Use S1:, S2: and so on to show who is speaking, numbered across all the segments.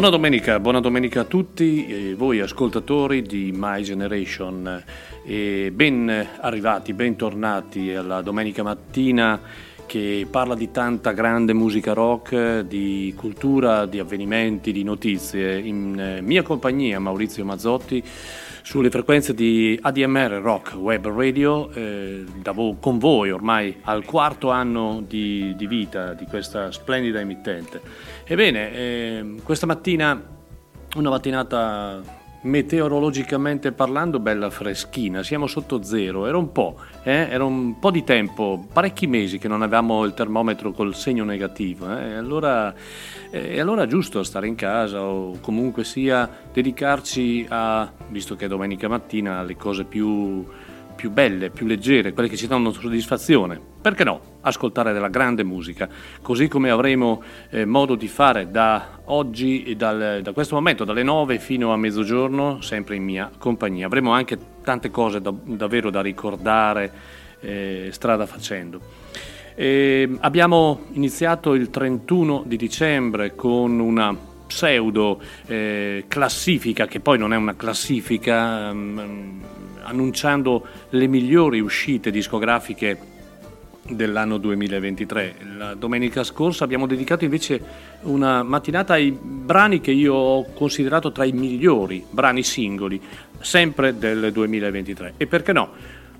S1: Buona domenica, buona domenica a tutti eh, voi ascoltatori di My Generation e ben arrivati, bentornati alla domenica mattina che parla di tanta grande musica rock, di cultura, di avvenimenti, di notizie. In eh, mia compagnia Maurizio Mazzotti sulle frequenze di ADMR Rock Web Radio, eh, con voi ormai al quarto anno di, di, vita di questa splendida emittente. Ebbene, eh, questa mattina, una mattinata meteorologicamente parlando bella freschina, siamo sotto zero, era un po', eh? era un po' di tempo, parecchi mesi che non avevamo il termometro col segno negativo, eh? allora, eh, allora è giusto stare in casa o comunque sia dedicarci a, visto che è domenica mattina, alle cose più più belle, più leggere, quelle che ci danno soddisfazione. Perché no? Ascoltare della grande musica, così come avremo eh, modo di fare da oggi e dal, da questo momento, dalle 9 fino a mezzogiorno, sempre in mia compagnia. Avremo anche tante cose da, davvero da ricordare eh, strada facendo. E abbiamo iniziato il 31 di dicembre con una pseudo eh, classifica, che poi non è una classifica, um, annunciando le migliori uscite discografiche dell'anno 2023. La domenica scorsa abbiamo dedicato invece una mattinata ai brani che io ho considerato tra i migliori brani singoli, sempre del 2023. E perché no?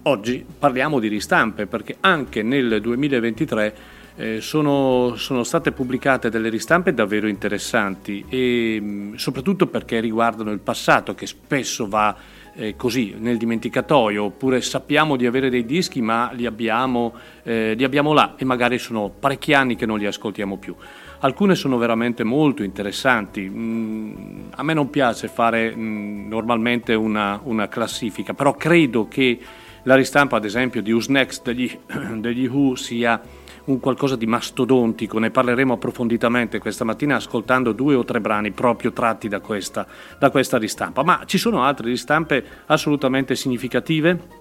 S1: Oggi parliamo di ristampe, perché anche nel 2023 eh, sono, sono, state pubblicate delle ristampe davvero interessanti e soprattutto perché riguardano il passato che spesso va eh, così nel dimenticatoio, oppure sappiamo di avere dei dischi ma li abbiamo, eh, li abbiamo là e magari sono parecchi anni che non li ascoltiamo più. Alcune sono veramente molto interessanti. Mm, a me non piace fare mm, normalmente una, una, classifica, però credo che la ristampa, ad esempio, di Who's Next degli, degli Who sia un qualcosa di mastodontico, ne parleremo approfonditamente questa mattina ascoltando due o tre brani proprio tratti da questa, da questa ristampa, ma ci sono altre ristampe assolutamente significative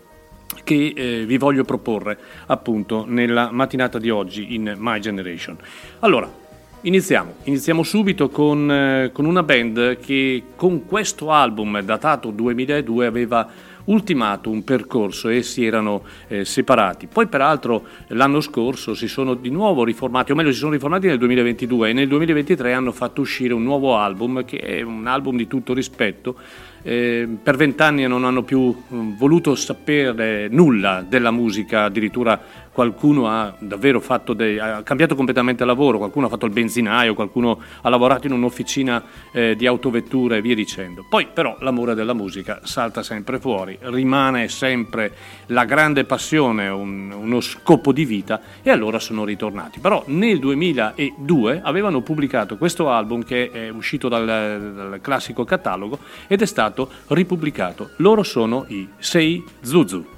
S1: che eh, vi voglio proporre appunto nella mattinata di oggi in My Generation. Allora, Iniziamo, iniziamo subito con, eh, con, una band che con questo album datato 2002 aveva ultimato un percorso e si erano eh, separati. Poi peraltro l'anno scorso si sono di nuovo riformati, o meglio si sono riformati nel 2022 e nel 2023 hanno fatto uscire un nuovo album che è un album di tutto rispetto. Eh, per vent'anni non hanno più mm, voluto sapere nulla della musica, addirittura qualcuno ha davvero fatto dei, ha cambiato completamente lavoro, qualcuno ha fatto il benzinaio, qualcuno ha lavorato in un'officina eh, di autovetture e via dicendo. Poi però l'amore della musica salta sempre fuori, rimane sempre la grande passione, un, uno scopo di vita e allora sono ritornati. Però nel 2002 avevano pubblicato questo album che è uscito dal, dal classico catalogo ed è stato ripubblicato. Loro sono i Sei Zuzu.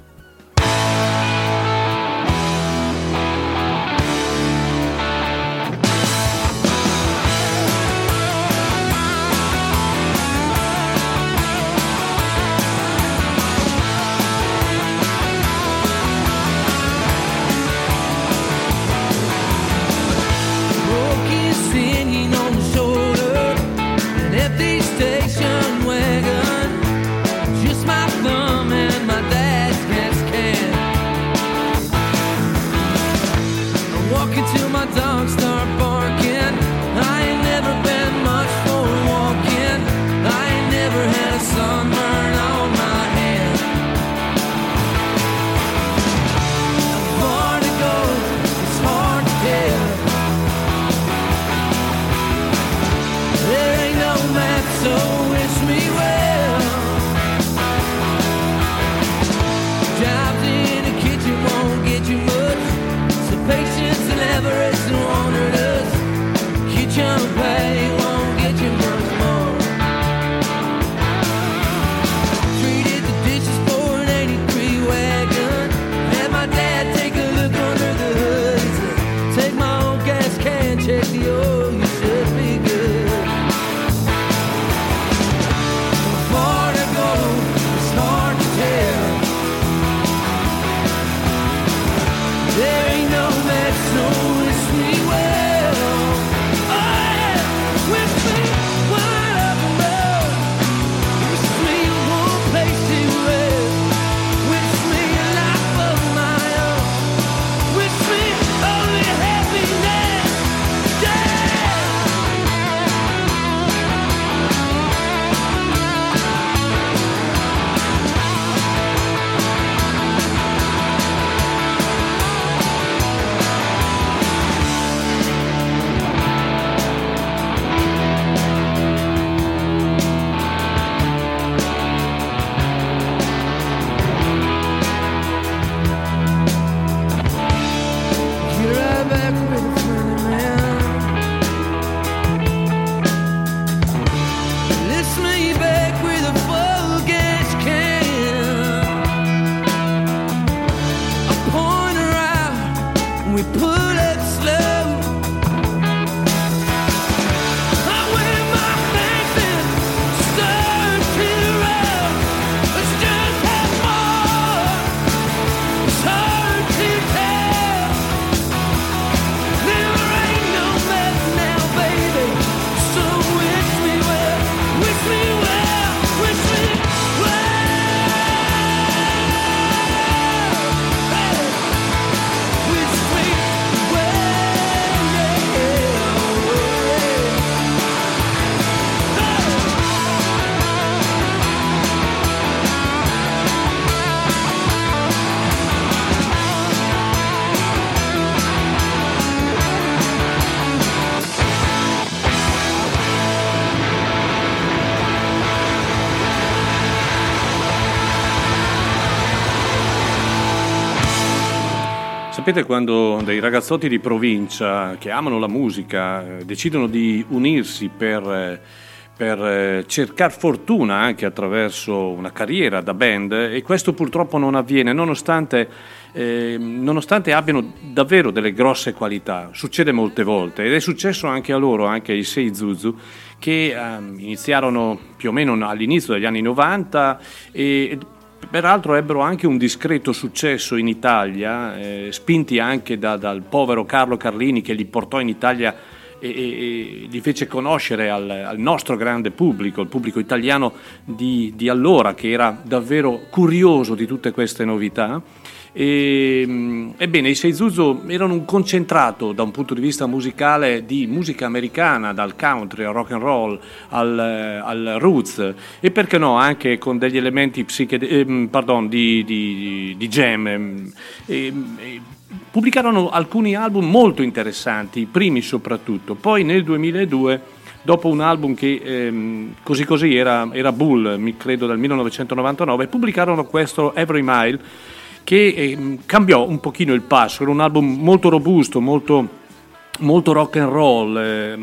S1: Sapete quando dei ragazzotti di provincia che amano la musica eh, decidono di unirsi per, eh, per eh, cercare fortuna anche attraverso una carriera da band e questo purtroppo non avviene nonostante, eh, nonostante abbiano davvero delle grosse qualità. Succede molte volte ed è successo anche a loro, anche ai Sei Zuzu, che eh, iniziarono più o meno all'inizio degli anni 90 e Peraltro ebbero anche un discreto successo in Italia, eh, spinti anche da, dal povero Carlo Carlini che li portò in Italia e, e, e li fece conoscere al, al, nostro grande pubblico, il pubblico italiano di, di allora, che era davvero curioso di tutte queste novità. E, mm, ebbene, i Seizuzo erano un concentrato da un punto di vista musicale di musica americana, dal country al rock and roll al, eh, al roots e perché no anche con degli elementi psichede- eh, pardon, di, di, di, jam. Ehm, e, e, pubblicarono alcuni album molto interessanti, i primi soprattutto. Poi nel 2002 dopo un album che ehm, così così era, era Bull, mi credo del 1999, pubblicarono questo Every Mile che eh, cambiò un pochino il passo, era un album molto robusto, molto, molto rock and roll, eh,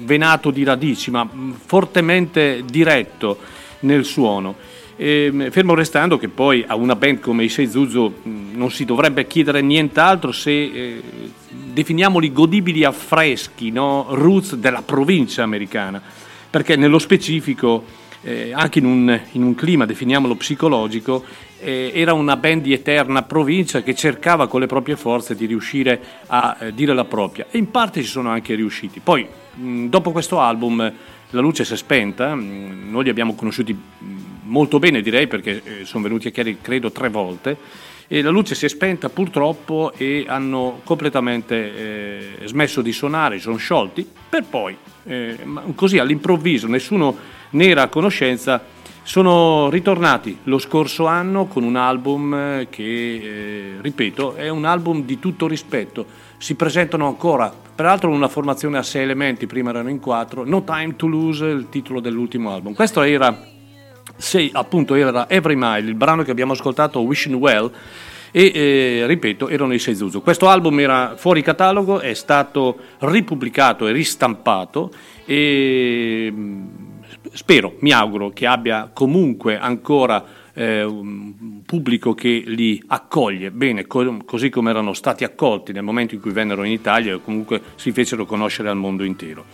S1: venato di radici, ma fortemente diretto nel suono. E, fermo restando che poi a una band come i Sei Zuzu non si dovrebbe chiedere nient'altro se eh, definiamoli godibili affreschi, no? roots della provincia americana, perché nello specifico, eh, anche in un, in un clima, definiamolo psicologico, era una band di eterna provincia che cercava con le proprie forze di riuscire a eh, dire la propria. E in parte ci sono anche riusciti. Poi, mh, dopo questo album, la luce si è spenta, mh, noi li abbiamo conosciuti mh, molto bene direi perché eh, sono venuti a Chiari credo tre volte. E la luce si è spenta purtroppo e hanno completamente eh, smesso di suonare, sono sciolti. Per poi eh, così all'improvviso nessuno ne era a conoscenza sono ritornati lo scorso anno con un album eh, che, eh, ripeto, è un album di tutto rispetto. Si presentano ancora, peraltro una formazione a sei elementi, prima erano in quattro, No Time to Lose, il titolo dell'ultimo album. Questo era, sei, appunto, era Every Mile, il brano che abbiamo ascoltato, Wishing Well, e eh, ripeto erano i Seizuzu. Questo album era fuori catalogo, è stato ripubblicato e ristampato e spero, mi auguro che abbia comunque ancora eh, un pubblico che li accoglie bene, co- così come erano stati accolti nel momento in cui vennero in Italia e comunque si fecero conoscere al mondo intero.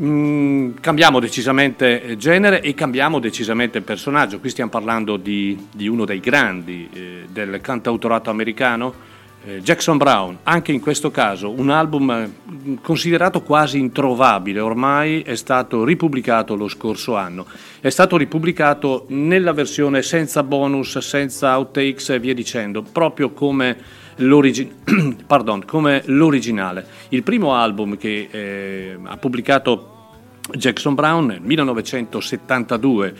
S1: Mm, cambiamo decisamente genere e cambiamo decisamente personaggio. Qui stiamo parlando di, di uno dei grandi eh, del cantautorato americano, eh, Jackson Brown, anche in questo caso un album eh, considerato quasi introvabile, ormai è stato ripubblicato lo scorso anno. È stato ripubblicato nella versione senza bonus, senza outtakes e via dicendo, proprio come, l'origi- pardon, come l'originale. Il primo album che eh, ha pubblicato Jackson Brown nel 1972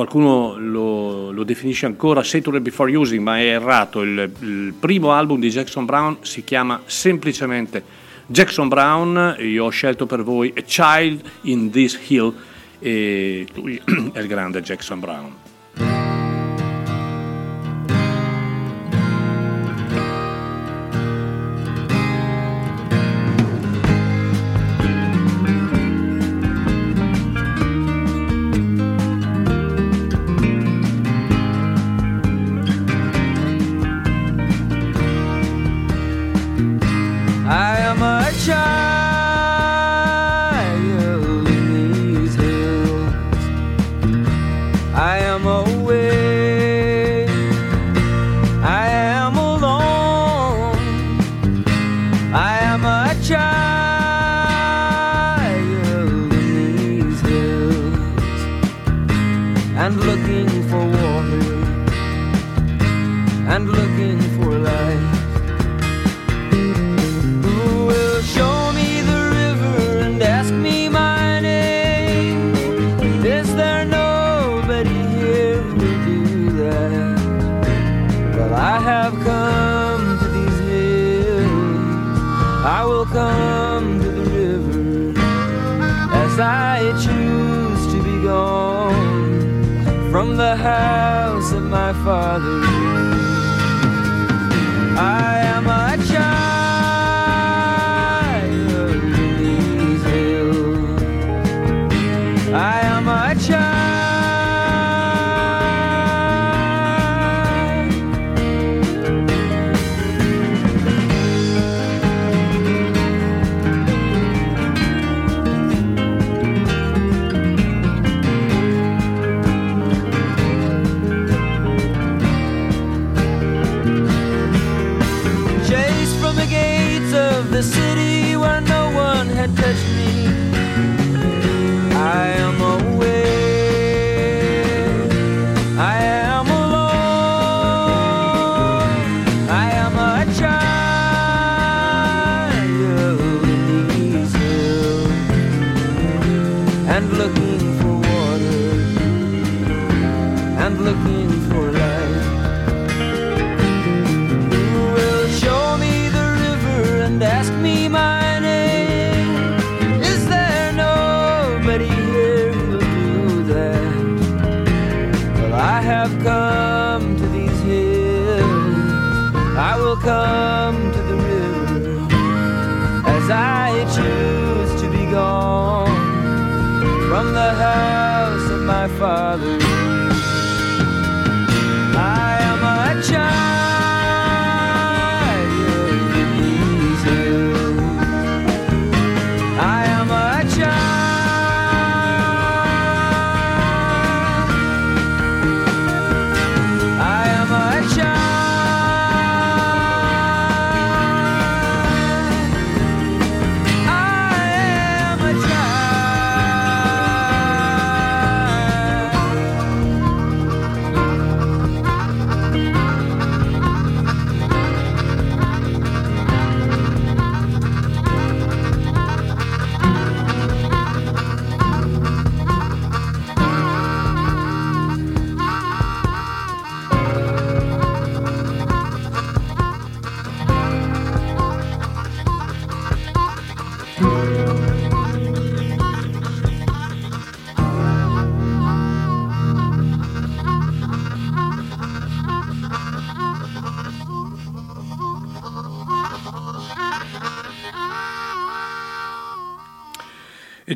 S1: qualcuno lo, lo, definisce ancora Saturday Before Using, ma è errato. Il, il, primo album di Jackson Brown si chiama semplicemente Jackson Brown. Io ho scelto per voi A Child in This Hill e lui è il grande Jackson Brown.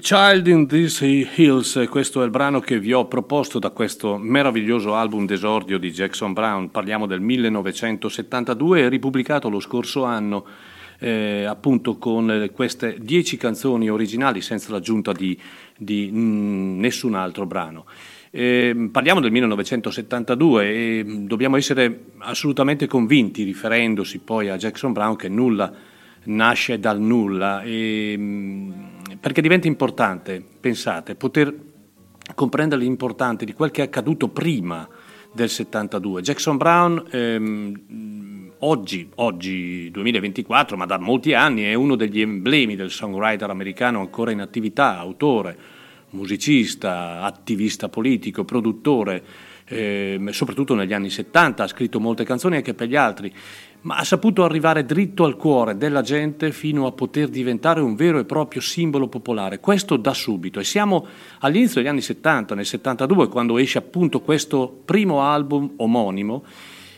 S1: Child in These Hills, questo è il brano che vi ho proposto da questo meraviglioso album d'esordio di Jackson Brown, parliamo del 1972, ripubblicato lo scorso anno eh, appunto con queste dieci canzoni originali senza l'aggiunta di, di mh, mm, nessun altro brano. Eh, parliamo del 1972 e dobbiamo essere assolutamente convinti, riferendosi poi a Jackson Brown, che nulla nasce dal nulla. E, mm, perché diventa importante, pensate, poter comprendere l'importante di quel che è accaduto prima del 72. Jackson Brown ehm, oggi, oggi 2024, ma da molti anni è uno degli emblemi del songwriter americano ancora in attività, autore, musicista, attivista politico, produttore, eh, soprattutto negli anni 70, ha scritto molte canzoni anche per gli altri ma ha saputo arrivare dritto al cuore della gente fino a poter diventare un vero e proprio simbolo popolare. Questo da subito. E siamo all'inizio degli anni 70, nel 72, quando esce appunto questo primo album omonimo.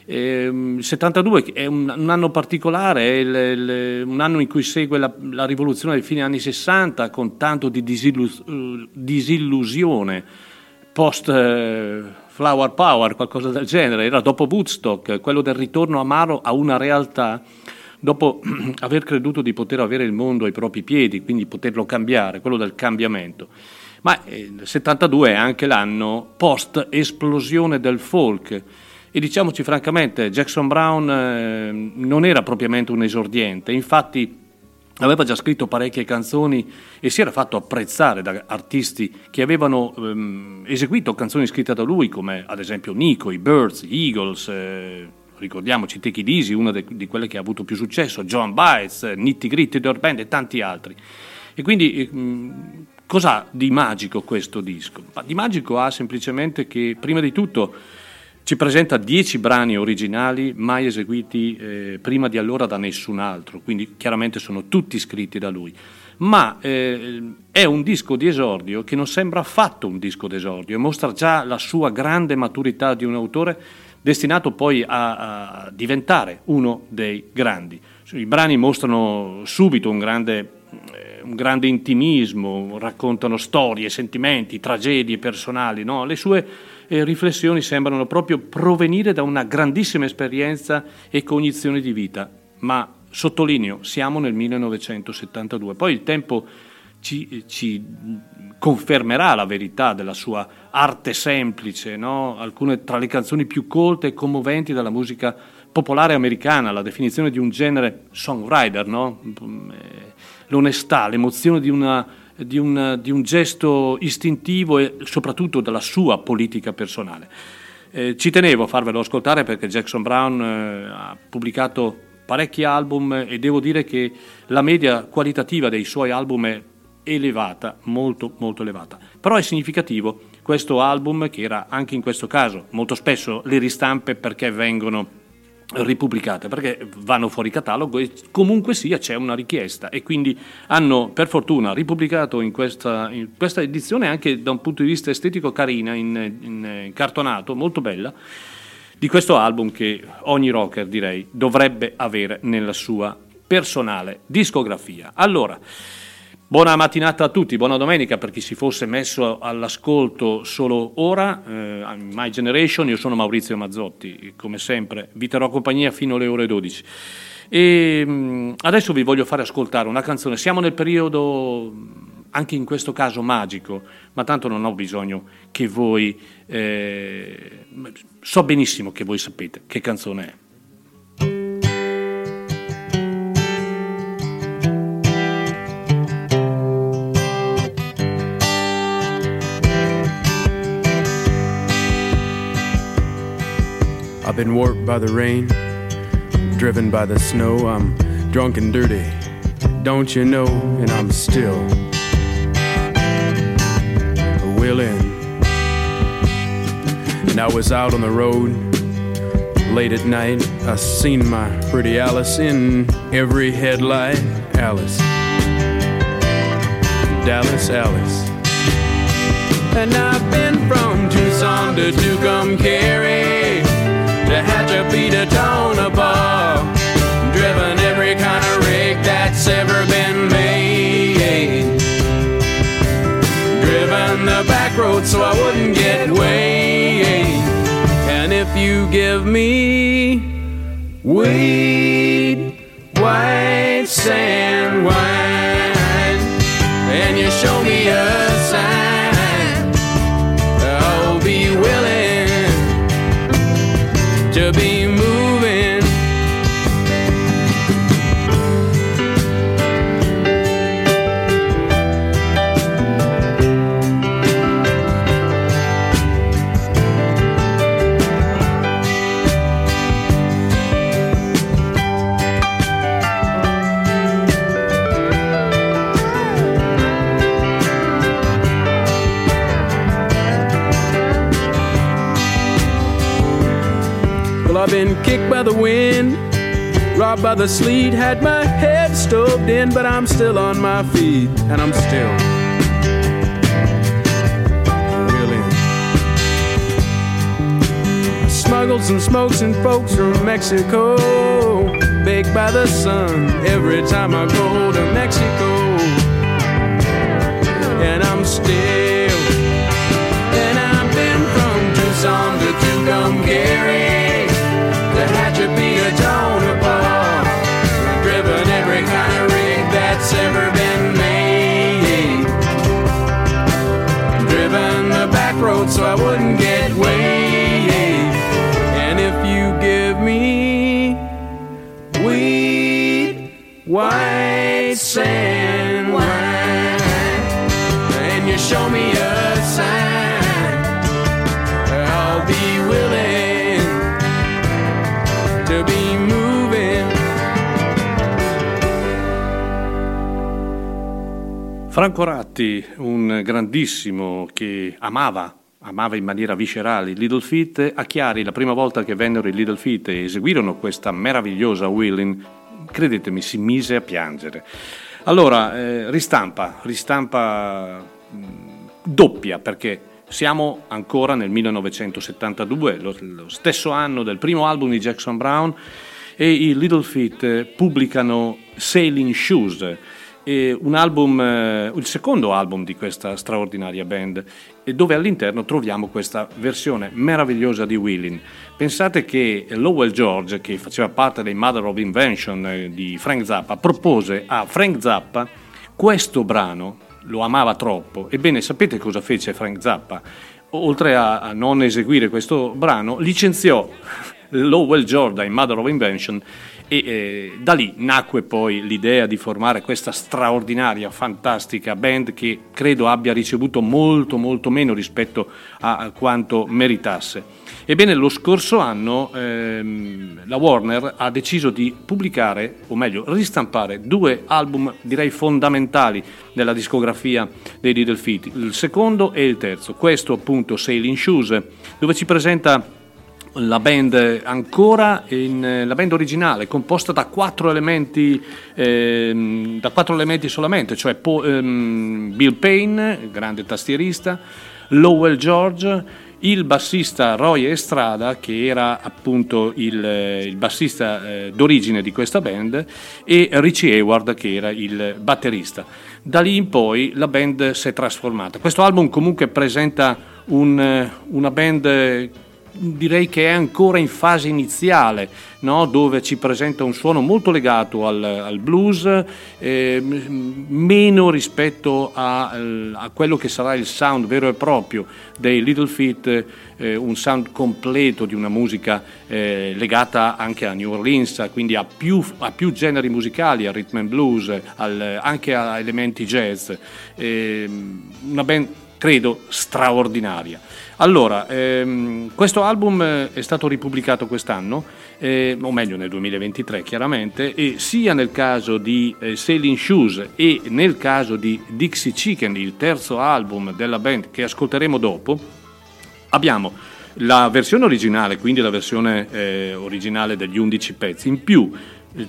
S1: Il 72 è un, anno particolare, è un anno in cui segue la, la, rivoluzione dei fine anni 60 con tanto di disillus, disillusione post eh, Flower Power, qualcosa del genere, era dopo Woodstock, quello del ritorno amaro a una realtà, dopo aver creduto di poter avere il mondo ai propri piedi, quindi poterlo cambiare, quello del cambiamento. Ma eh, il 72 è anche l'anno post esplosione del folk. E diciamoci francamente, Jackson Brown eh, non era propriamente un esordiente, infatti aveva già scritto parecchie canzoni e si era fatto apprezzare da artisti che avevano ehm, eseguito canzoni scritte da lui, come ad esempio Nico, i Birds, gli Eagles, eh, ricordiamoci Take It Easy, una de- di quelle che ha avuto più successo, John Bites, Nitty Gritty, Dirt Band e tanti altri. E quindi ehm, cos'ha di magico questo disco? Ma di magico ha semplicemente che, prima di tutto, ci presenta dieci brani originali mai eseguiti eh, prima di allora da nessun altro, quindi chiaramente sono tutti scritti da lui. Ma eh, è un disco di esordio che non sembra affatto un disco d'esordio e mostra già la sua grande maturità di un autore destinato poi a, a diventare uno dei grandi. I brani mostrano subito un grande eh, un grande intimismo, raccontano storie, sentimenti, tragedie personali. No? Le sue eh, riflessioni sembrano proprio provenire da una grandissima esperienza e cognizione di vita, ma sottolineo, siamo nel 1972. Poi il tempo ci, ci confermerà la verità della sua arte semplice, no? alcune tra le canzoni più colte e commoventi della musica popolare americana, la definizione di un genere songwriter, no? L'onestà, l'emozione di una di un, di un gesto istintivo e soprattutto della sua politica personale. Eh, ci tenevo a farvelo ascoltare perché Jackson Brown eh, ha pubblicato parecchi album e devo dire che la media qualitativa dei suoi album è elevata, molto molto elevata. Però è significativo questo album che era anche in questo caso molto spesso le ristampe perché vengono ripubblicate perché vanno fuori catalogo e comunque sia c'è una richiesta. E quindi hanno per fortuna ripubblicato in questa, in questa edizione anche da un punto di vista estetico carina in, in cartonato molto bella di questo album che ogni rocker direi dovrebbe avere nella sua personale discografia. Allora Buona mattinata a tutti, buona domenica per chi si fosse messo all'ascolto solo ora. Eh, My Generation, io sono Maurizio Mazzotti, come sempre vi terrò compagnia fino alle ore 12. E mm, adesso vi voglio fare ascoltare una canzone. Siamo nel periodo, anche in questo caso magico, ma tanto non ho bisogno che voi. Eh, so benissimo che voi sapete che canzone è.
S2: I've been warped by the rain, driven by the snow. I'm drunk and dirty, don't you know? And I'm still willing. And I was out on the road late at night. I seen my pretty Alice in every headlight. Alice, Dallas, Alice. And I've been from Tucson to Tucumcari to Hatchapee to Tonopah. Driven every kind of rig that's ever been made. Driven the back road so I wouldn't get weighed. And if you give me weed, white sand wine, and you show me a to be By the wind, robbed by the sleet, had my head stoved in, but I'm still on my feet, and I'm still. I smuggled some smokes and folks from Mexico, baked by the sun every time I go to Mexico, and I'm still. And I've been from Tucson to Tucumcari sand wine, and you show me a sign, I'll be willing to be moving.
S1: Franco Ratti, un grandissimo che amava, amava in maniera viscerale i Little Feet, a Chiari la prima volta che vennero i Little Feet e eseguirono questa meravigliosa Willing, credetemi, si mise a piangere. Allora, eh, ristampa, ristampa mh, doppia perché siamo ancora nel 1972, lo, lo stesso anno del primo album di Jackson Brown e i Little Feet eh, pubblicano Sailing Shoes, album, eh, il secondo album di questa straordinaria band, e dove all'interno troviamo questa versione meravigliosa di Willin. Pensate che Lowell George, che faceva parte dei Mother of Invention eh, di Frank Zappa, propose a Frank Zappa questo brano, lo amava troppo. Ebbene, sapete cosa fece Frank Zappa? Oltre a, a non eseguire questo brano, licenziò Lowell dai Mother of Invention e eh, da lì nacque poi l'idea di formare questa straordinaria, fantastica band che credo abbia ricevuto molto molto meno rispetto a, quanto meritasse. Ebbene, lo scorso anno ehm, la Warner ha deciso di pubblicare, o meglio, ristampare due album direi fondamentali nella discografia dei Little Feet, il secondo e il terzo. Questo appunto Sailing Shoes, dove ci presenta la band ancora in, la band originale composta da quattro elementi ehm, da quattro elementi solamente cioè po, ehm, Bill Payne grande tastierista Lowell George il bassista Roy Estrada, che era appunto il, il bassista eh, d'origine di questa band, e Richie Hayward, che era il batterista. Da lì in poi la band si è trasformata. Questo album comunque presenta un, una band direi che è ancora in fase iniziale, no? dove ci presenta un suono molto legato al, al blues, eh, meno rispetto a, a, quello che sarà il sound vero e proprio dei Little Feet, eh, un sound completo di una musica eh, legata anche a New Orleans, quindi a più, a più generi musicali, al rhythm and blues, al, anche a elementi jazz. Ehm, una band credo straordinaria. Allora, ehm, questo album eh, è stato ripubblicato quest'anno, eh, o meglio nel 2023 chiaramente, e sia nel caso di eh, Sailing Shoes e nel caso di Dixie Chicken, il terzo album della band che ascolteremo dopo, abbiamo la versione originale, quindi la versione eh, originale degli 11 pezzi, in più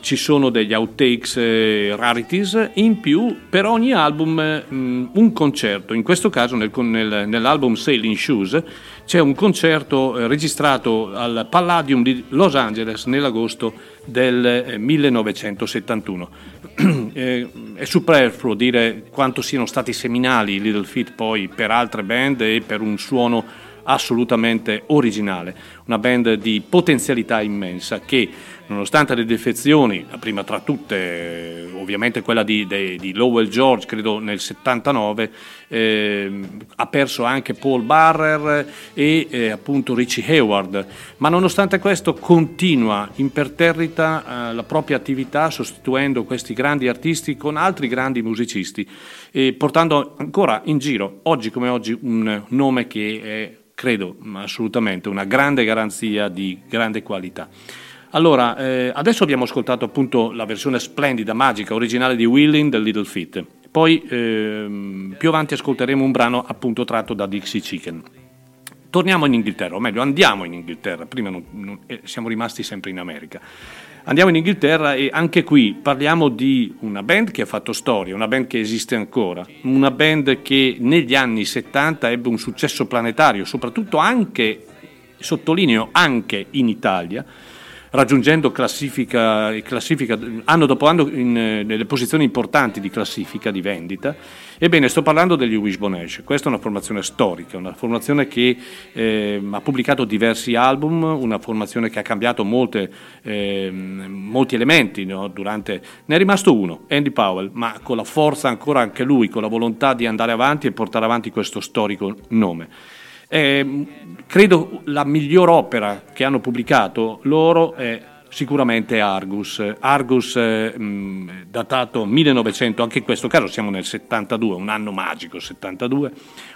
S1: ci sono degli outtakes eh, rarities, in più per ogni album mh, mm, un concerto, in questo caso nel, nel, nell'album Sailing Shoes c'è un concerto eh, registrato al Palladium di Los Angeles nell'agosto del eh, 1971. Eh, è superfluo dire quanto siano stati seminali i Little Feet poi per altre band e per un suono assolutamente originale, una band di potenzialità immensa che nonostante le defezioni, la prima tra tutte ovviamente quella di, di, di Lowell George, credo nel 79, eh, ha perso anche Paul Barrer e eh, appunto Richie Hayward, ma nonostante questo continua imperterrita eh, la propria attività sostituendo questi grandi artisti con altri grandi musicisti e portando ancora in giro, oggi come oggi, un nome che è credo assolutamente una grande garanzia di grande qualità. Allora, eh, adesso abbiamo ascoltato appunto la versione splendida, magica, originale di Willing del Little Feet. Poi ehm, più avanti ascolteremo un brano appunto tratto da Dixie Chicken. Torniamo in Inghilterra, o meglio andiamo in Inghilterra, prima non, non, eh, siamo rimasti sempre in America. Andiamo in Inghilterra e anche qui parliamo di una band che ha fatto storia, una band che esiste ancora, una band che negli anni 70 ebbe un successo planetario, soprattutto anche, sottolineo, anche in Italia, raggiungendo classifica, classifica anno dopo anno in, nelle posizioni importanti di classifica di vendita. Ebbene, sto parlando degli Wishbone Ash. Questa è una formazione storica, una formazione che eh, ha pubblicato diversi album, una formazione che ha cambiato molte, eh, molti elementi. No? Durante... Ne è rimasto uno, Andy Powell, ma con la forza ancora anche lui, con la volontà di andare avanti e portare avanti questo storico nome. Eh, credo la miglior opera che hanno pubblicato loro è sicuramente Argus. Argus eh, datato 1900, anche in questo caso siamo nel 72, un anno magico 72,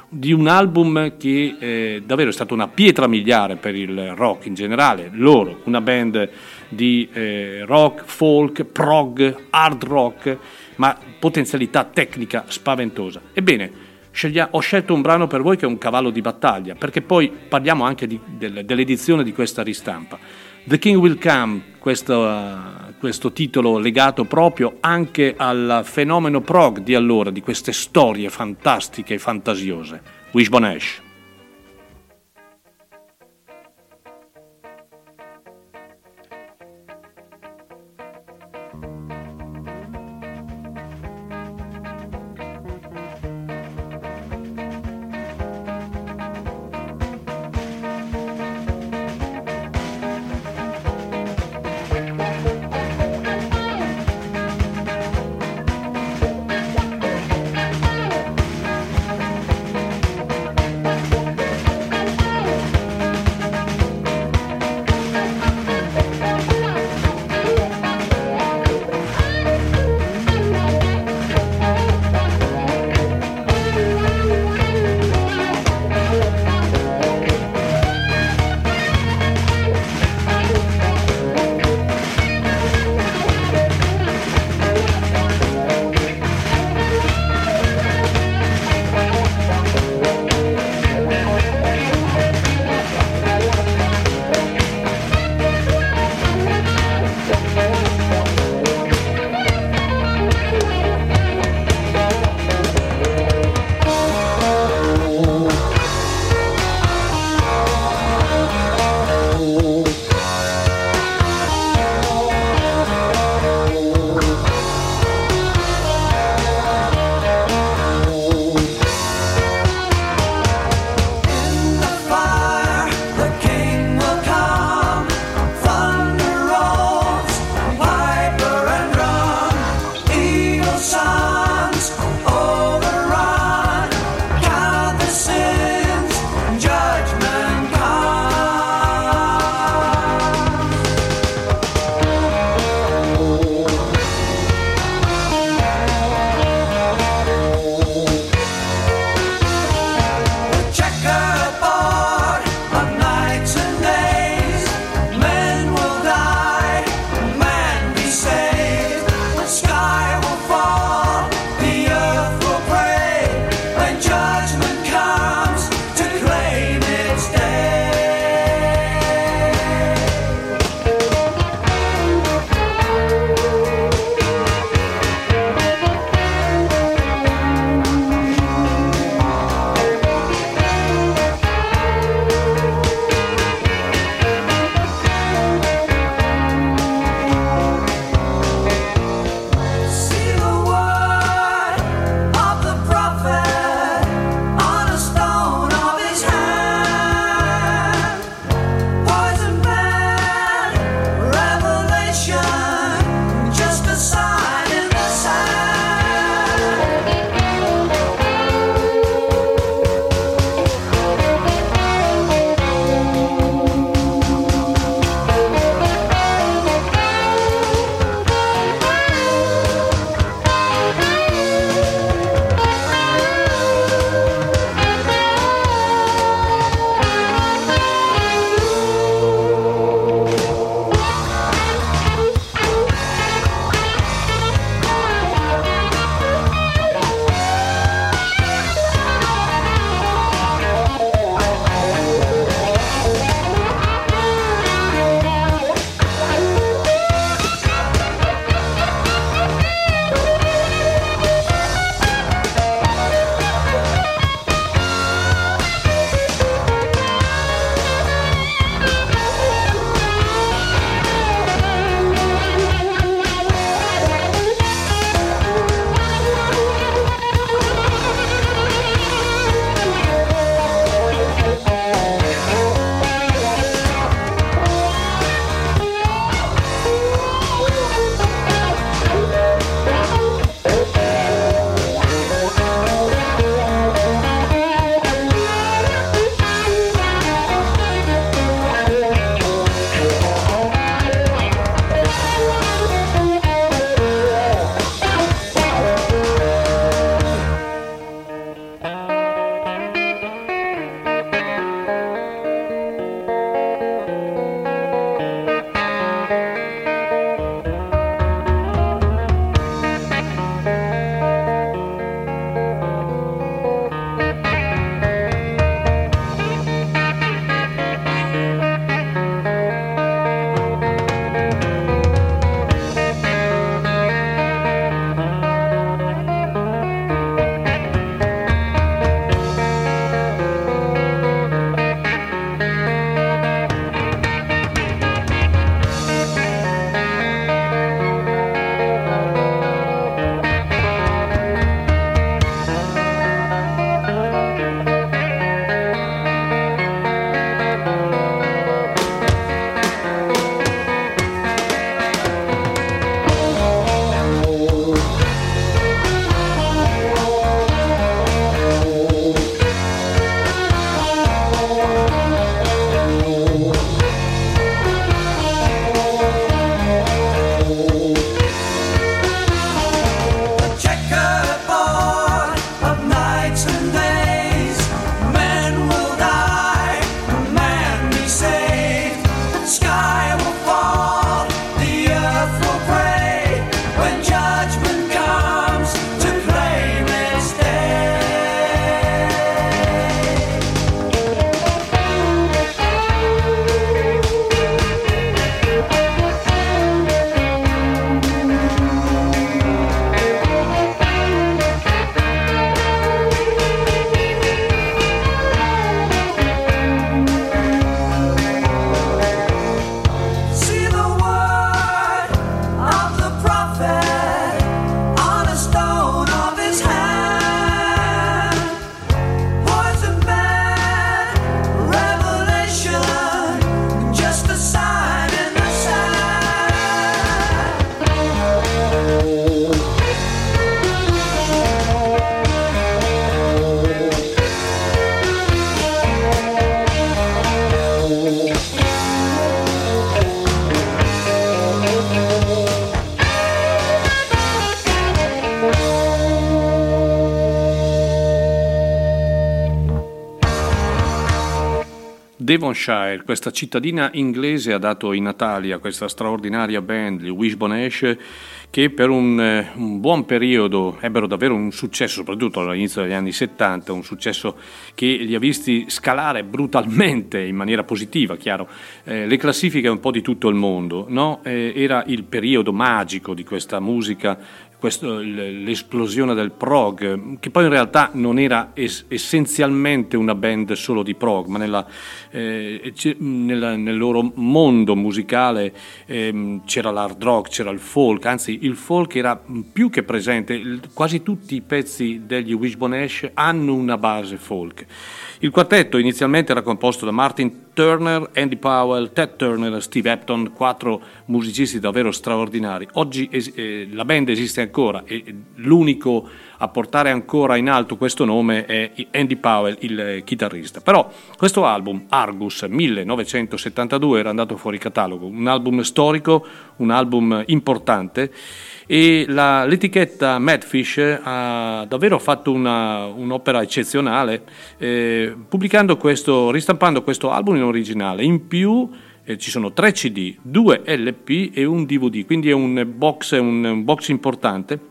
S1: di un album che eh, davvero è stata una pietra miliare per il rock in generale. Loro, una band di eh, rock, folk, prog, hard rock, ma potenzialità tecnica spaventosa. Ebbene, Sceglia- ho scelto un brano per voi che è un cavallo di battaglia, perché poi parliamo anche di, del, dell'edizione di questa ristampa. The King Will Come, questo, uh, questo, titolo legato proprio anche al fenomeno prog di allora, di queste storie fantastiche e fantasiose. Wishbone Ash. Devonshire, questa cittadina inglese ha dato in Natalia questa straordinaria band, gli Wishbone Ash, che per un, eh, un, buon periodo ebbero davvero un successo, soprattutto all'inizio degli anni 70, un successo che li ha visti scalare brutalmente in maniera positiva, chiaro, eh, le classifiche un po' di tutto il mondo. No? Eh, era il periodo magico di questa musica questo, l'esplosione del prog, che poi in realtà non era es- essenzialmente una band solo di prog, ma nella, eh, nella, nel loro mondo musicale eh, c'era l'hard rock, c'era il folk, anzi il folk era più che presente, quasi tutti i pezzi degli Wishbone Ash hanno una base folk. Il quartetto inizialmente era composto da Martin Turner, Andy Powell, Ted Turner e Steve Epton, quattro musicisti davvero straordinari. Oggi eh, la band esiste ancora e l'unico a portare ancora in alto questo nome è Andy Powell, il eh, chitarrista. Però questo album, Argus 1972, era andato fuori catalogo, un album storico, un album importante e la, l'etichetta Madfish ha davvero fatto una, un'opera eccezionale eh, pubblicando questo, ristampando questo album in originale. In più eh, ci sono tre CD, due LP e un DVD, quindi è un box, un, un box importante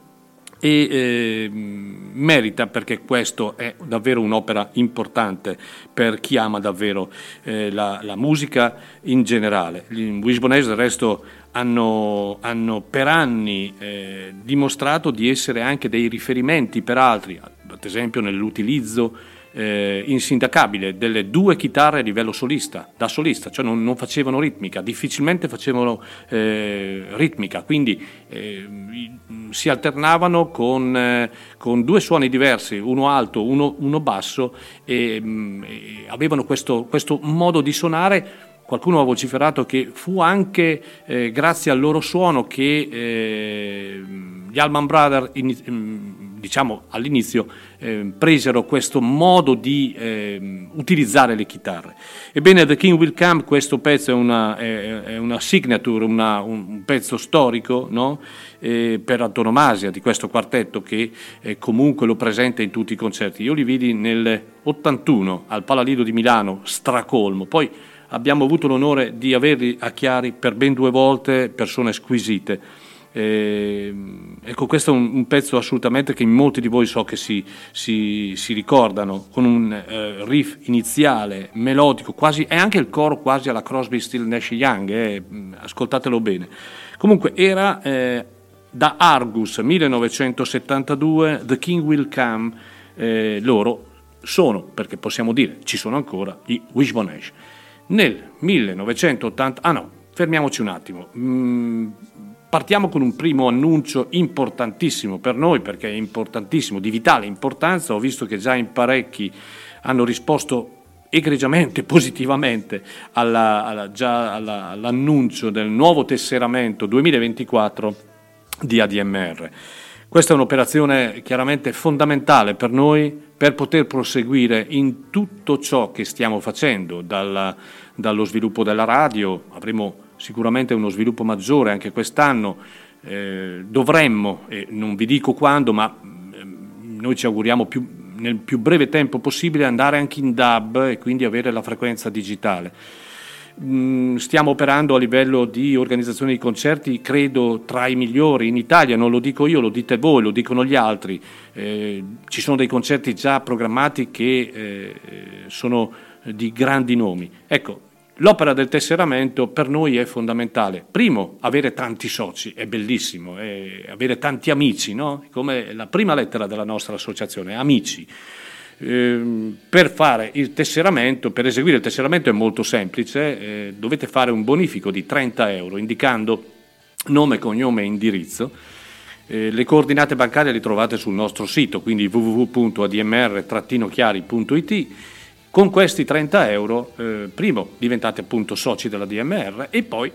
S1: e eh, merita perché questo è davvero un'opera importante per chi ama davvero eh, la, la, musica in generale. Wishbone del resto hanno, hanno per anni eh, dimostrato di essere anche dei riferimenti per altri, ad esempio nell'utilizzo eh, insindacabile delle due chitarre a livello solista, da solista, cioè non, non facevano ritmica, difficilmente facevano eh, ritmica, quindi eh, si alternavano con, eh, con, due suoni diversi, uno alto, uno, uno basso, e, mm, e avevano questo, questo modo di suonare qualcuno ha vociferato che fu anche eh, grazie al loro suono che eh, gli Allman Brothers in, diciamo all'inizio eh, presero questo modo di eh, utilizzare le chitarre. Ebbene, The King Will Come, questo pezzo è una, è, è una signature, una, un pezzo storico no? eh, per antonomasia di questo quartetto che comunque lo presenta in tutti i concerti. Io li vidi nel 81 al Palalido di Milano, stracolmo, poi abbiamo avuto l'onore di averli a Chiari per ben due volte, persone squisite eh, ecco, questo è un, un, pezzo assolutamente che molti di voi so che si, si, si ricordano, con un eh, riff iniziale, melodico, quasi, e anche il coro quasi alla Crosby, Still, Nash Young, eh, ascoltatelo bene. Comunque era eh, da Argus 1972, The King Will Come, eh, loro sono, perché possiamo dire, ci sono ancora, i Wishbone Ash. Nel 1980, ah no, fermiamoci un attimo. Mm, Partiamo con un primo annuncio importantissimo per noi, perché è importantissimo, di vitale importanza. Ho visto che già in parecchi hanno risposto egregiamente, positivamente alla, alla, alla, all'annuncio del nuovo tesseramento 2024 di ADMR. Questa è un'operazione chiaramente fondamentale per noi per poter proseguire in tutto ciò che stiamo facendo, dalla, dallo sviluppo della radio, avremo sicuramente uno sviluppo maggiore anche quest'anno. Eh, dovremmo, e non vi dico quando, ma eh, noi ci auguriamo più, nel più breve tempo possibile andare anche in DAB e quindi avere la frequenza digitale. Mm, stiamo operando a livello di organizzazione di concerti, credo tra i migliori in Italia, non lo dico io, lo dite voi, lo dicono gli altri. Eh, ci sono dei concerti già programmati che eh, sono di grandi nomi. Ecco, L'opera del tesseramento per noi è fondamentale. Primo, avere tanti soci, è bellissimo, è avere tanti amici, no? come la prima lettera della nostra associazione, amici. Eh, per fare il tesseramento, per eseguire il tesseramento è molto semplice, eh, dovete fare un bonifico di 30 euro indicando nome, cognome e indirizzo. Eh, le coordinate bancarie le trovate sul nostro sito, quindi www.admr-chiari.it con questi 30 euro, eh, primo, diventate appunto soci della DMR e poi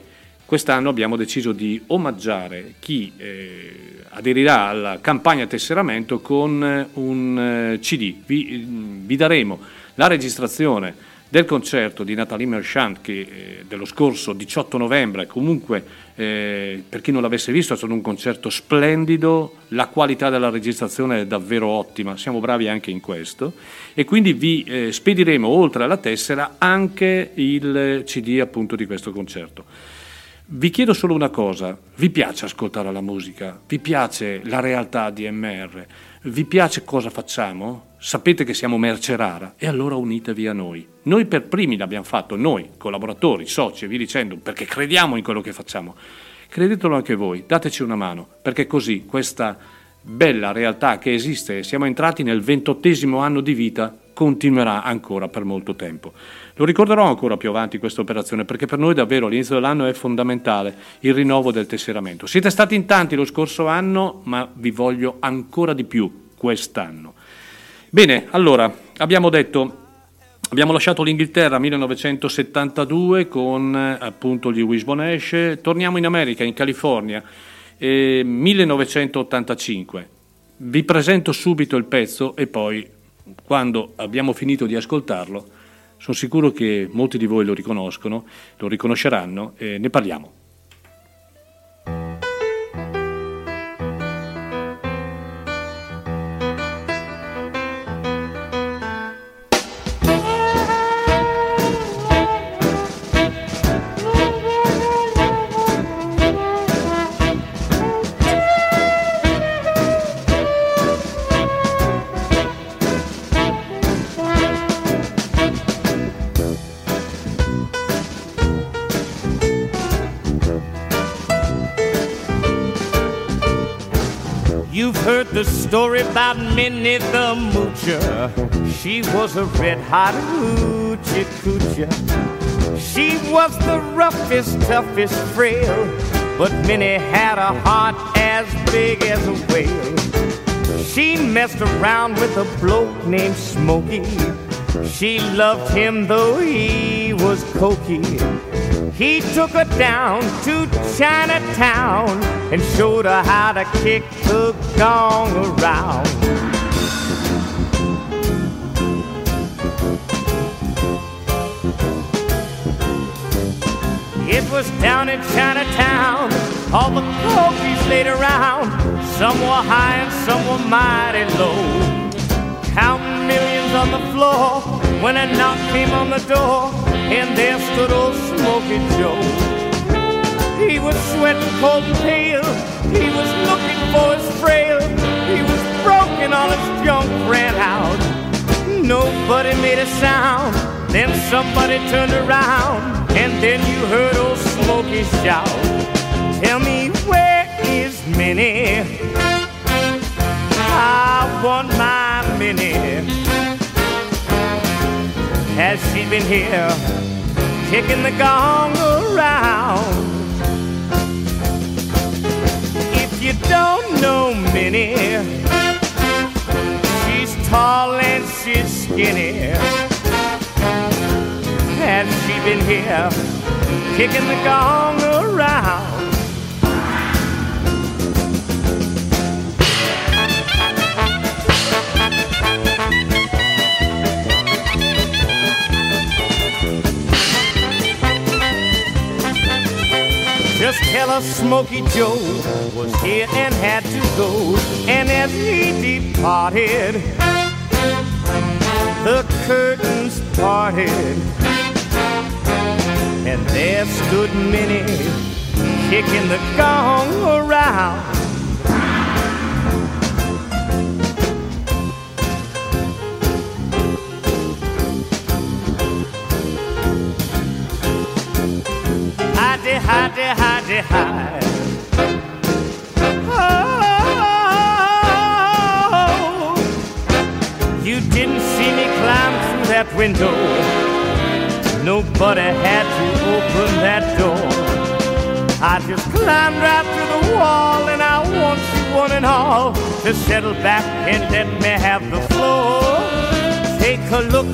S1: quest'anno abbiamo deciso di omaggiare chi eh, aderirà alla campagna tesseramento con un eh, CD. Vi, vi daremo la registrazione del concerto di Nathalie Merchant che, eh, dello scorso 18 novembre, comunque eh, per chi non l'avesse visto è stato un concerto splendido, la qualità della registrazione è davvero ottima, siamo bravi anche in questo e quindi vi eh, spediremo oltre alla tessera anche il CD appunto di questo concerto. Vi chiedo solo una cosa, vi piace ascoltare la musica? Vi piace la realtà di MR? Vi piace cosa facciamo? Sapete che siamo merce rara e allora unitevi a noi. Noi per primi l'abbiamo fatto, noi, collaboratori, soci e vi dicendo, perché crediamo in quello che facciamo. Credetelo anche voi, dateci una mano, perché così questa bella realtà che esiste, siamo entrati nel ventottesimo anno di vita, continuerà ancora per molto tempo. Lo ricorderò ancora più avanti questa operazione perché per noi davvero all'inizio dell'anno è fondamentale il rinnovo del tesseramento. Siete stati in tanti lo scorso anno, ma vi voglio ancora di più quest'anno. Bene, allora, abbiamo detto Abbiamo lasciato l'Inghilterra 1972 con appunto gli Wishbone Ash, torniamo in America, in California, eh, 1985. Vi presento subito il pezzo e poi, quando abbiamo finito di ascoltarlo, sono sicuro che molti di voi lo riconoscono, lo riconosceranno e ne parliamo.
S3: Story about Minnie the Moocher. She was a red hot hoochie coocher. She was the roughest, toughest frail, but Minnie had a heart as big as a whale. She messed around with a bloke named Smokey. She loved him though he was cokey. He took her down to Chinatown and showed her how to kick the gong around. It was down in Chinatown, all the cokies laid around. Some were high and some were mighty low. Counting millions on the floor when a knock came on the door and there stood old Smoky Joe. He was sweating cold and pale, he was looking for his frail, he was broken, all his junk ran out. Nobody made a sound, then somebody turned around, and then you heard old Smoky shout, Tell me where is Minnie? I want my Minnie. Has she been here kicking the gong around? If you don't know Minnie, she's tall and she's skinny. Has she been here kicking the gong around? Just tell us Smoky Joe was here and had to go. And as he departed, the curtains parted. And there stood Minnie kicking the gong around. Hidey, hidey, hide. Oh, you didn't see me climb through that window. Nobody had to open that door. I just climbed right through the wall, and I want you one and all to settle back and let me have the floor. Take a look,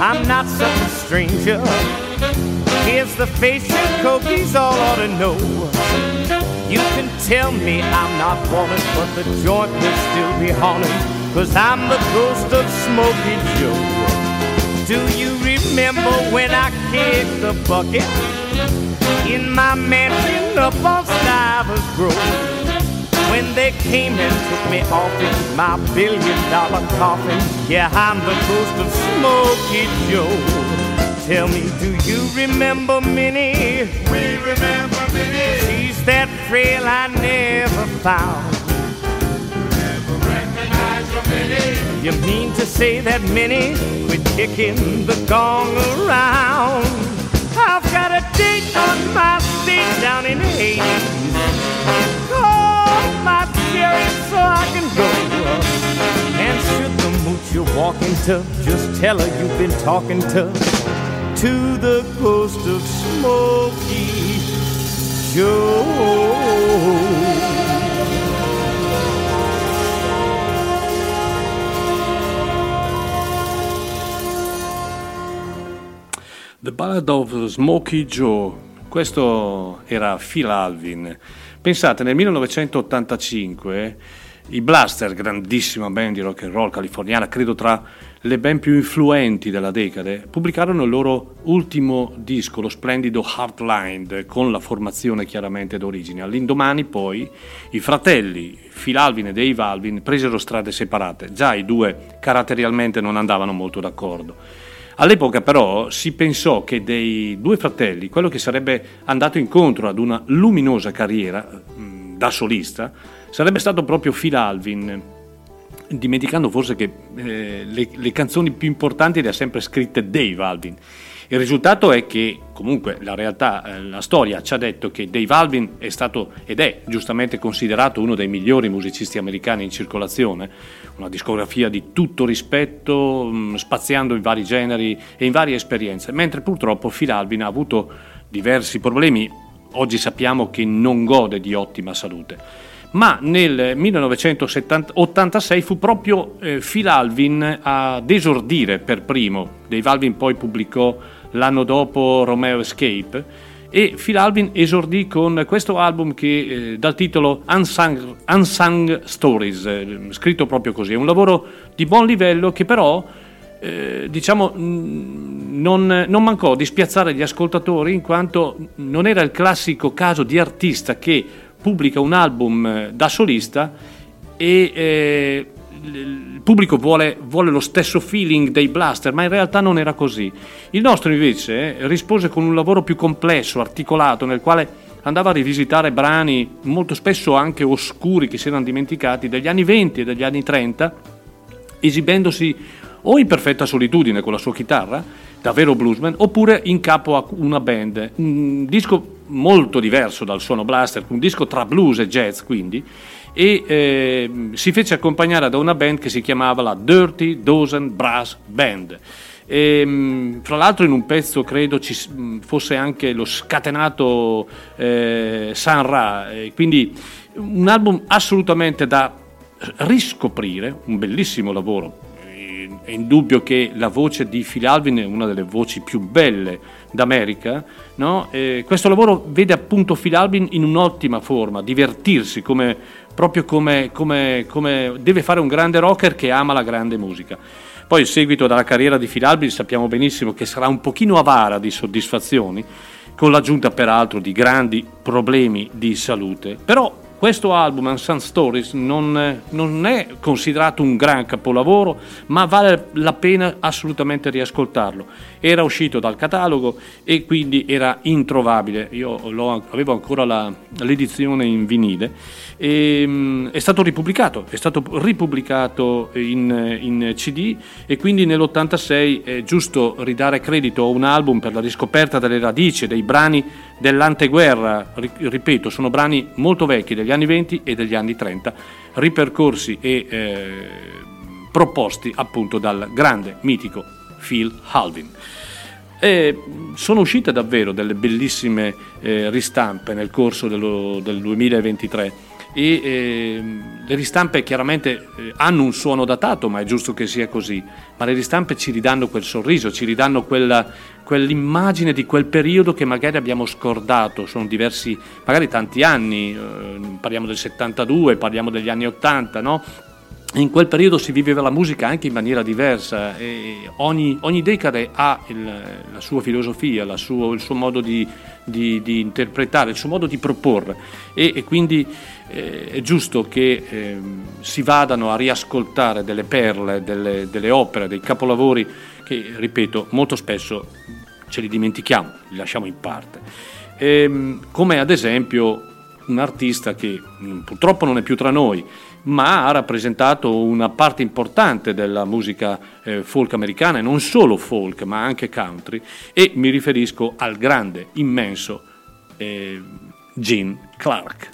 S3: I'm not such a stranger. Here's the face your cokies all ought to know. You can tell me I'm not wanted, but the joint will still be haunted. Cause I'm the ghost of Smokey Joe. Do you remember when I kicked the bucket in my mansion up on Stivers Grove? When they came and took me off in my billion dollar coffin, yeah, I'm the ghost of Smokey Joe. Tell me, do you remember Minnie? We remember Minnie. She's that frail I never found. Never recognized her Minnie. You mean to say that Minnie quit kicking the gong around? I've got a date on my stage down in Hades. Call my cherry so I can go. And should the mooch you're walking to, just tell her you've been talking to to the ghost of Smokey Joe.
S1: The Ballad of Smokey Joe, questo era Phil Alvin. Pensate, nel 1985 i Blaster, grandissima band di rock and roll californiana, credo tra le band più influenti della decade, pubblicarono il loro ultimo disco, lo splendido Heartline, con la formazione chiaramente d'origine. All'indomani poi i fratelli Phil Alvin e Dave Alvin presero strade separate, già i due caratterialmente non andavano molto d'accordo. All'epoca però si pensò che dei due fratelli, quello che sarebbe andato incontro ad una luminosa carriera mh, da solista, sarebbe stato proprio Phil Alvin, dimenticando forse che eh, le, le, canzoni più importanti le ha sempre scritte Dave Alvin. Il risultato è che comunque la realtà, eh, la storia ci ha detto che Dave Alvin è stato ed è giustamente considerato uno dei migliori musicisti americani in circolazione, una discografia di tutto rispetto, mh, spaziando in vari generi e in varie esperienze, mentre purtroppo Phil Alvin ha avuto diversi problemi, oggi sappiamo che non gode di ottima salute ma nel 1986 fu proprio eh, Phil Alvin ad esordire per primo. Dave Alvin poi pubblicò l'anno dopo Romeo Escape e Phil Alvin esordì con questo album che eh, dal titolo Unsung, Unsung Stories, eh, scritto proprio così. È un lavoro di buon livello che però eh, diciamo non, non, mancò di spiazzare gli ascoltatori in quanto non era il classico caso di artista che pubblica un album eh, da solista e eh, il pubblico vuole, vuole, lo stesso feeling dei blaster, ma in realtà non era così. Il nostro invece eh, rispose con un lavoro più complesso, articolato, nel quale andava a rivisitare brani molto spesso anche oscuri che si erano dimenticati degli anni 20 e degli anni 30, esibendosi o in perfetta solitudine con la sua chitarra, davvero bluesman, oppure in capo a una band. Un disco molto diverso dal suono blaster, un disco tra blues e jazz quindi, e eh, si fece accompagnare da una band che si chiamava la Dirty Dozen Brass Band. E, fra l'altro in un pezzo credo ci fosse anche lo scatenato eh, San Ra, quindi un album assolutamente da riscoprire, un bellissimo lavoro è indubbio che la voce di Phil Alvin è una delle voci più belle d'America. No? questo lavoro vede appunto Phil Alvin in un'ottima forma, divertirsi come, proprio come, come, come, deve fare un grande rocker che ama la grande musica. Poi il seguito della carriera di Phil Alvin sappiamo benissimo che sarà un pochino avara di soddisfazioni, con l'aggiunta peraltro di grandi problemi di salute, però questo album, Unsung Stories, non, non, è considerato un gran capolavoro, ma vale la pena assolutamente riascoltarlo. Era uscito dal catalogo e quindi era introvabile. Io avevo ancora la, l'edizione in vinile. E, um, è stato ripubblicato, è stato ripubblicato in, in CD e quindi nell'86 è giusto ridare credito a un album per la riscoperta delle radici, dei brani dell'anteguerra, ripeto, sono brani molto vecchi degli anni 20 e degli anni 30, ripercorsi e eh, proposti appunto dal grande mitico Phil Halvin. E sono uscite davvero delle bellissime eh, ristampe nel corso dello, del 2023 e eh, le ristampe chiaramente eh, hanno un suono datato, ma è giusto che sia così, ma le ristampe ci ridanno quel sorriso, ci ridanno quella, quell'immagine di quel periodo che magari abbiamo scordato, sono diversi, magari tanti anni, eh, parliamo del 72, parliamo degli anni 80, no? In quel periodo si viveva la musica anche in maniera diversa ogni, ogni decade ha il, la sua filosofia, suo, il suo modo di, di, di, interpretare, il suo modo di proporre e, e quindi eh, è giusto che eh, si vadano a riascoltare delle perle, delle, delle opere, dei capolavori che, ripeto, molto spesso ce li dimentichiamo, li lasciamo in parte. E, ehm, come ad esempio un artista che purtroppo non è più tra noi, ma ha rappresentato una parte importante della musica eh, folk americana, e non solo folk, ma anche country, e mi riferisco al grande, immenso eh, Gene Clark.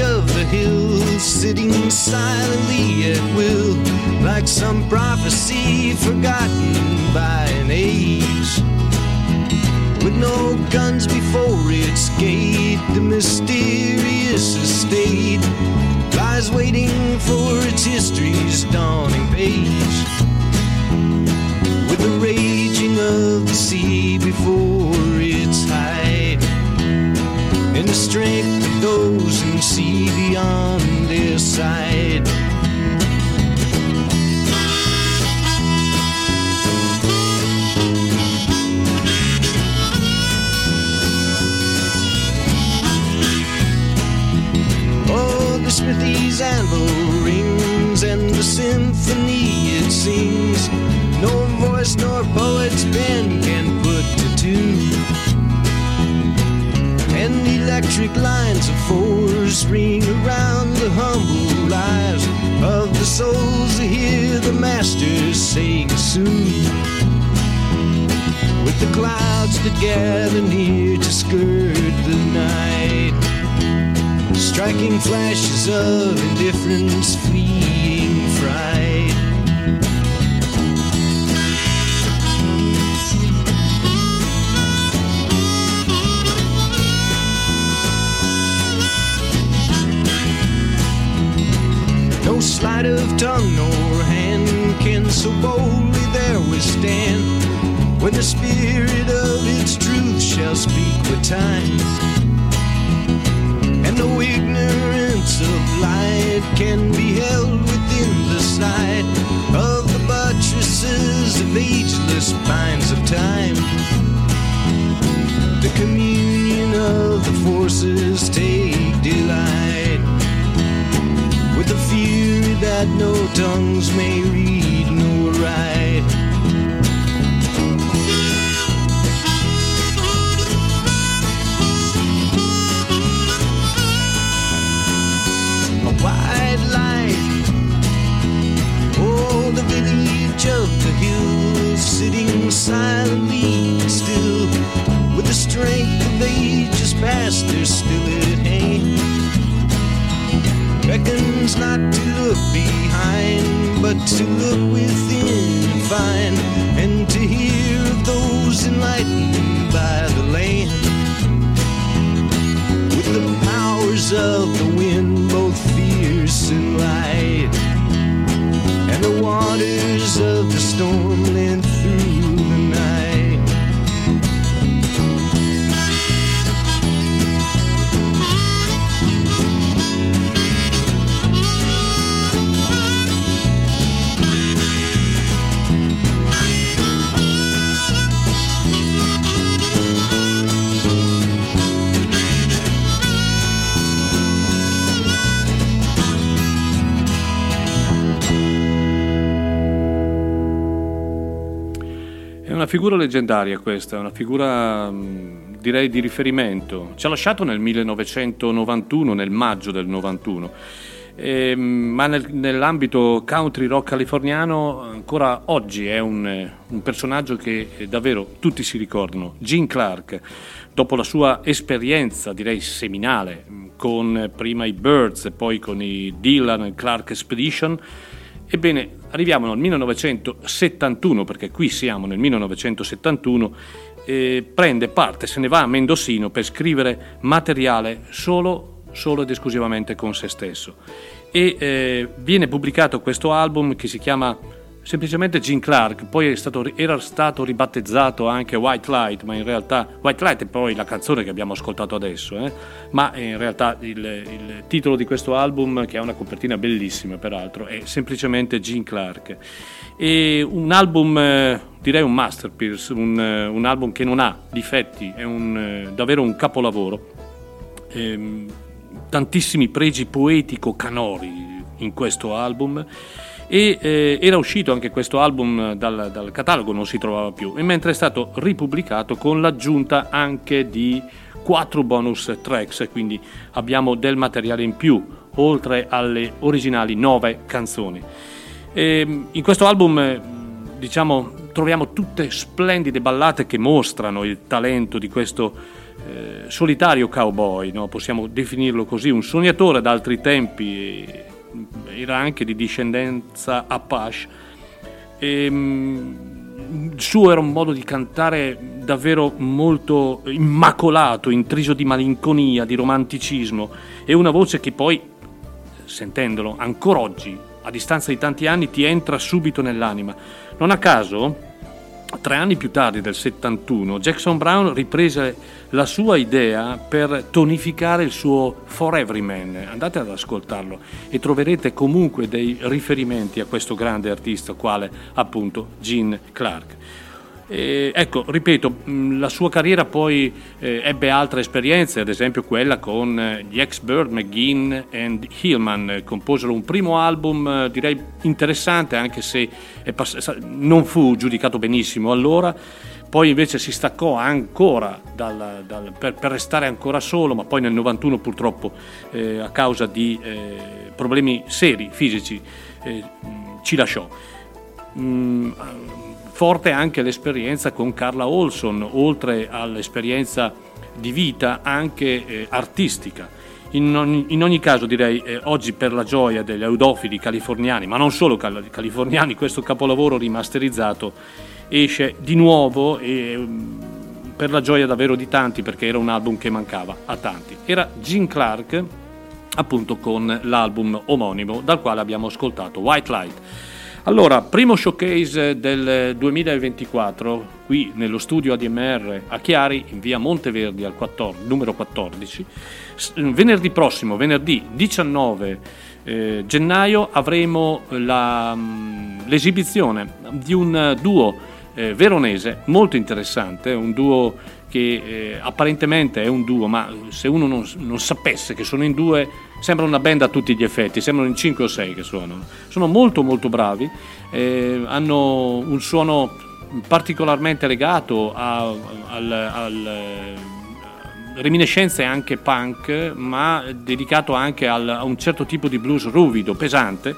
S4: of the hill, sitting silently at will, like some prophecy forgotten by an age. With no guns before its gate, the mysterious estate lies waiting for its history's dawning page. With the raging of the sea before its height, and the strength of those who see beyond their sight. Smithy's anvil rings and the symphony it sings. No voice nor poet's pen can put to tune and electric lines of force ring around the humble lives of the souls who hear the masters sing soon. With the clouds that gather near to skirt the night, striking flashes of indifference, fleeing fright. No sleight of tongue nor hand can so boldly there withstand when the spirit of its truth shall speak with time. No ignorance of light can be held within the sight of the buttresses of ageless pines of time. The communion of the forces take delight with the fear that no tongues may read nor write. With the strength of ages past, they're still at hand beckons not to look behind, but to look within and find, and to hear of those enlightened by the land. With the powers of the wind, both fierce and light, and the waters of the storm
S1: figura leggendaria questa, una figura direi di riferimento. Ci ha lasciato nel 1991, nel maggio del 91. Eh, ma nel, nell'ambito country rock californiano ancora oggi è un, un, personaggio che davvero tutti si ricordano. Gene Clark, dopo la sua esperienza direi seminale con prima i Birds e poi con i Dylan Clark Expedition, Ebbene, arriviamo nel 1971, perché qui siamo nel 1971, eh, prende parte, se ne va a Mendocino per scrivere materiale solo, solo ed esclusivamente con se stesso. E eh, viene pubblicato questo album che si chiama semplicemente Gene Clark, poi stato, era stato ribattezzato anche White Light, ma in realtà White Light è poi la canzone che abbiamo ascoltato adesso, eh? ma in realtà il, il, titolo di questo album, che ha una copertina bellissima peraltro, è semplicemente Gene Clark. E un album, eh, direi un masterpiece, un, eh, un, album che non ha difetti, è un, eh, davvero un capolavoro. Ehm, tantissimi pregi poetico-canori in questo album e eh, era uscito anche questo album dal, dal, catalogo, non si trovava più, e mentre è stato ripubblicato con l'aggiunta anche di quattro bonus tracks, quindi abbiamo del materiale in più, oltre alle originali nove canzoni. E in questo album, diciamo, troviamo tutte splendide ballate che mostrano il talento di questo eh, solitario cowboy, no? possiamo definirlo così, un sognatore da altri tempi era anche di discendenza Apache. E, mm, il suo era un modo di cantare davvero molto immacolato, intriso di malinconia, di romanticismo e una voce che poi, sentendolo ancora oggi, a distanza di tanti anni, ti entra subito nell'anima. Non a caso, Tre anni più tardi, del 71, Jackson Brown riprese la sua idea per tonificare il suo For Everyman. Andate ad ascoltarlo e troverete comunque dei riferimenti a questo grande artista, quale appunto Gene Clark. E, ecco, ripeto, mm, la sua carriera poi eh, ebbe altre esperienze, ad esempio quella con eh, gli ex-Bird, McGinn e Hillman. Composero un primo album, eh, direi interessante, anche se pass- non fu giudicato benissimo allora. Poi invece si staccò ancora dal, dal, per, per, restare ancora solo, ma poi nel 91 purtroppo eh, a causa di eh, problemi seri fisici eh, ci lasciò. Mm, Forte anche l'esperienza con Carla Olson, oltre all'esperienza di vita anche eh, artistica. In ogni, in ogni, caso direi eh, oggi per la gioia degli eudofili californiani, ma non solo cal- californiani, questo capolavoro rimasterizzato esce di nuovo e mm, per la gioia davvero di tanti perché era un album che mancava a tanti. Era Gene Clark appunto con l'album omonimo dal quale abbiamo ascoltato White Light. Allora, primo showcase del 2024 qui nello studio ADMR a Chiari in via Monteverdi al 14, numero 14. Venerdì prossimo, venerdì 19 eh, gennaio, avremo la, mm, l'esibizione di un duo eh, veronese molto interessante, un duo che eh, apparentemente è un duo, ma se uno non, non, sapesse che sono in due, sembra una band a tutti gli effetti, sembrano in 5 o 6 che suonano. Sono molto molto bravi, eh, hanno un suono particolarmente legato a, al, al eh, reminiscenze anche punk, ma dedicato anche al, a un certo tipo di blues ruvido, pesante.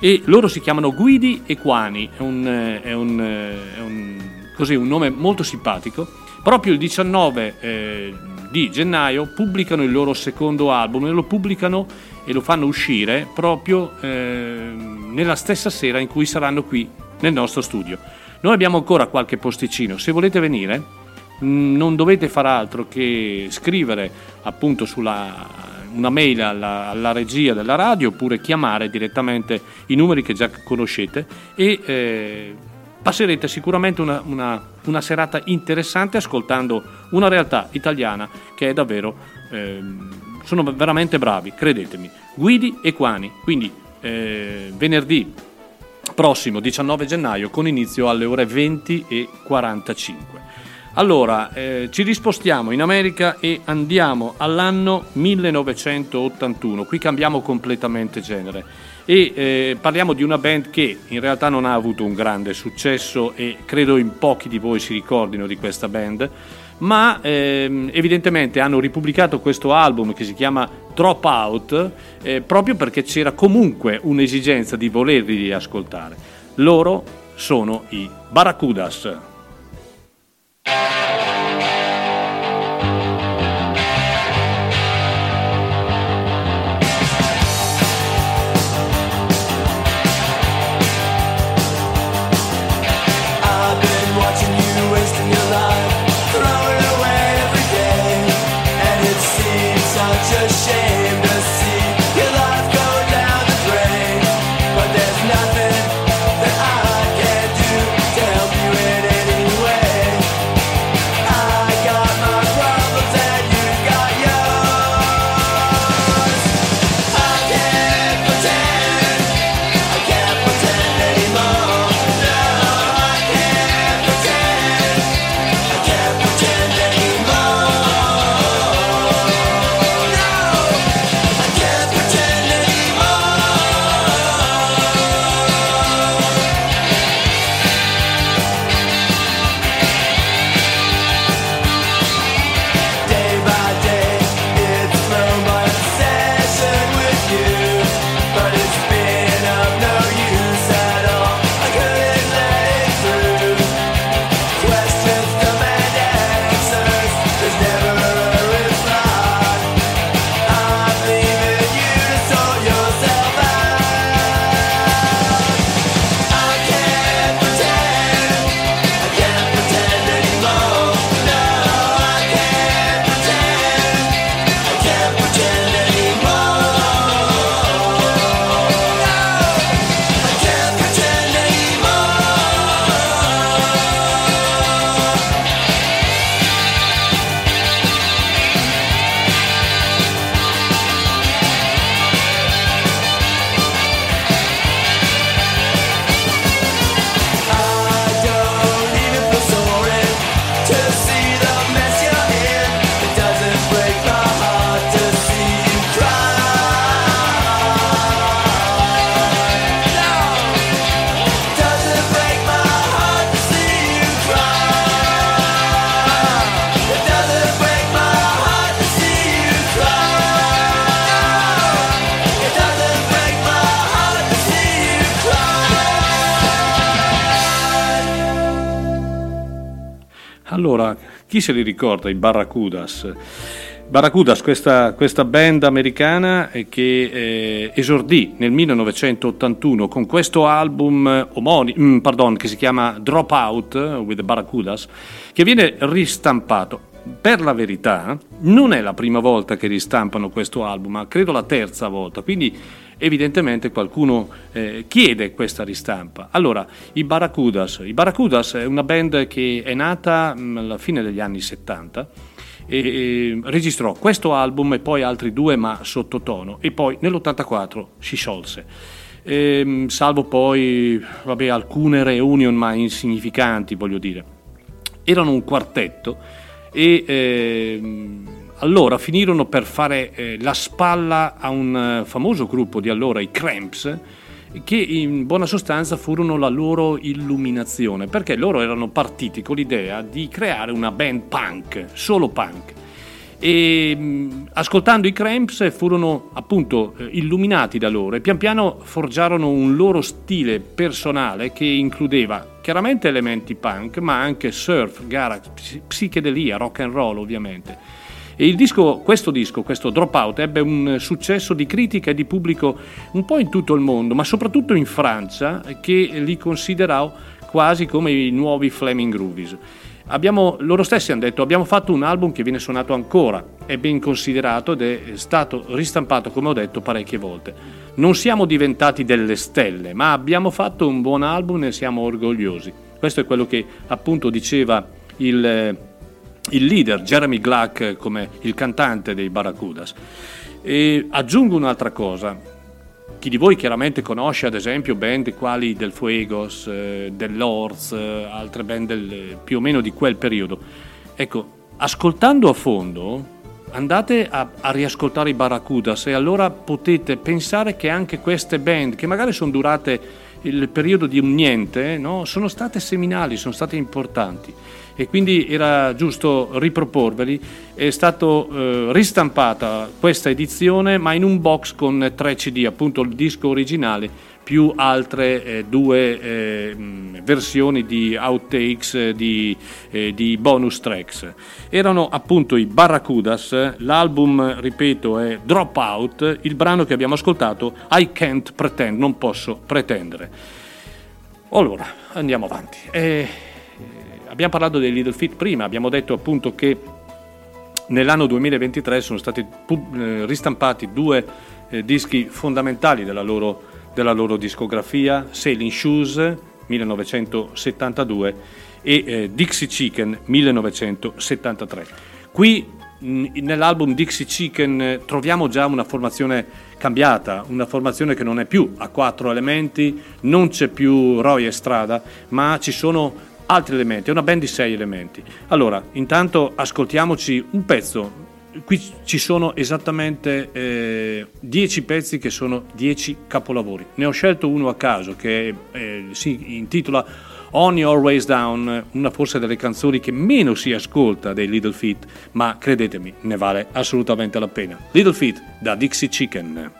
S1: E loro si chiamano Guidi e Quani, è un, eh, è un, eh, è un, così, un nome molto simpatico Proprio il 19 eh, di gennaio pubblicano il loro secondo album e lo pubblicano e lo fanno uscire proprio eh, nella stessa sera in cui saranno qui nel nostro studio. Noi abbiamo ancora qualche posticino, se volete venire mm, non dovete fare altro che scrivere appunto sulla una mail alla, alla, regia della radio oppure chiamare direttamente i numeri che già conoscete e eh, passerete sicuramente una, una, una, serata interessante ascoltando una realtà italiana che è davvero, eh, sono veramente bravi, credetemi. Guidi e Quani, quindi eh, venerdì prossimo 19 gennaio con inizio alle ore 20 e 45. Allora, eh, ci rispostiamo in America e andiamo all'anno 1981, qui cambiamo completamente genere e eh, parliamo di una band che in realtà non ha avuto un grande successo e credo in pochi di voi si ricordino di questa band ma ehm, evidentemente hanno ripubblicato questo album che si chiama Drop Out eh, proprio perché c'era comunque un'esigenza di volerli ascoltare. Loro sono i Barracudas. Chi se li ricorda i Barracudas? Barracudas, questa, questa band americana eh, che eh, esordì nel 1981 con questo album omonimo, mm, pardon, che si chiama Dropout with the Barracudas, che viene ristampato. Per la verità, non è la prima volta che ristampano questo album, ma credo la terza volta, quindi evidentemente qualcuno eh, chiede questa ristampa. Allora, i Barracudas. I Barracudas è una band che è nata mh, alla fine degli anni 70 e, e registrò questo album e poi altri due ma sottotono e poi nell'84 si sciolse. E, salvo poi vabbè, alcune reunion ma insignificanti voglio dire erano un quartetto e eh, allora finirono per fare eh, la spalla a un famoso gruppo di allora, i Cramps, che in buona sostanza furono la loro illuminazione, perché loro erano partiti con l'idea di creare una band punk, solo punk. E mh, ascoltando i Cramps furono appunto eh, illuminati da loro e pian piano forgiarono un loro stile personale che includeva chiaramente elementi punk, ma anche surf, garage, psichedelia, rock and roll ovviamente. E disco, questo disco, questo Dropout, ebbe un successo di critica e di pubblico un po' in tutto il mondo, ma soprattutto in Francia, che li considerò quasi come i nuovi Flaming Groovies. Abbiamo, loro stessi hanno detto abbiamo fatto un album che viene suonato ancora, è ben considerato ed è stato ristampato, come ho detto, parecchie volte. Non siamo diventati delle stelle, ma abbiamo fatto un buon album e siamo orgogliosi. Questo è quello che appunto diceva il il leader Jeremy Gluck come il cantante dei Barracudas. E aggiungo un'altra cosa. Chi di voi chiaramente conosce ad esempio band quali del Fuegos, eh, dell'Orz, eh, altre band del, più o meno di quel periodo. Ecco, ascoltando a fondo andate a, a, riascoltare i Barracudas e allora potete pensare che anche queste band, che magari sono durate il periodo di un niente, no? sono state seminali, sono state importanti e quindi era giusto riproporveli. È stata eh, ristampata questa edizione ma in un box con tre CD, appunto il disco originale più altre eh, due eh, versioni di outtakes, eh, di, eh, di, bonus tracks. Erano appunto i Barracudas, l'album, ripeto, è Dropout, il brano che abbiamo ascoltato, I Can't Pretend, non posso pretendere. Allora, andiamo avanti. Eh, abbiamo parlato dei Little Feet prima, abbiamo detto appunto che nell'anno 2023 sono stati eh, ristampati due eh, dischi fondamentali della loro, della loro, discografia, Sailing Shoes 1972 e eh, Dixie Chicken 1973. Qui nell'album Dixie Chicken eh, troviamo già una formazione cambiata, una formazione che non è più a quattro elementi, non c'è più Roy Strada, ma ci sono altri elementi, è una band di sei elementi. Allora, intanto ascoltiamoci un pezzo. Qui ci sono esattamente eh, dieci pezzi che sono dieci capolavori. Ne ho scelto uno a caso che eh, si intitola On Your Ways Down, una forse delle canzoni che meno si ascolta dei Little Feet, ma credetemi, ne vale assolutamente la pena. Little Feet da Dixie Chicken.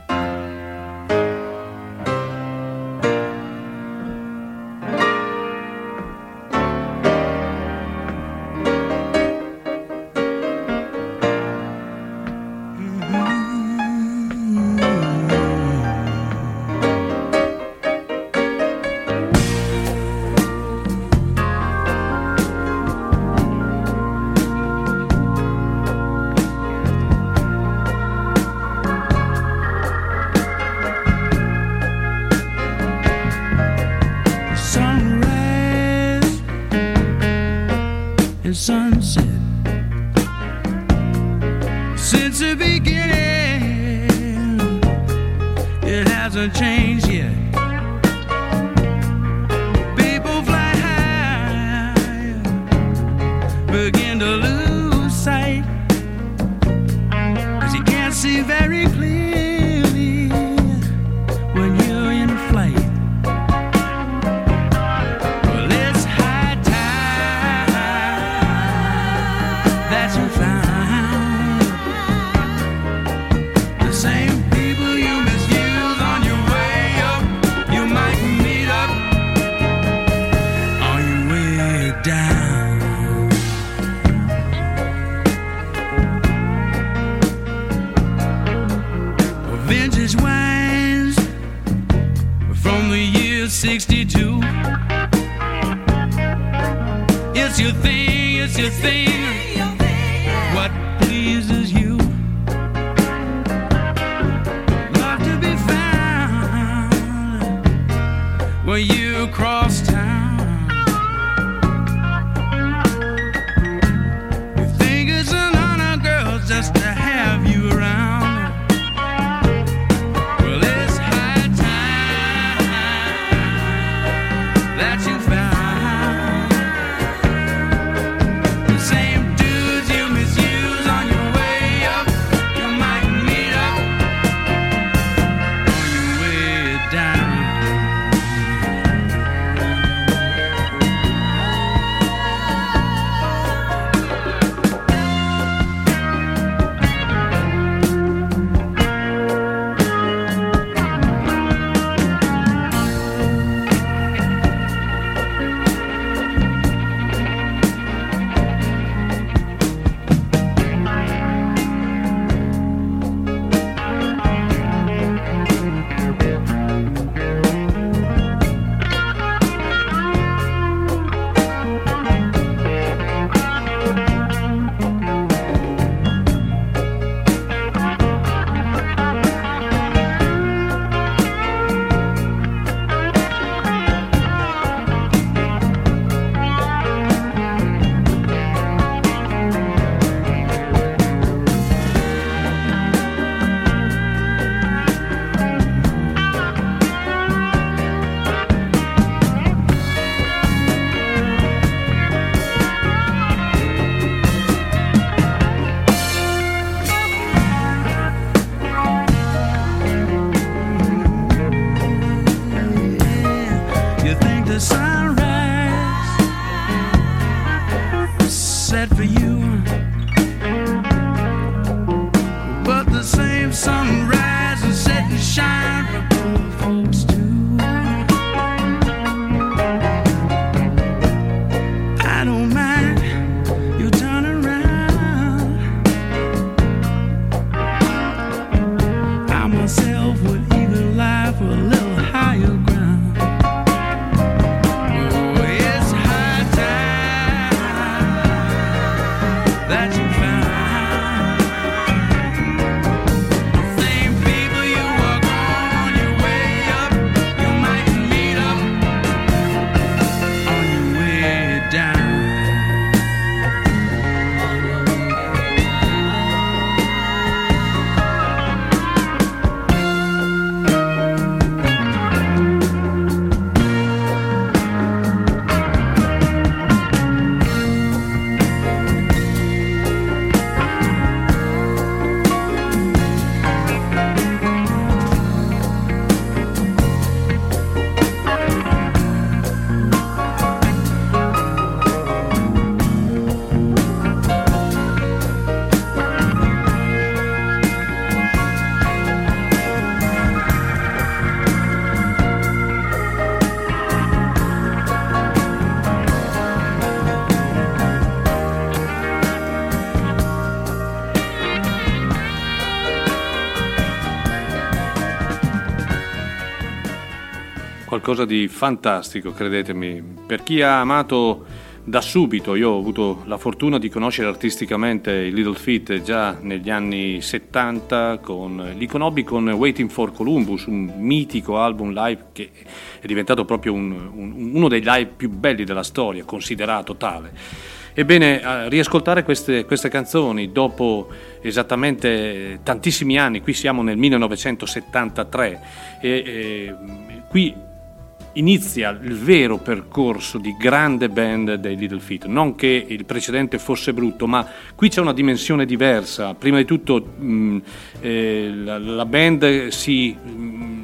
S1: Qualcosa di fantastico, credetemi. Per chi ha amato da subito, io ho avuto la fortuna di conoscere artisticamente i Little Feat già negli anni 70, con, li conobbi con Waiting for Columbus, un mitico album live che è diventato proprio un- un- uno dei live più belli della storia, considerato tale. Ebbene, riascoltare queste, queste canzoni dopo esattamente tantissimi anni, qui siamo nel 1973, e, e, qui inizia il vero percorso di grande band dei Little Feat. Non che il precedente fosse brutto, ma qui c'è una dimensione diversa. Prima di tutto mh, eh, la, la band si... mh,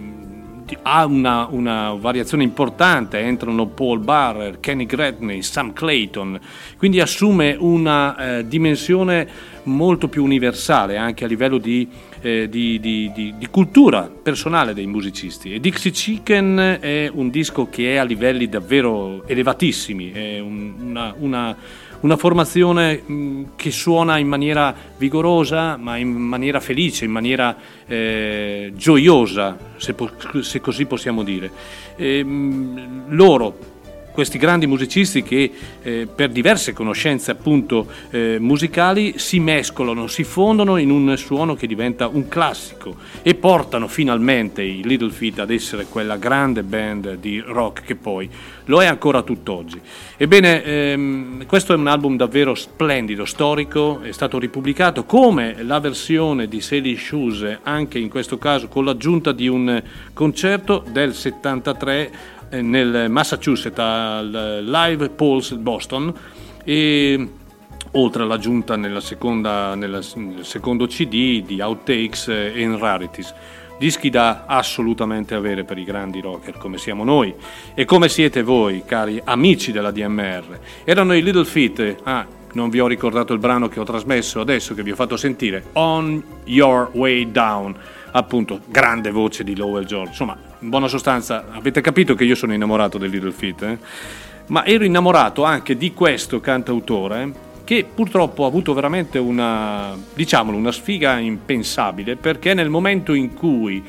S1: ha una, una variazione importante, entrano Paul Barrer, Kenny Gretney, Sam Clayton, quindi assume una eh, dimensione molto più universale anche a livello di, eh, di- di- di- di cultura personale dei musicisti. E Dixie Chicken è un disco che è a livelli davvero elevatissimi, è un- una, una- una formazione che suona in maniera vigorosa, ma in maniera felice, in maniera eh, gioiosa, se, po- se così possiamo dire. E, mh, loro, questi grandi musicisti che eh, per diverse conoscenze appunto eh, musicali si mescolano, si fondono in un suono che diventa un classico e portano finalmente i Little Feat ad essere quella grande band di rock che poi lo è ancora tutt'oggi. Ebbene, ehm, questo è un album davvero splendido, storico, è stato ripubblicato come la versione di Sally Shoes, anche in questo caso con l'aggiunta di un concerto del 73 eh, nel Massachusetts al Live Pulse Boston e oltre all'aggiunta nella seconda, nella- nel secondo CD di Outtakes e Rarities. Dischi da assolutamente avere per i grandi rocker come siamo noi e come siete voi, cari amici della DMR. Erano i Little Feat, ah, non vi ho ricordato il brano che ho trasmesso adesso, che vi ho fatto sentire, On Your Way Down, appunto, grande voce di Lowell George. Insomma, in buona sostanza, avete capito che io sono innamorato dei Little Feat, eh? ma ero innamorato anche di questo cantautore che purtroppo ha avuto veramente una, diciamolo, una sfiga impensabile perché nel momento in cui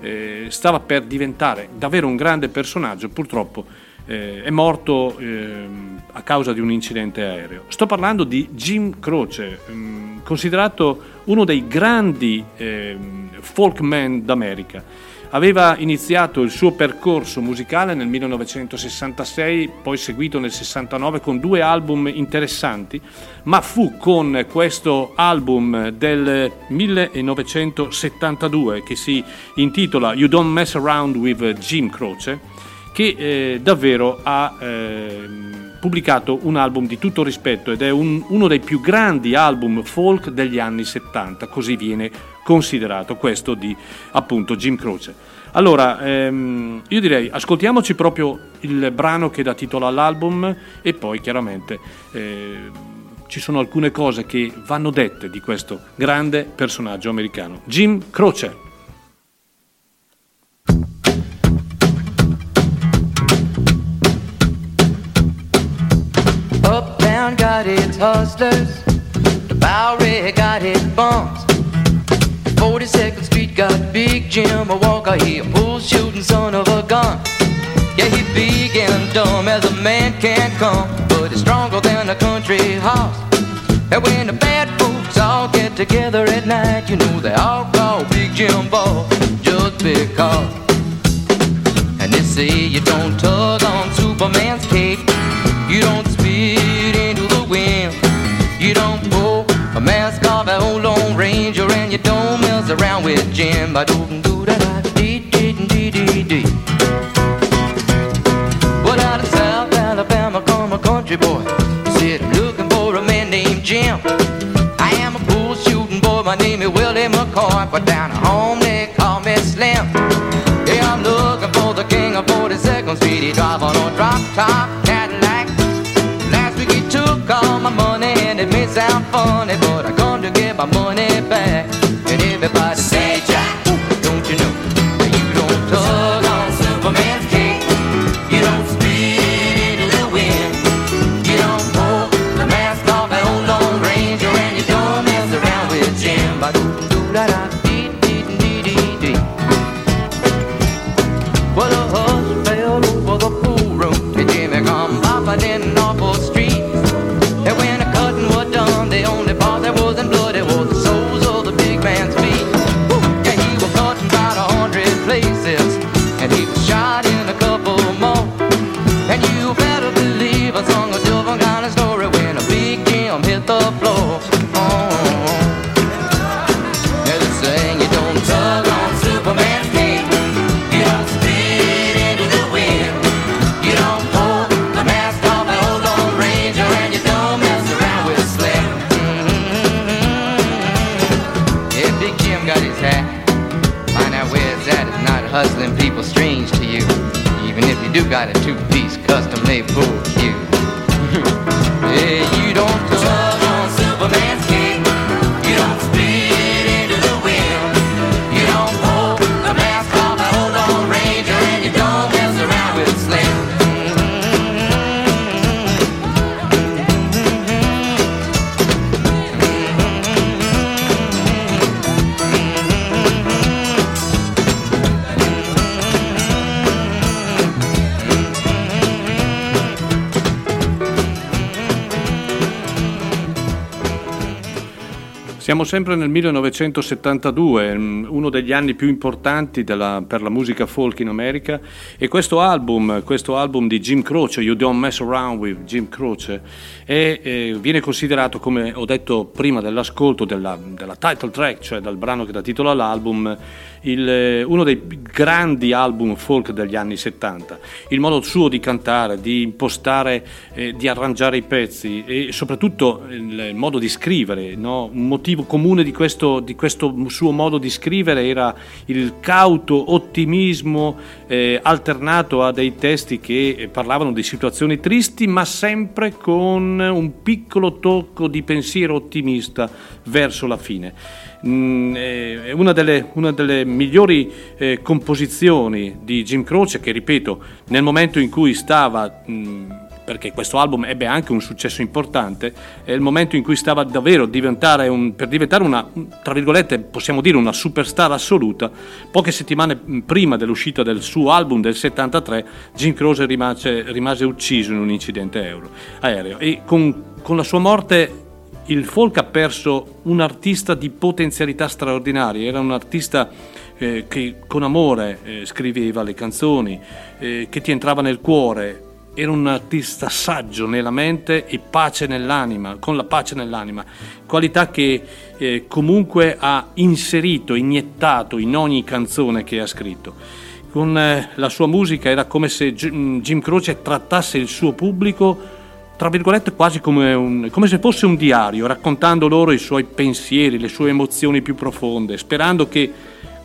S1: eh, stava per diventare davvero un grande personaggio, purtroppo eh, è morto ehm, a causa di un incidente aereo. Sto parlando di Jim Croce, ehm, considerato uno dei grandi ehm, folkman d'America. Aveva iniziato il suo percorso musicale nel 1966, poi seguito nel 69 con due album interessanti, ma fu con questo album del 1972 che si intitola You Don't Mess Around with Jim Croce che eh, davvero ha ehm, pubblicato un album di tutto rispetto ed è un- uno dei più grandi album folk degli anni 70, così viene considerato questo di appunto Jim Croce. Allora, ehm, io direi ascoltiamoci proprio il brano che dà titolo all'album e poi chiaramente eh, ci sono alcune cose che vanno dette di questo grande personaggio americano, Jim Croce.
S5: Uptown got its hustlers, the Bowery got its bums. 42nd Street got Big Jim, a walker, he a bull shooting son of a gun. Yeah, he big and dumb as a man can come, but he's stronger than a country horse. And when the bad folks all get together at night, you know they all call Big Jim Ball just because. And they say you don't tug on Superman's cape, you don't spit with Jim. I don't do that. Dee dee dee dee dee. Well, out of South Alabama come a country boy. Said I'm looking for a man named Jim. I am a bull shooting boy. My name is Willie McCoy, but down home they call me Slim. Yeah, I'm looking for the king of 42nd Street. He drive on a drop top Cadillac. Last week he took all my money and it may sound funny,
S1: Sempre nel 1972, mm, uno degli anni più importanti della- per la musica folk in America e questo album, questo album di Jim Croce, You Don't Mess Around with Jim Croce, è, eh, viene considerato, come ho detto prima dell'ascolto della, della title track, cioè dal brano che dà titolo all'album, il, uno dei grandi album folk degli anni 70. Il modo suo di cantare, di impostare, eh, di arrangiare i pezzi e soprattutto il modo di scrivere. no? Un motivo comune di questo, di questo suo modo di scrivere era il cauto ottimismo eh, alternato a dei testi che parlavano di situazioni tristi, ma sempre con un piccolo tocco di pensiero ottimista verso la fine. Mm, è una delle, una delle migliori eh, composizioni di Jim Croce che, ripeto, nel momento in cui stava, mm, perché questo album ebbe anche un successo importante, è il momento in cui stava davvero diventare un, per diventare una, tra virgolette, possiamo dire una superstar assoluta, poche settimane mm, prima dell'uscita del suo album del 73, Jim Croce rimase, rimase ucciso in un incidente aereo. E con, con la sua morte il folk ha perso un artista di potenzialità straordinarie, era un artista eh, che con amore eh, scriveva le canzoni, eh, che ti entrava nel cuore, era un artista saggio nella mente e pace nell'anima, con la pace nell'anima, qualità che eh, comunque ha inserito, iniettato in ogni canzone che ha scritto. Con eh, la sua musica era come se Jim Jim Croce trattasse il suo pubblico tra virgolette quasi come, un- come se fosse un diario, raccontando loro i suoi pensieri, le sue emozioni più profonde, sperando che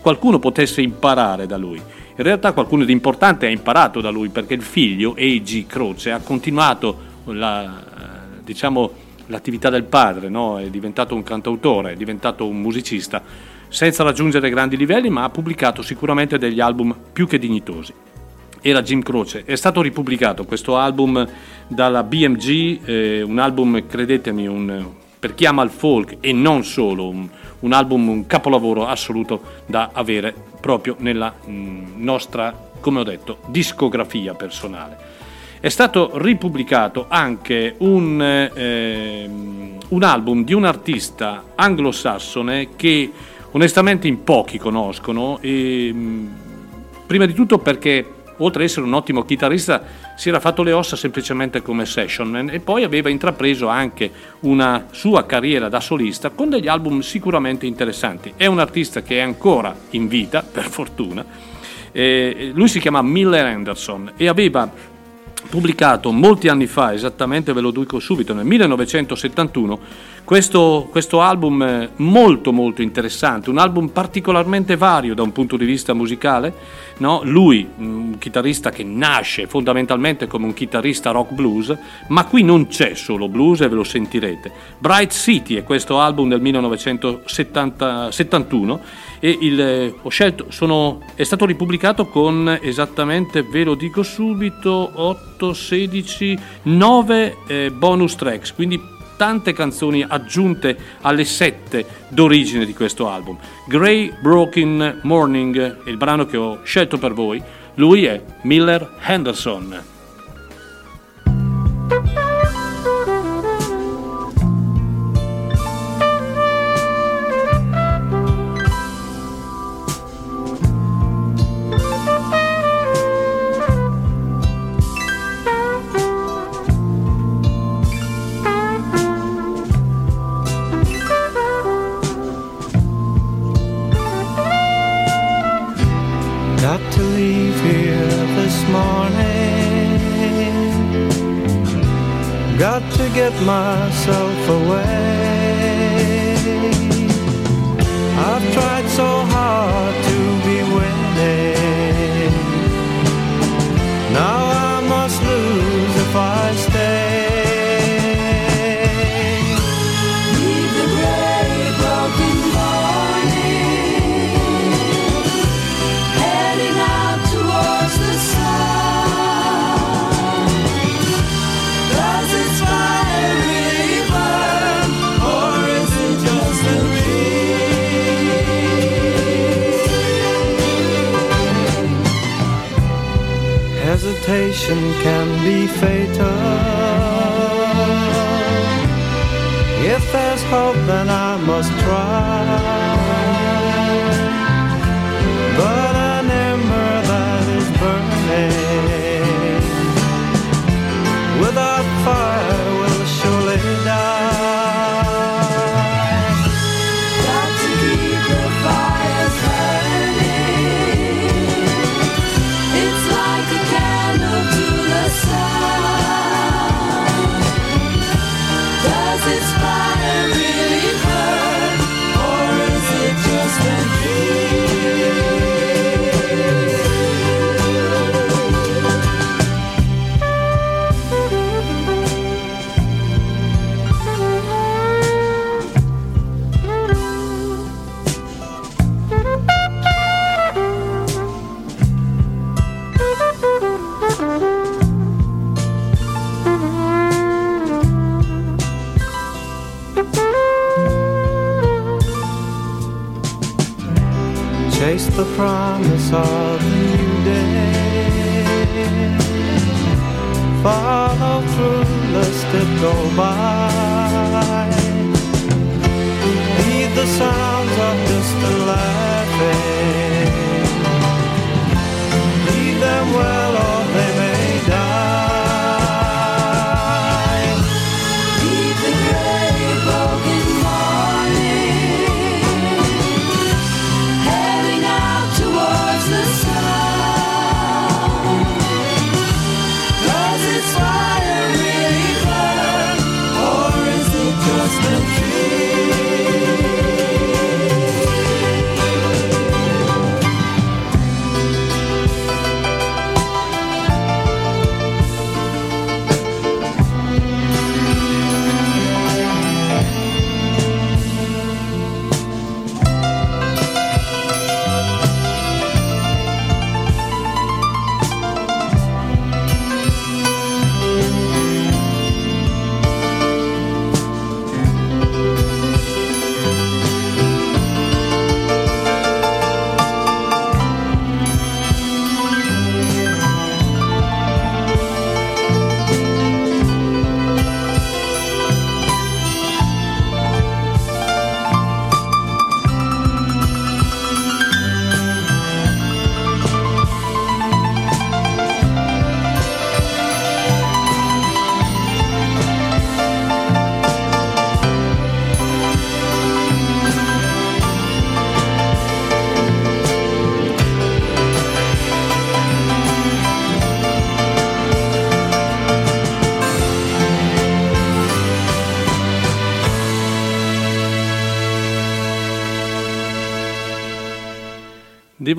S1: qualcuno potesse imparare da lui. In realtà qualcuno di importante ha imparato da lui perché il figlio, A.G. Croce, ha continuato la, eh, diciamo, l'attività del padre, no? è diventato un cantautore, è diventato un musicista, senza raggiungere grandi livelli, ma ha pubblicato sicuramente degli album più che dignitosi era Jim Croce. È stato ripubblicato questo album dalla BMG, eh, un album, credetemi, un- per chi ama il folk e non solo, un, un album, un capolavoro assoluto da avere proprio nella mm, nostra, come ho detto, discografia personale. È stato ripubblicato anche un, ehm, un album di un artista anglosassone che onestamente in pochi conoscono e mm, prima di tutto perché oltre ad essere un ottimo chitarrista si era fatto le ossa semplicemente come sessionman e poi aveva intrapreso anche una sua carriera da solista con degli album sicuramente interessanti. È un artista che è ancora in vita, per fortuna. Eh, lui si chiama Miller Anderson e aveva pubblicato molti anni fa, esattamente ve lo dico subito, nel 1971, questo, questo album molto molto interessante, un album particolarmente vario da un punto di vista musicale. no? Lui, un chitarrista che nasce fondamentalmente come un chitarrista rock blues, ma qui non c'è solo blues e ve lo sentirete. Bright City è questo album del 1971 e il, eh, ho scelto, sono, è stato ripubblicato con esattamente, ve lo dico subito, 8, 16, 9 eh, bonus tracks, quindi tante canzoni aggiunte alle sette d'origine di questo album. Grey Broken Morning il brano che ho scelto per voi, lui è Miller Henderson.
S6: Myself away. hope that
S7: I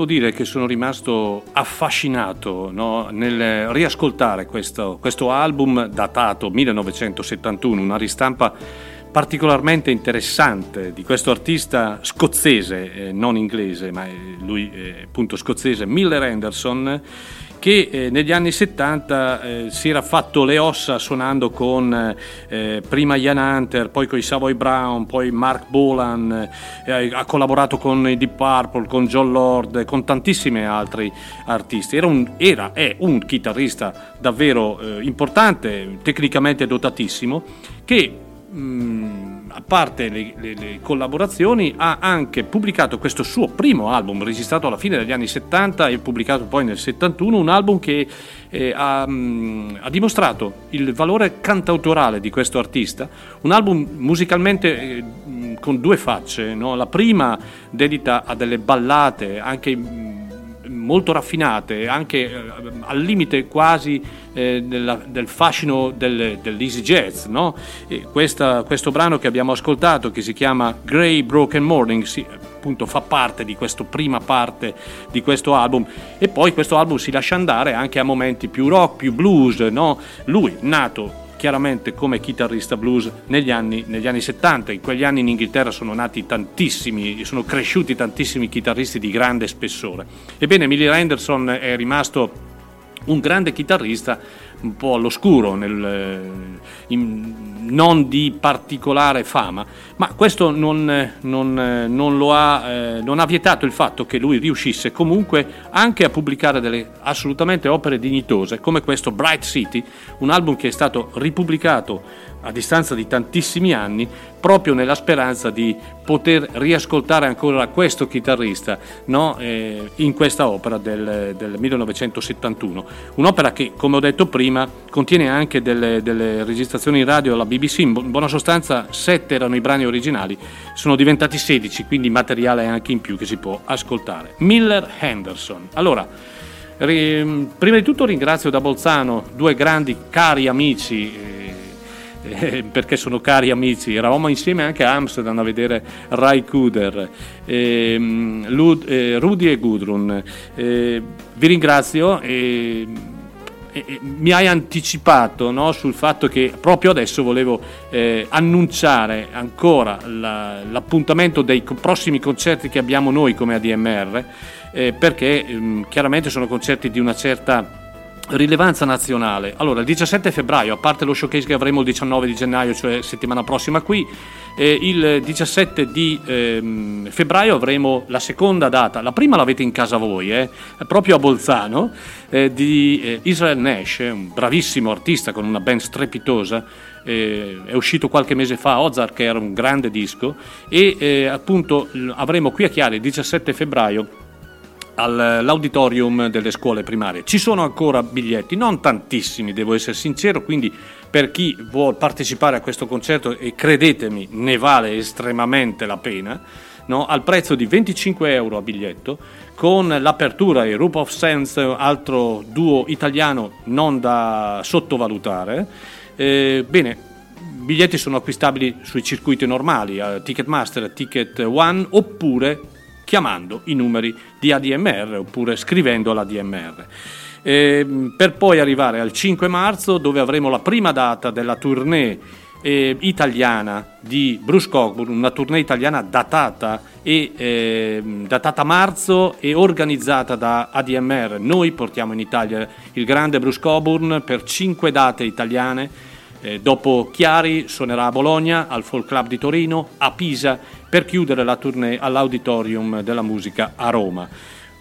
S1: Devo dire che sono rimasto affascinato no, nel riascoltare questo, questo album datato 1971, una ristampa particolarmente interessante di questo artista scozzese, eh, non inglese, ma eh, lui è appunto scozzese, Miller Anderson, che eh, negli anni 70 eh, si era fatto le ossa suonando con eh, prima Ian Hunter, poi con i Savoy Brown, poi Mark Bolan, eh, ha collaborato con i Deep Purple, con John Lord, con tantissimi altri artisti. Era, un, era è un chitarrista davvero eh, importante, tecnicamente dotatissimo, che mh, parte le, le- le collaborazioni, ha anche pubblicato questo suo primo album, registrato alla fine degli anni 70 e pubblicato poi nel 71, un album che eh, ha, ha dimostrato il valore cantautorale di questo artista, un album musicalmente eh, con due facce, no? la prima dedita a delle ballate, anche molto raffinate, anche eh, al limite quasi eh, della- del fascino del- dell'easy jazz. No? Questa- questo brano che abbiamo ascoltato, che si chiama Grey Broken Morning, si- appunto fa parte di questa prima parte di questo album e poi questo album si lascia andare anche a momenti più rock, più blues. No? Lui, nato chiaramente come chitarrista blues negli anni, negli anni 70. In quegli anni in Inghilterra sono nati tantissimi, sono cresciuti tantissimi chitarristi di grande spessore. Ebbene, Millie Anderson è rimasto un grande chitarrista, un po' all'oscuro, nel, eh, in- non di particolare fama, ma questo non, non, eh, non ha, eh, non ha vietato il fatto che lui riuscisse comunque anche a pubblicare delle assolutamente opere dignitose, come questo Bright City, un album che è stato ripubblicato a distanza di tantissimi anni, proprio nella speranza di poter riascoltare ancora questo chitarrista no? Eh, in questa opera del, del 1971. Un'opera che, come ho detto prima, contiene anche delle, delle registrazioni radio alla BBC, in bu- in buona sostanza sette erano i brani originali, sono diventati 16, quindi materiale anche in più che si può ascoltare. Miller Henderson. Allora, ri- prima di tutto ringrazio da Bolzano due grandi cari amici. eh, eh, perché sono cari amici, eravamo insieme anche a Amsterdam a vedere Rai Kuder, ehm, Lud- eh, Rudy e Gudrun. Eh, vi ringrazio e, e- e mi hai anticipato no, sul fatto che proprio adesso volevo eh, annunciare ancora la- l'appuntamento dei prossimi concerti che abbiamo noi come ADMR, eh, perché ehm, chiaramente sono concerti di una certa rilevanza nazionale. Allora, il 17 febbraio, a parte lo showcase che avremo il 19 di gennaio, cioè settimana prossima qui, eh, il 17 di ehm, febbraio avremo la seconda data, la prima l'avete in casa voi, eh, proprio a Bolzano, eh, di eh, Israel Nash, un bravissimo artista con una band strepitosa, eh, è uscito qualche mese fa Ozark che era un grande disco e eh, appunto avremo qui a Chiari il 17 febbraio all'auditorium delle scuole primarie. Ci sono ancora biglietti, non tantissimi, devo essere sincero, quindi per chi vuole partecipare a questo concerto, e credetemi, ne vale estremamente la pena, no? al prezzo di 25 euro a biglietto, con l'apertura e Roop of Sense, altro duo italiano non da sottovalutare. Eh, bene, biglietti sono acquistabili sui circuiti normali, a Ticketmaster, Ticket One, oppure chiamando i numeri di ADMR oppure scrivendo all'ADMR. Ehm, per poi arrivare al 5 marzo dove avremo la prima data della tournée eh, italiana di Bruce Cockburn, una tournée italiana datata, e, ehm, datata marzo e organizzata da ADMR. Noi portiamo in Italia il grande Bruce Cockburn per 5 date italiane. Eh, dopo Chiari suonerà a Bologna, al Folk Club di Torino, a Pisa per chiudere la tournée all'Auditorium della Musica a Roma.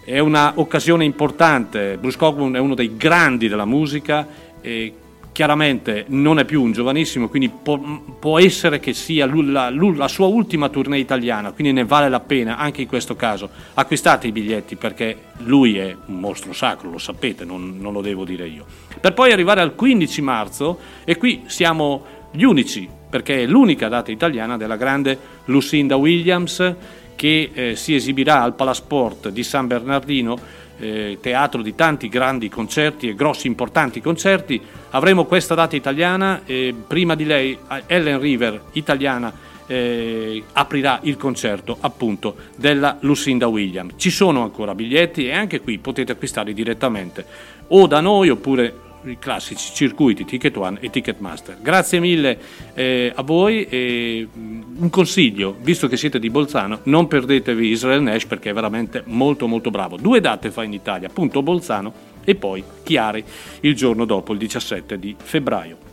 S1: È un'occasione importante, Bruce Cockburn è uno dei grandi della musica e chiaramente non è più un giovanissimo, quindi può, può essere che sia la, la sua ultima tournée italiana, quindi ne vale la pena anche in questo caso. Acquistate i biglietti perché lui è un mostro sacro, lo sapete, non, non lo devo dire io. Per poi arrivare al 15 marzo e qui siamo gli unici, perché è l'unica data italiana della grande Lucinda Williams che eh, si esibirà al Palasport di San Bernardino, eh, teatro di tanti grandi concerti e grossi importanti concerti. Avremo questa data italiana, eh, prima di lei Ellen River, italiana, eh, aprirà il concerto appunto della Lucinda Williams. Ci sono ancora biglietti e anche qui potete acquistarli direttamente o da noi oppure i classici circuiti Ticket One e Ticketmaster. Grazie mille eh, a voi e mm, un consiglio, visto che siete di Bolzano, non perdetevi Israel Nash perché è veramente molto molto bravo. Due date fa in Italia, appunto Bolzano e poi Chiari il giorno dopo, il 17 di febbraio.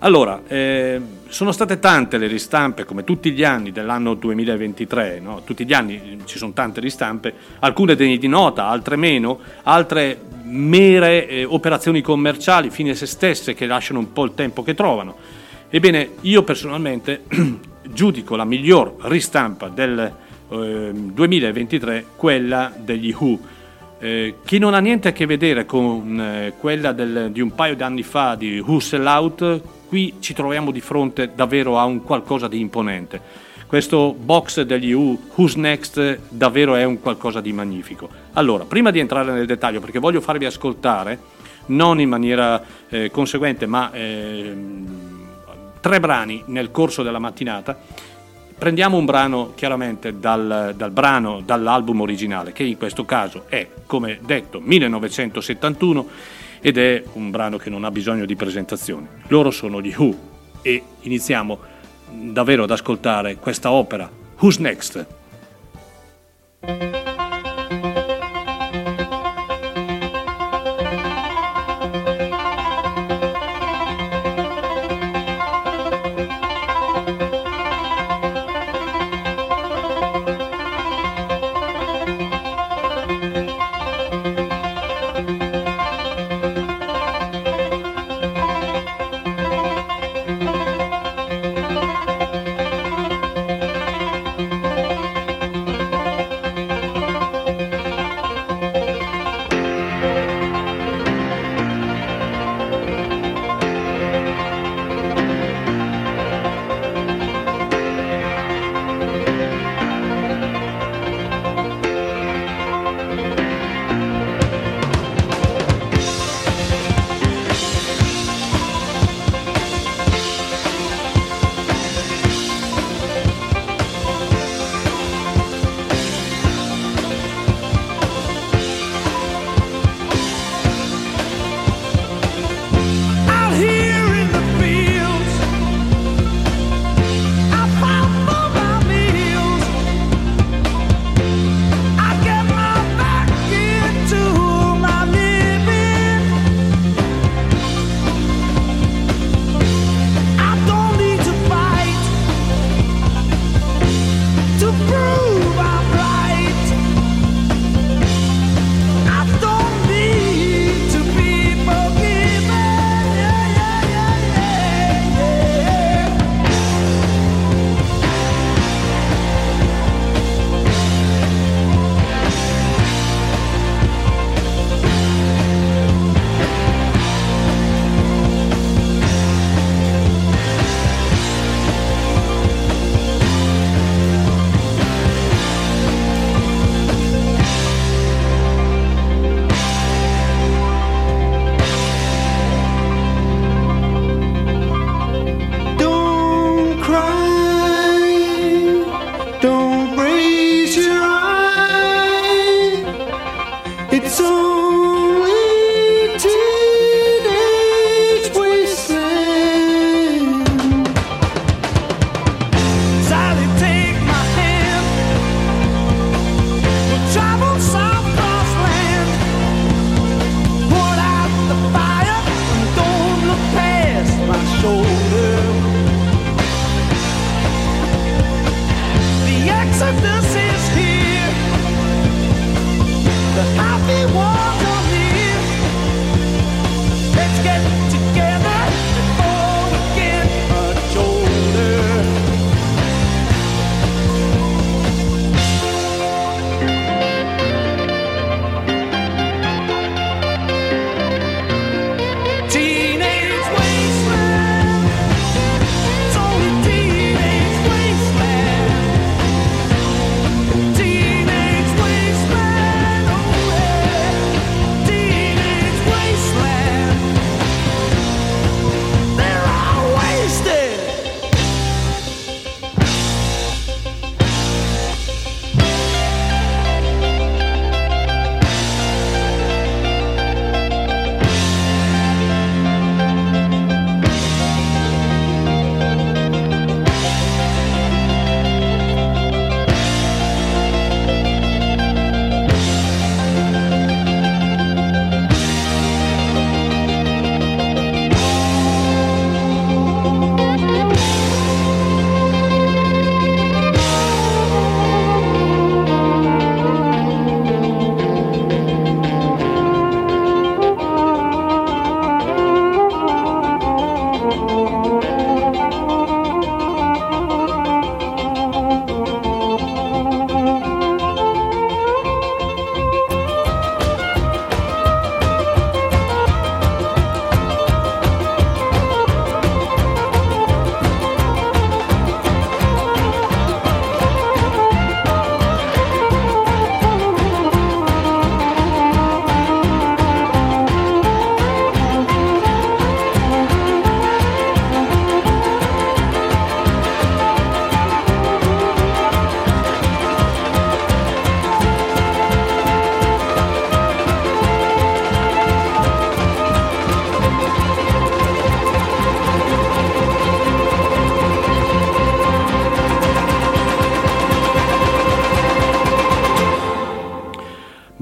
S1: Allora, eh, sono state tante le ristampe, come tutti gli anni dell'anno 2023, no? tutti gli anni ci sono tante ristampe, alcune degne di nota, altre meno, altre mere eh, operazioni commerciali fine se stesse che lasciano un po' il tempo che trovano. Ebbene, io personalmente giudico la miglior ristampa del eh, 2023 quella degli Who, eh, che non ha niente a che vedere con eh, quella del- di un paio di anni fa di Who Sell Out, qui ci troviamo di fronte davvero a un qualcosa di imponente. Questo box degli Who, Who's Next, davvero è un qualcosa di magnifico. Allora, prima di entrare nel dettaglio, perché voglio farvi ascoltare, non in maniera eh, conseguente, ma ehm, tre brani nel corso della mattinata, Prendiamo un brano chiaramente dal, dal brano, dall'album originale, che in questo caso è, come detto, 1971 ed è un brano che non ha bisogno di presentazioni. Loro sono gli Who e iniziamo davvero ad ascoltare questa opera, Who's Next?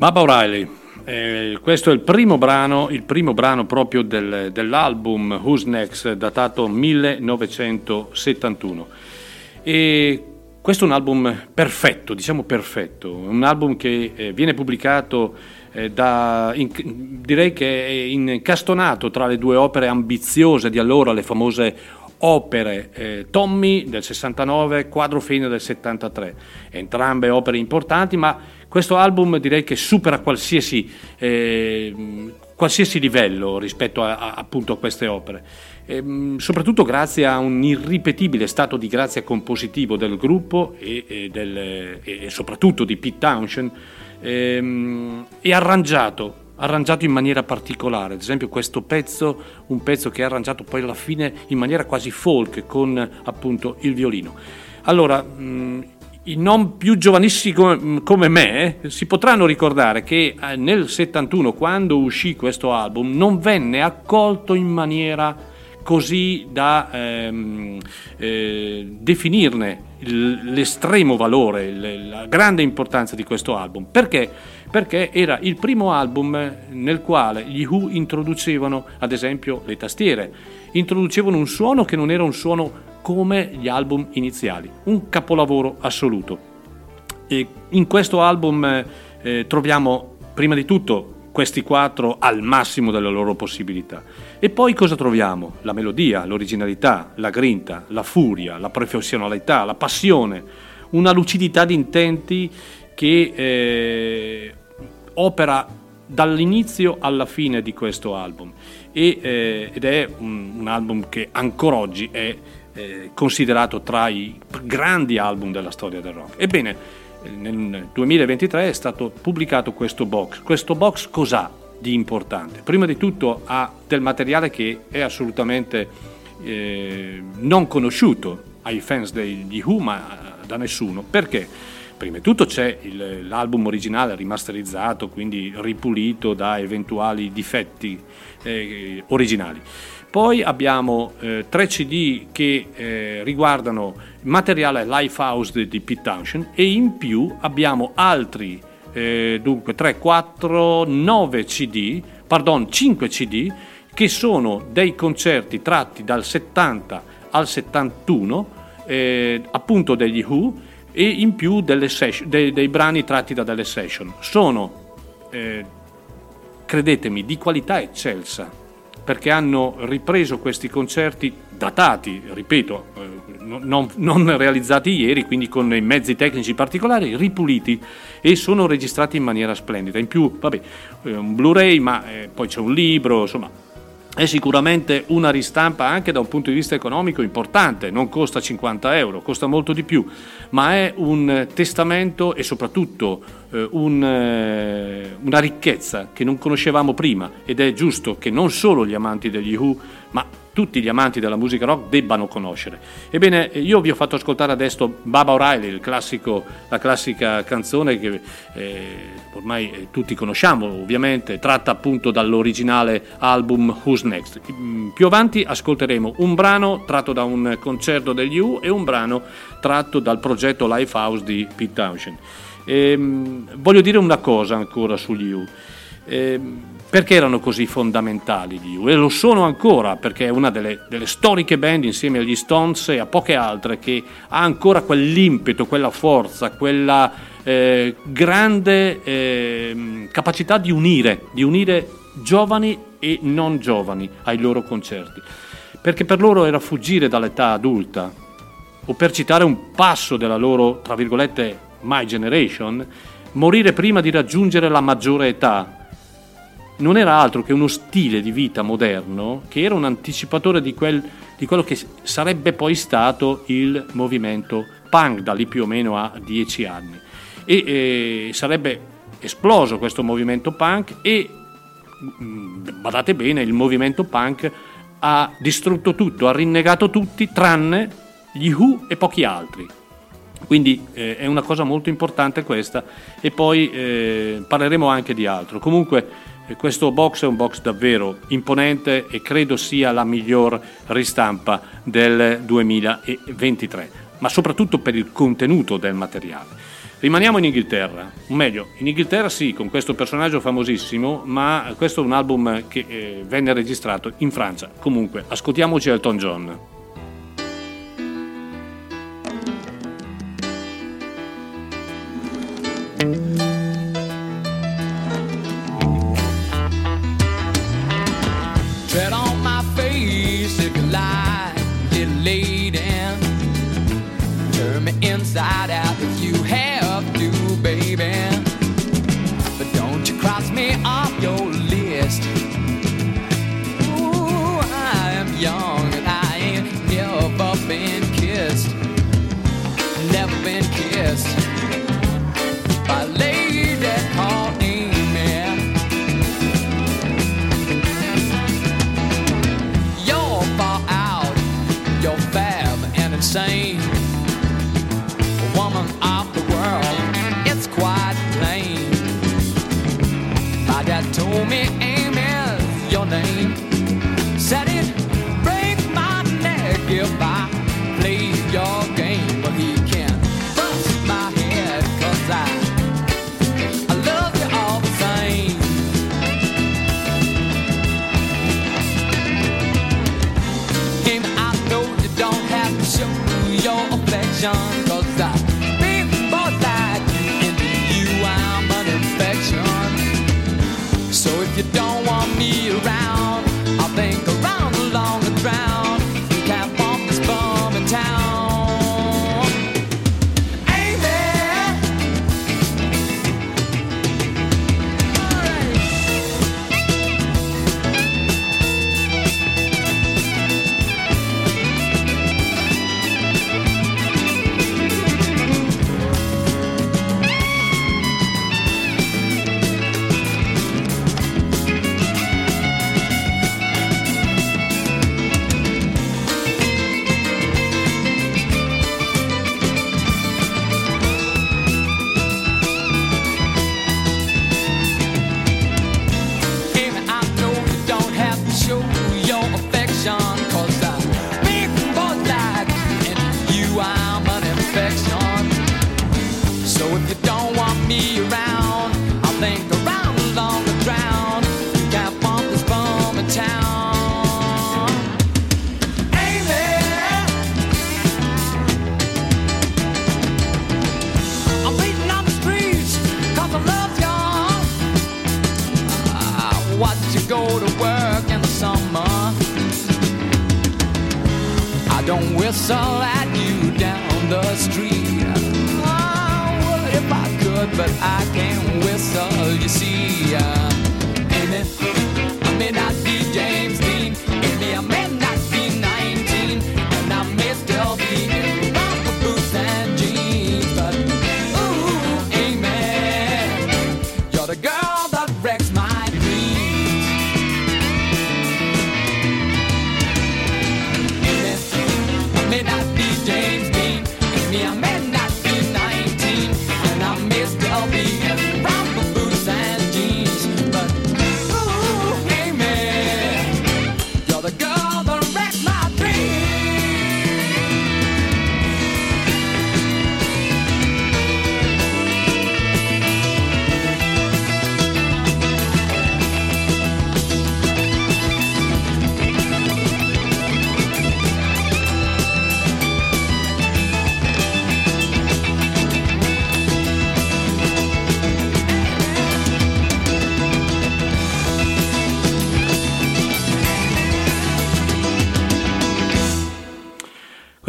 S1: Baba O'Reilly, eh, questo è il primo brano, il primo brano proprio del- dell'album Who's Next, datato 1971. E questo è un album perfetto, diciamo perfetto, un album che eh, viene pubblicato eh, da, in- direi che è incastonato tra le due opere ambiziose di allora, le famose opere eh, Tommy del 69, Quadro Fine del 73, entrambe opere importanti, ma questo album direi che supera qualsiasi, eh, qualsiasi livello rispetto a, a- appunto a queste opere. Ehm, soprattutto grazie a un irripetibile stato di grazia compositivo del gruppo e, e del- e soprattutto di Pete Townshend ehm, e arrangiato arrangiato in maniera particolare ad esempio questo pezzo un pezzo che è arrangiato poi alla fine in maniera quasi folk con appunto il violino allora i non più giovanissimi come, me si potranno ricordare che eh, nel 71 quando uscì questo album non venne accolto in maniera così da ehm, eh, definirne l'estremo valore, la grande importanza di questo album. Perché? Perché era il primo album nel quale gli Who introducevano, ad esempio, le tastiere, introducevano un suono che non era un suono come gli album iniziali, un capolavoro assoluto. E in questo album eh, troviamo prima di tutto questi quattro al massimo delle loro possibilità. E poi cosa troviamo? La melodia, l'originalità, la grinta, la furia, la professionalità, la passione, una lucidità di intenti che eh, opera dall'inizio alla fine di questo album E, eh, ed è un, un album che ancora oggi è eh, considerato tra i grandi album della storia del rock. Ebbene, eh, nel 2023 è stato pubblicato questo box. Questo box cos'ha di importante? Prima di tutto ha del materiale che è assolutamente eh, non conosciuto ai fans degli Who, ma da nessuno. Perché? Prima di tutto c'è il- l'album originale rimasterizzato, quindi ripulito da eventuali difetti eh, originali. Poi abbiamo eh, tre CD che eh, riguardano materiale Lifehouse di, di Pete Townshend e in più abbiamo altri, eh, dunque 3, 4, 9 CD, pardon, 5 CD che sono dei concerti tratti dal 70 al 71, eh, appunto degli Who, e in più session- dei, dei brani tratti da delle session. Sono eh, credetemi, di qualità eccelsa, perché hanno ripreso questi concerti datati, ripeto, eh, non, non- realizzati ieri, quindi con i mezzi tecnici particolari, ripuliti e sono registrati in maniera splendida. In più, vabbè, eh, un Blu-ray, ma eh, poi c'è un libro, insomma, è sicuramente una ristampa anche da un punto di vista economico importante, non costa 50 euro, costa molto di più, ma è un testamento e soprattutto eh, un, eh, una ricchezza che non conoscevamo prima ed è giusto che non solo gli amanti degli Who, ma tutti gli amanti della musica rock debbano conoscere. Ebbene, io vi ho fatto ascoltare adesso Baba O'Reilly, il classico- la classica canzone che eh, ormai eh, tutti conosciamo, ovviamente, tratta appunto dall'originale album Who's Next. Mm, Più avanti ascolteremo un brano tratto da un concerto degli U e un brano tratto dal progetto Lifehouse di Pete Townshend. Ehm, voglio dire una cosa ancora sugli U. Ehm, perché erano così fondamentali gli U? E lo sono ancora perché è una delle, delle storiche band insieme agli Stones e a poche altre che ha ancora quell'impeto, quella forza, quella eh, grande ehm, capacità di unire, di unire giovani e non giovani ai loro concerti. Perché per loro era fuggire dall'età adulta, o per citare un passo della loro, tra virgolette, My Generation, morire prima di raggiungere la maggiore età non era altro che uno stile di vita moderno che era un anticipatore di, quel- di quello che sarebbe poi stato il movimento punk da lì più o meno a dieci anni. E eh, sarebbe esploso questo movimento punk e, mm, badate bene, il movimento punk ha distrutto tutto, ha rinnegato tutti tranne gli Who e pochi altri. Quindi eh, è una cosa molto importante questa e poi eh, parleremo anche di altro. Comunque e questo box è un box davvero imponente e credo sia la miglior ristampa del 2023, ma soprattutto per il contenuto del materiale. Rimaniamo in Inghilterra, o meglio, in Inghilterra sì, con questo personaggio famosissimo, ma questo è un album che eh, venne registrato in Francia. Comunque, ascoltiamoci Elton John.
S5: thank tread on my face if you lie, get laid in. Turn me inside out if you have to, baby. But don't you cross me off your list. Ooh, I am young and I ain't never been kissed. Never been kissed. John. But I can't whistle. You see,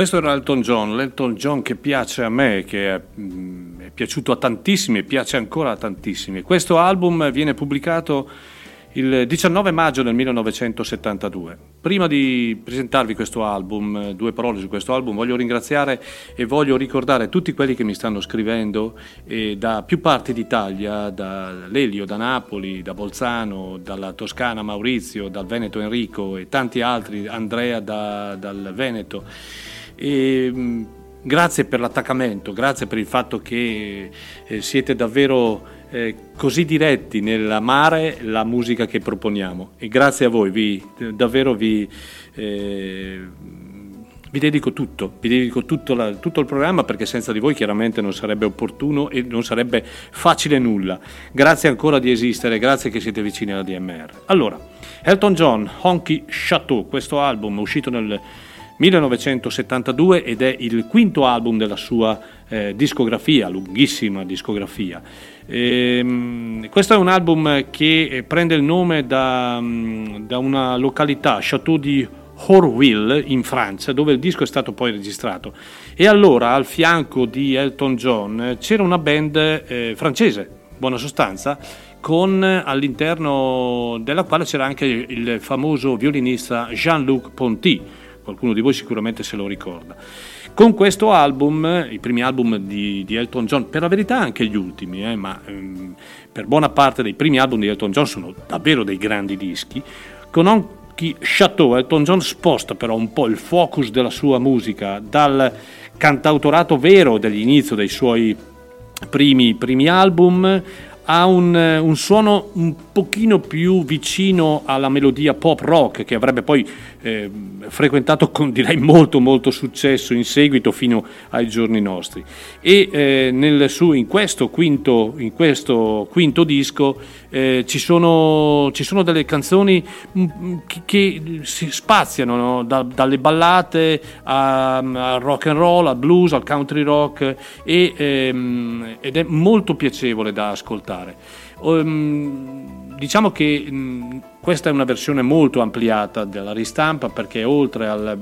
S1: Questo era Elton John, l'Elton John che piace a me, che è, mm, è piaciuto a tantissimi e piace ancora a tantissimi. Questo album viene pubblicato il 19 maggio del 1972. Prima di presentarvi questo album, due parole su questo album, voglio ringraziare e voglio ricordare tutti quelli che mi stanno scrivendo da più parti d'Italia, da Lelio, da Napoli, da Bolzano, dalla Toscana Maurizio, dal Veneto Enrico e tanti altri, Andrea da- dal Veneto. E, mh, grazie per l'attaccamento, grazie per il fatto che eh, siete davvero eh, così diretti nell'amare la musica che proponiamo e grazie a voi, vi, davvero vi, eh, vi dedico tutto, vi dedico tutto, la- tutto il programma perché senza di voi chiaramente non sarebbe opportuno e non sarebbe facile nulla. Grazie ancora di esistere, grazie che siete vicini alla DMR. Allora, Elton John, Honky Chateau, questo album uscito nel 1972 ed è il quinto album della sua eh, discografia, lunghissima discografia. Ehm, questo è un album che eh, prende il nome da, mm, da una località, Château di Horville in Francia, dove il disco è stato poi registrato. E allora al fianco di Elton John c'era una band eh, francese, buona sostanza, con all'interno della quale c'era anche il famoso violinista Jean-Luc Ponty, qualcuno di voi sicuramente se lo ricorda. Con questo album, i primi album di, di Elton John, per la verità anche gli ultimi, eh, ma ehm, per buona parte dei primi album di Elton John sono davvero dei grandi dischi, con Honky Chateau Elton John sposta però un po' il focus della sua musica dal cantautorato vero dell'inizio dei suoi primi, primi album ha un, eh, un suono un pochino più vicino alla melodia pop rock che avrebbe poi eh, frequentato con direi molto molto successo in seguito fino ai giorni nostri. E eh, nel suo- in, questo quinto, in questo quinto disco eh, ci, sono, ci sono delle canzoni mm, che, che si spaziano no? Da- dalle ballate al rock and roll, al blues, al country rock e, ehm, ed è molto piacevole da ascoltare. Ehm, diciamo che questa è una versione molto ampliata della ristampa perché oltre al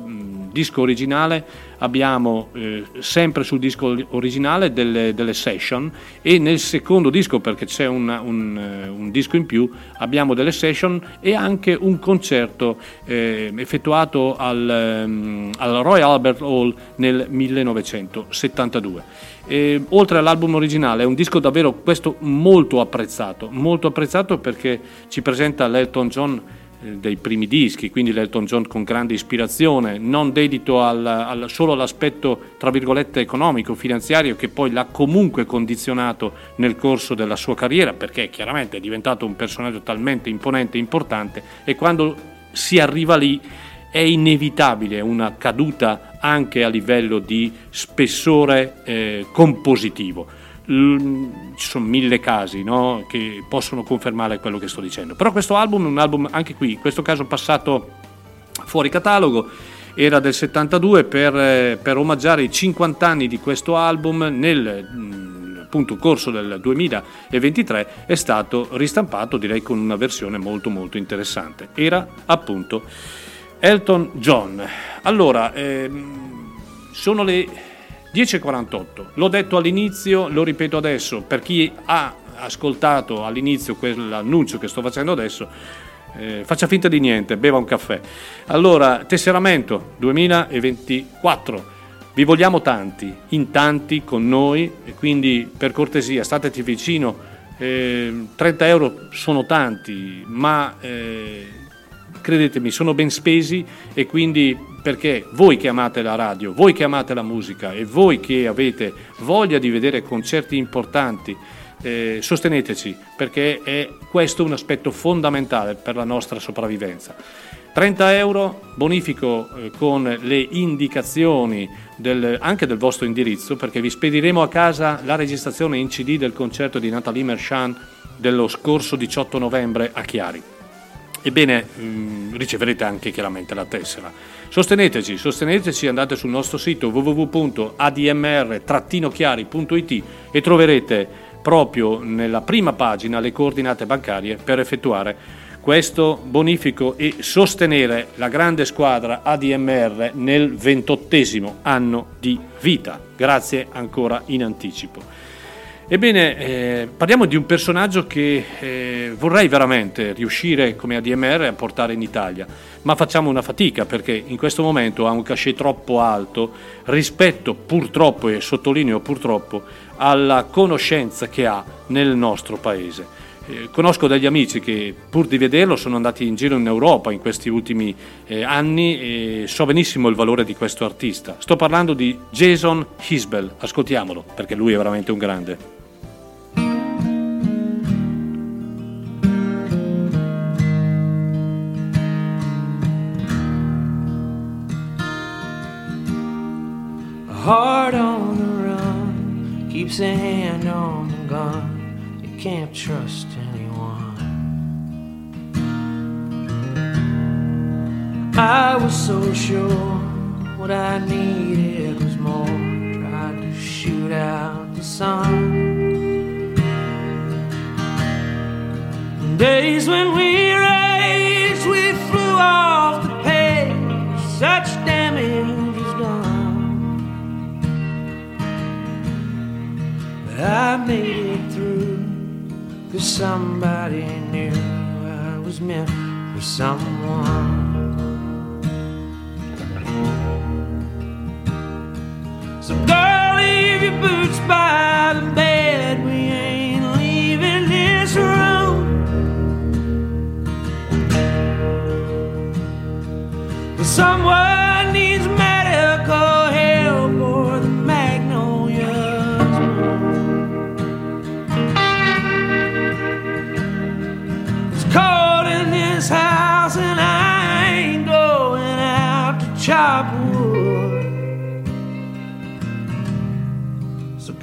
S1: disco originale abbiamo eh, sempre sul disco originale delle, delle session e nel secondo disco perché c'è una- un, eh, un disco in più abbiamo delle session e anche un concerto eh, effettuato al, al Royal Albert Hall nel 1972. E, oltre all'album originale è un disco davvero questo molto apprezzato, molto apprezzato perché ci presenta l'Elton John eh, dei primi dischi, quindi l'Elton John con grande ispirazione, non dedito al, al- solo all'aspetto tra virgolette economico, finanziario che poi l'ha comunque condizionato nel corso della sua carriera perché chiaramente è diventato un personaggio talmente imponente e importante e quando si arriva lì è inevitabile una caduta anche a livello di spessore eh, compositivo. L- ci sono mille casi no, che possono confermare quello che sto dicendo. Però questo album è un album, anche qui, in questo caso passato fuori catalogo, era del 72 per, eh, per omaggiare i 50 anni di questo album nel mm, appunto corso del 2023 è stato ristampato direi con una versione molto molto interessante. Era appunto Elton John. Allora, ehm, sono le 10.48, l'ho detto all'inizio, lo ripeto adesso, per chi ha ascoltato all'inizio quell'annuncio che sto facendo adesso, eh, faccia finta di niente, beva un caffè. Allora, tesseramento 2024. Vi vogliamo tanti, in tanti con noi, e quindi per cortesia stateci vicino. eh, 30 euro sono tanti, ma eh, credetemi, sono ben spesi e quindi perché voi che amate la radio, voi che amate la musica e voi che avete voglia di vedere concerti importanti, eh, sosteneteci perché è questo un aspetto fondamentale per la nostra sopravvivenza. 30 euro, bonifico eh, con le indicazioni del- anche del vostro indirizzo perché vi spediremo a casa la registrazione in CD del concerto di Nathalie Merchant dello scorso 18 novembre a Chiari. Ebbene, mh, riceverete anche chiaramente la tessera. Sosteneteci, sosteneteci, andate sul nostro sito www.admr-chiari.it e troverete proprio nella prima pagina le coordinate bancarie per effettuare questo bonifico e sostenere la grande squadra ADMR nel ventottesimo anno di vita. Grazie ancora in anticipo. Ebbene, eh, parliamo di un personaggio che eh, vorrei veramente riuscire come ADMR a portare in Italia, ma facciamo una fatica perché in questo momento ha un cachet troppo alto rispetto purtroppo, e sottolineo purtroppo, alla conoscenza che ha nel nostro paese. Eh, conosco degli amici che pur di vederlo sono andati in giro in Europa in questi ultimi eh, anni e so benissimo il valore di questo artista. Sto parlando di Jason Hisbell, ascoltiamolo perché lui è veramente un grande.
S6: Heart on the run keeps a hand on the gun. You can't trust anyone. I was so sure what I needed was more. Tried to shoot out the sun. Days when we raged, we flew off the page. Such damage I made it through. Cause somebody knew I was meant for someone. So, girl, leave your boots by the bed. We ain't leaving this room. But someone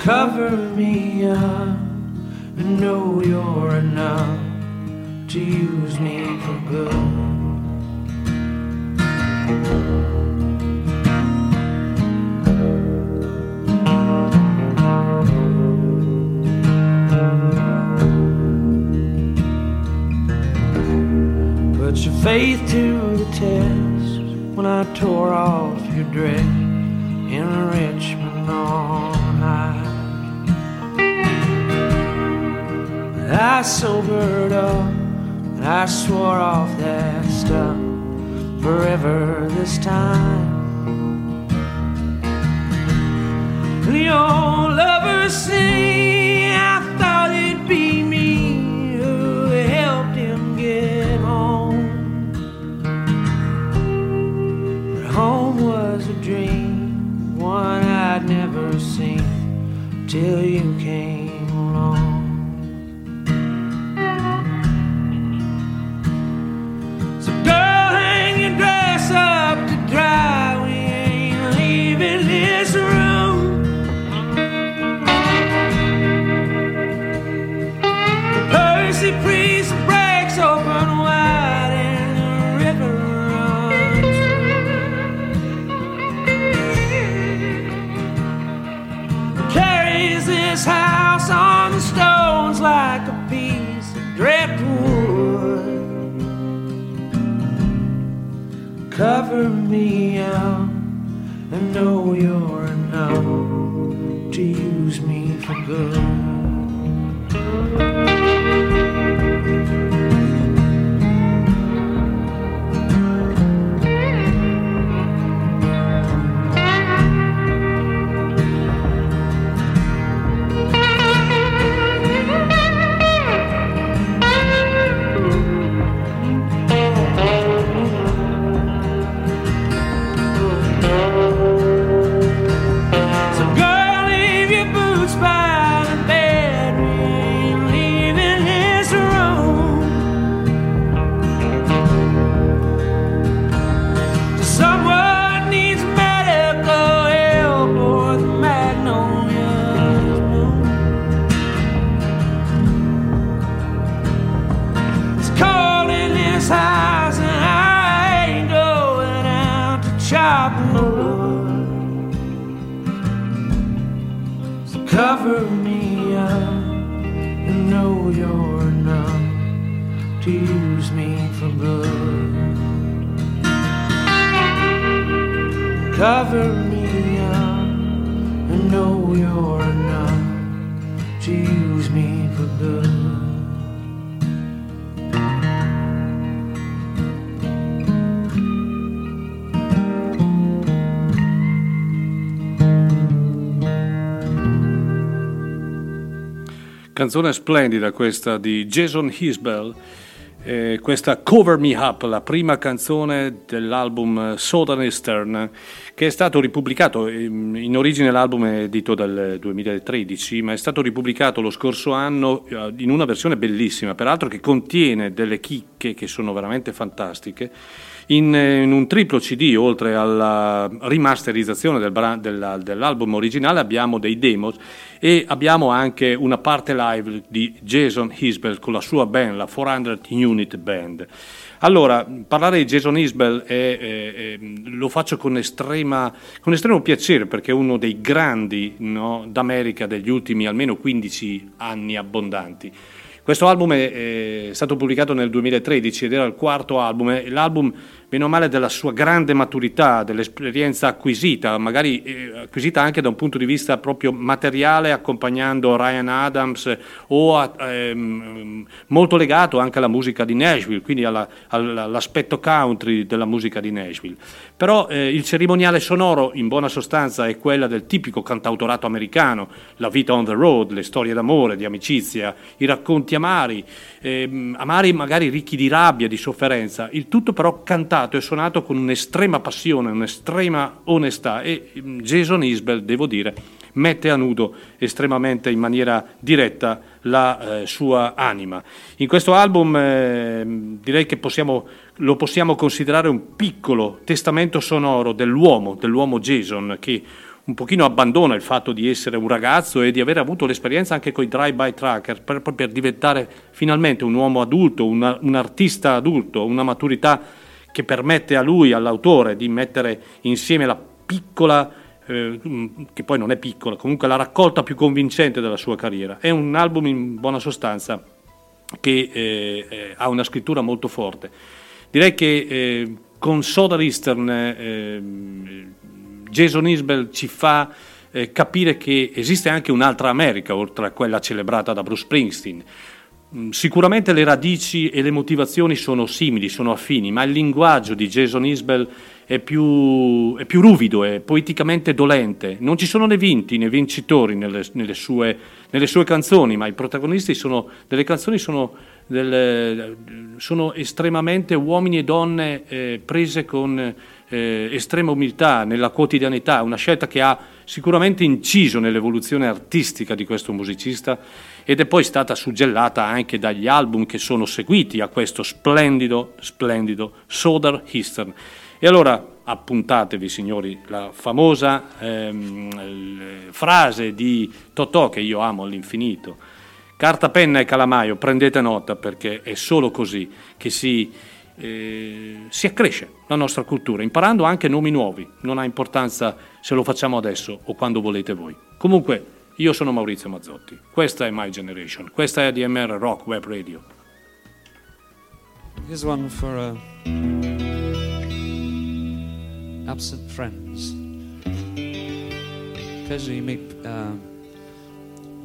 S6: Cover me up and know you're enough to use me for good. Put your faith to the test when I tore off your dress in Richmond on high. I sobered up and I swore off that stuff forever this time. Your lovers say I thought it'd be me who helped him get home. But home was a dream, one I'd never seen till you came Cover me up and know you're enough to use me for good. Cover me up and know you're enough to use me for good. Cover
S1: Canzone splendida questa di Jason Hisbell, eh, questa Cover Me Up, la prima canzone dell'album Southern Eastern, che è stato ripubblicato, ehm, in origine l'album è edito dal 2013, ma è stato ripubblicato lo scorso anno eh, in una versione bellissima, peraltro che contiene delle chicche che sono veramente fantastiche. In, in un triplo CD, oltre alla rimasterizzazione del bra- della- dell'album originale, abbiamo dei demos e abbiamo anche una parte live di Jason Hisbell con la sua band, la 400 Unit Band. Allora, parlare di Jason Isbell è, è- è- lo faccio con, estrema, con estremo piacere perché è uno dei grandi no, d'America degli ultimi almeno 15 anni abbondanti. Questo album è, stato pubblicato nel 2013 ed era il quarto album. e Meno male, della sua grande maturità, dell'esperienza acquisita, magari eh, acquisita anche da un punto di vista proprio materiale, accompagnando Ryan Adams o a- ehm, molto legato anche alla musica di Nashville, quindi alla- all'aspetto country della musica di Nashville. Però eh, il cerimoniale sonoro, in buona sostanza, è quella del tipico cantautorato americano, la vita on the road, le storie d'amore, di amicizia, i racconti amari, ehm, amari magari ricchi di rabbia, di sofferenza, il tutto però cantato e suonato con un'estrema passione, un'estrema onestà e mm, Jason Isbell, devo dire, mette a nudo estremamente in maniera diretta la eh, sua anima. In questo album eh, direi che possiamo, lo possiamo considerare un piccolo testamento sonoro dell'uomo, dell'uomo Jason, che un pochino abbandona il fatto di essere un ragazzo e di aver avuto l'esperienza anche con i drive-by tracker per, per diventare finalmente un uomo adulto, una- un artista adulto, una maturità che permette a lui, all'autore, di mettere insieme la piccola, eh, mm, che poi non è piccola, comunque la raccolta più convincente della sua carriera. È un album in buona sostanza che eh, eh, ha una scrittura molto forte. Direi che eh, con Soda Eastern eh, Jason Isbell ci fa eh, capire che esiste anche un'altra America oltre a quella celebrata da Bruce Springsteen. Mm, Sicuramente le radici e le motivazioni sono simili, sono affini, ma il linguaggio di Jason Isbell è più, è più ruvido, è poeticamente dolente. Non ci sono né vinti né vincitori nelle, nelle sue, nelle sue canzoni, ma i protagonisti sono, delle canzoni sono, delle- sono estremamente uomini e donne eh, prese con eh, estrema umiltà nella quotidianità, una scelta che ha sicuramente inciso nell'evoluzione artistica di questo musicista ed è poi stata suggellata anche dagli album che sono seguiti a questo splendido, splendido Soda Eastern. E allora appuntatevi signori la famosa ehm, frase di Totò che io amo all'infinito. Carta, penna e calamaio, prendete nota perché è solo così che si, eh, si accresce la nostra cultura, imparando anche nomi nuovi. Non ha importanza se lo facciamo adesso o quando volete voi. Comunque, io sono Maurizio Mazzotti, questa è My Generation, questa è ADMR Rock Web Radio.
S8: Here's one for uh, absent friends. Occasionally you meet, um,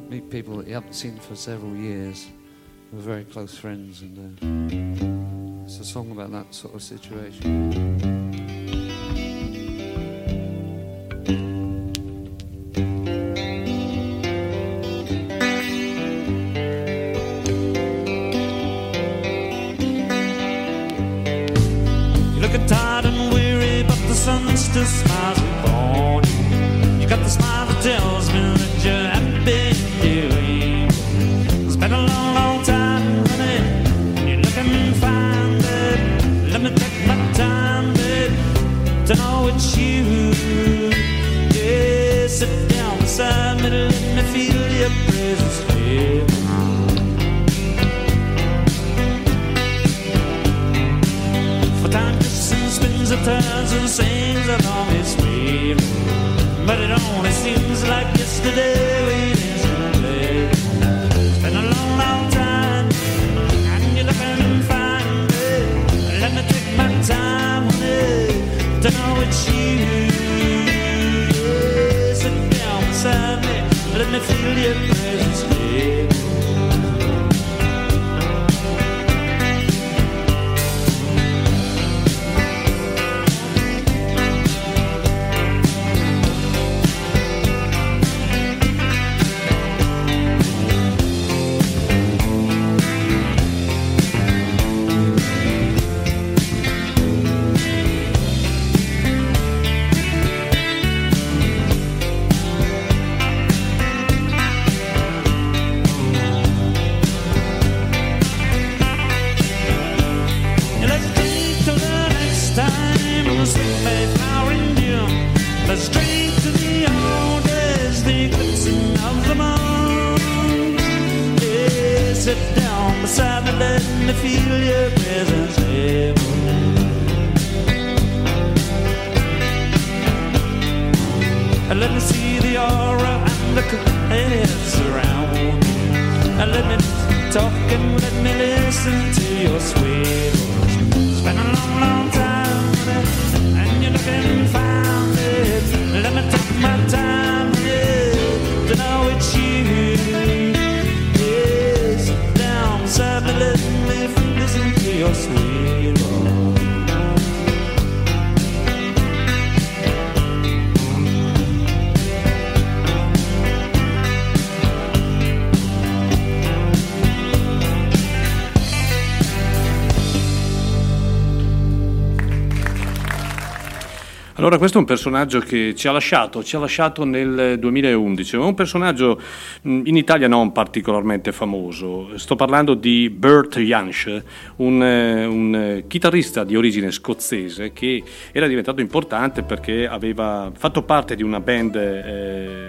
S8: meet people that you haven't seen for several years, who are very close friends, and uh, it's a song about that sort of situation.
S7: Still smiles upon you. You got the smile that tells me that you're happy doing. It's been a long, long time, honey. You're looking fine, babe. Let me take my time, babe, to know it's you. Yeah, sit down beside me, let me feel your presence, turns and sings along its way. But it only seems like yesterday we didn't play. It's been a long, long time, and you're looking fine, babe. Let me take my time, honey, to know it's you. Sit down beside me, let me feel your presence,
S1: Allora questo è un personaggio che ci ha lasciato, ci ha lasciato nel 2011, è un personaggio in Italia non particolarmente famoso, sto parlando di Bert Jansch, un, eh, un, eh, chitarrista di origine scozzese che era diventato importante perché aveva fatto parte di una band eh,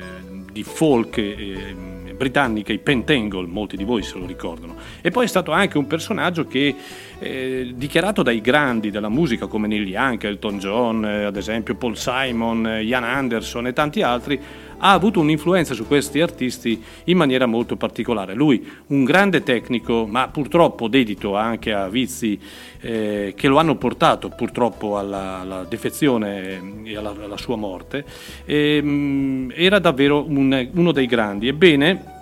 S1: di folk eh, britannica, i Pentangle, molti di voi se lo ricordano. E poi è stato anche un personaggio che, eh, dichiarato dai grandi della musica come Neil Young, Elton John, eh, ad esempio Paul Simon, eh, Ian Anderson e tanti altri, ha avuto un'influenza su questi artisti in maniera molto particolare. Lui, un grande tecnico, ma purtroppo dedito anche a vizi eh, che lo hanno portato purtroppo alla, alla defezione e alla, alla sua morte, e, mh, era davvero un- uno dei grandi. Ebbene,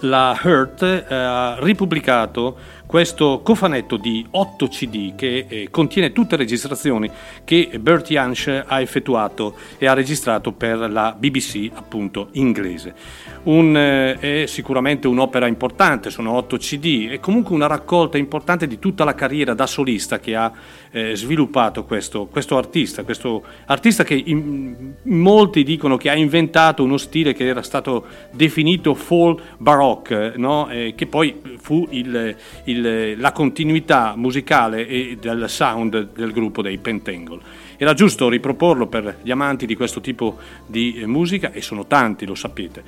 S1: la Hurt eh, ha ripubblicato questo cofanetto di 8 CD che eh, contiene tutte le registrazioni che Bert Jansch ha effettuato e ha registrato per la BBC appunto inglese. Un, eh, è sicuramente un'opera importante, sono 8 CD, è comunque una raccolta importante di tutta la carriera da solista che ha eh, sviluppato questo, questo artista, questo artista che in molti dicono che ha inventato uno stile che era stato definito fall baroque, no? Eh, che poi fu il, il- la continuità musicale e del sound del gruppo dei Pentangle. Era giusto riproporlo per gli amanti di questo tipo di eh, musica e sono tanti, lo sapete.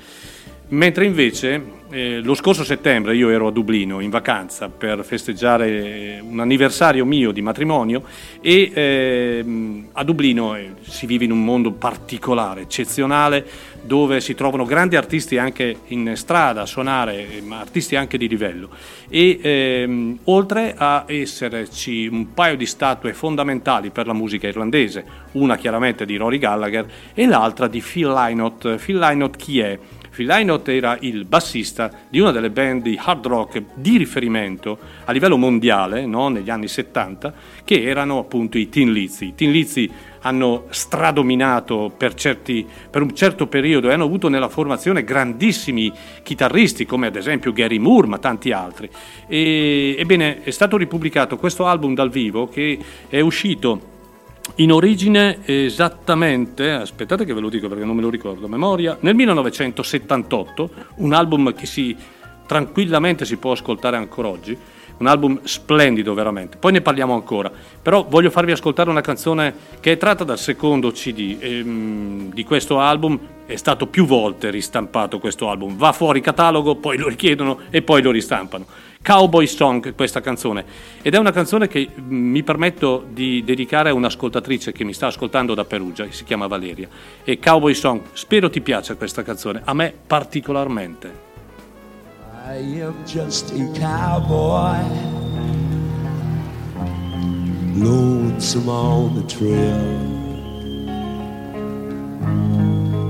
S1: Mentre invece eh, lo scorso settembre io ero a Dublino in vacanza per festeggiare eh, un anniversario mio di matrimonio e ehm, a Dublino eh, si vive in un mondo particolare, eccezionale, dove si trovano grandi artisti anche in strada a suonare, eh, ma artisti anche di livello. E ehm, oltre a esserci un paio di statue fondamentali per la musica irlandese, una chiaramente di Rory Gallagher e l'altra di Phil Lynott. Phil Lynott chi è? Phil Lynott era il bassista di una delle band di hard rock di riferimento a livello mondiale no? negli anni 70 che erano appunto i Tin Lizzy. I Tin Lizzy hanno stradominato per, certi- per un certo periodo e hanno avuto nella formazione grandissimi chitarristi come ad esempio Gary Moore ma tanti altri. E, ebbene è stato ripubblicato questo album dal vivo che è uscito in origine esattamente, aspettate che ve lo dico perché non me lo ricordo a memoria, nel 1978, un album che si tranquillamente si può ascoltare ancora oggi, un album splendido veramente. Poi ne parliamo ancora, però voglio farvi ascoltare una canzone che è tratta dal secondo CD ehm, di questo album, è stato più volte ristampato questo album, va fuori catalogo, poi lo richiedono e poi lo ristampano. Cowboy Song, questa canzone, ed è una canzone che mm, mi permetto di dedicare a un'ascoltatrice che mi sta ascoltando da Perugia, si chiama Valeria. E Cowboy Song, spero ti piaccia questa canzone, a me particolarmente.
S4: I am just a cowboy, lonesome on the trail.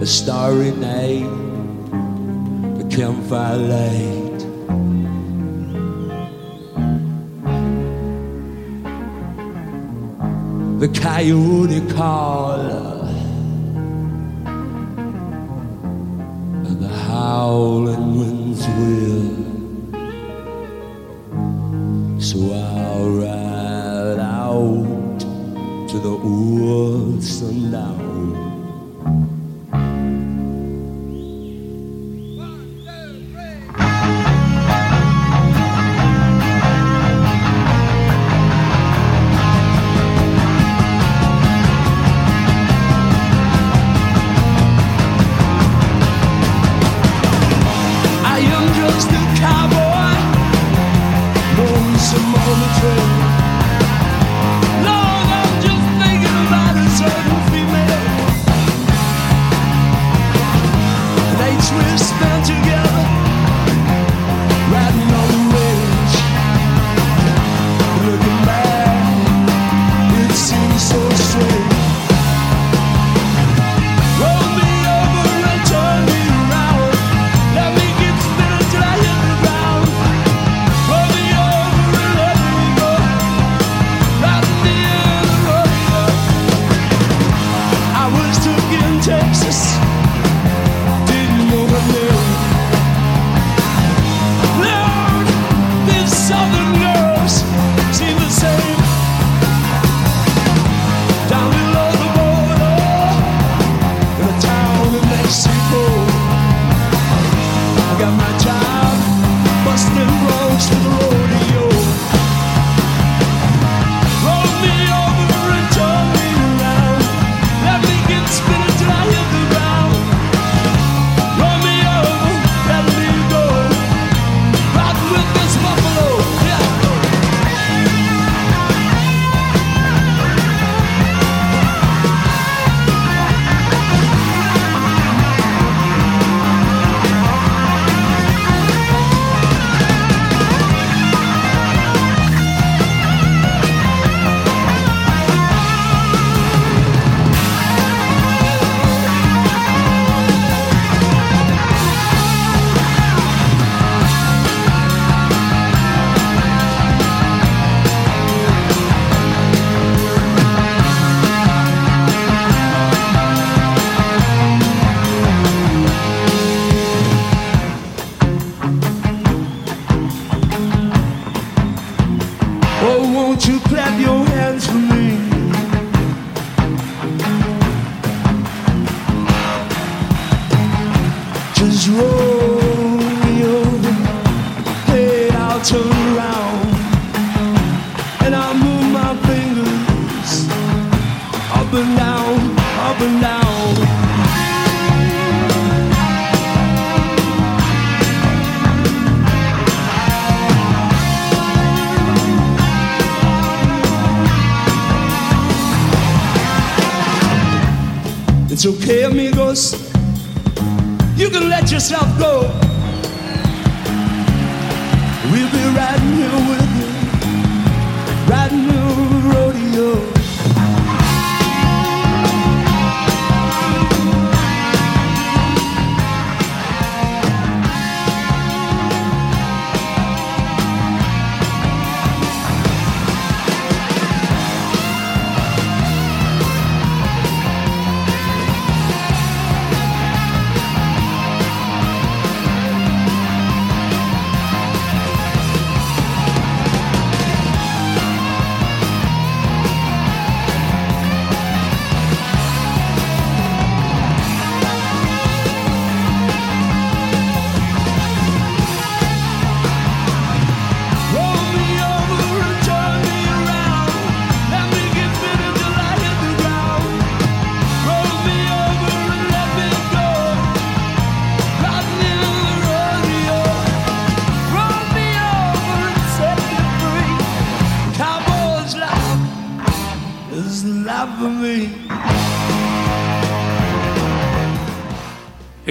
S4: A starry night, a campfire light. The coyote call and the howling winds will. So I'll ride out to the old sundown.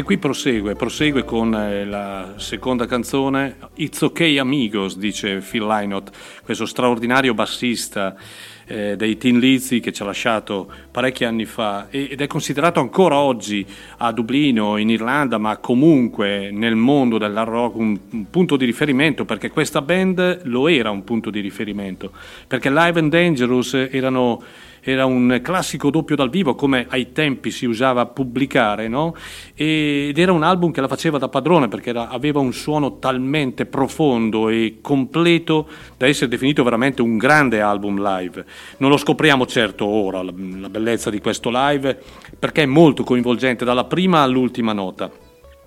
S1: E qui prosegue, prosegue con eh, la seconda canzone, It's Okay Amigos, dice Phil Lynott, questo straordinario bassista eh, dei Tin Lizzy che ci ha lasciato parecchi anni fa ed è considerato ancora oggi a Dublino, in Irlanda, ma comunque nel mondo dell'hard rock un, un punto di riferimento, perché questa band lo era un punto di riferimento, perché Live and Dangerous erano era un classico doppio dal vivo come ai tempi si usava pubblicare, no? ed era un album che la faceva da padrone perché era- aveva un suono talmente profondo e completo da essere definito veramente un grande album live. Non lo scopriamo certo ora, la, la bellezza di questo live, perché è molto coinvolgente dalla prima all'ultima nota.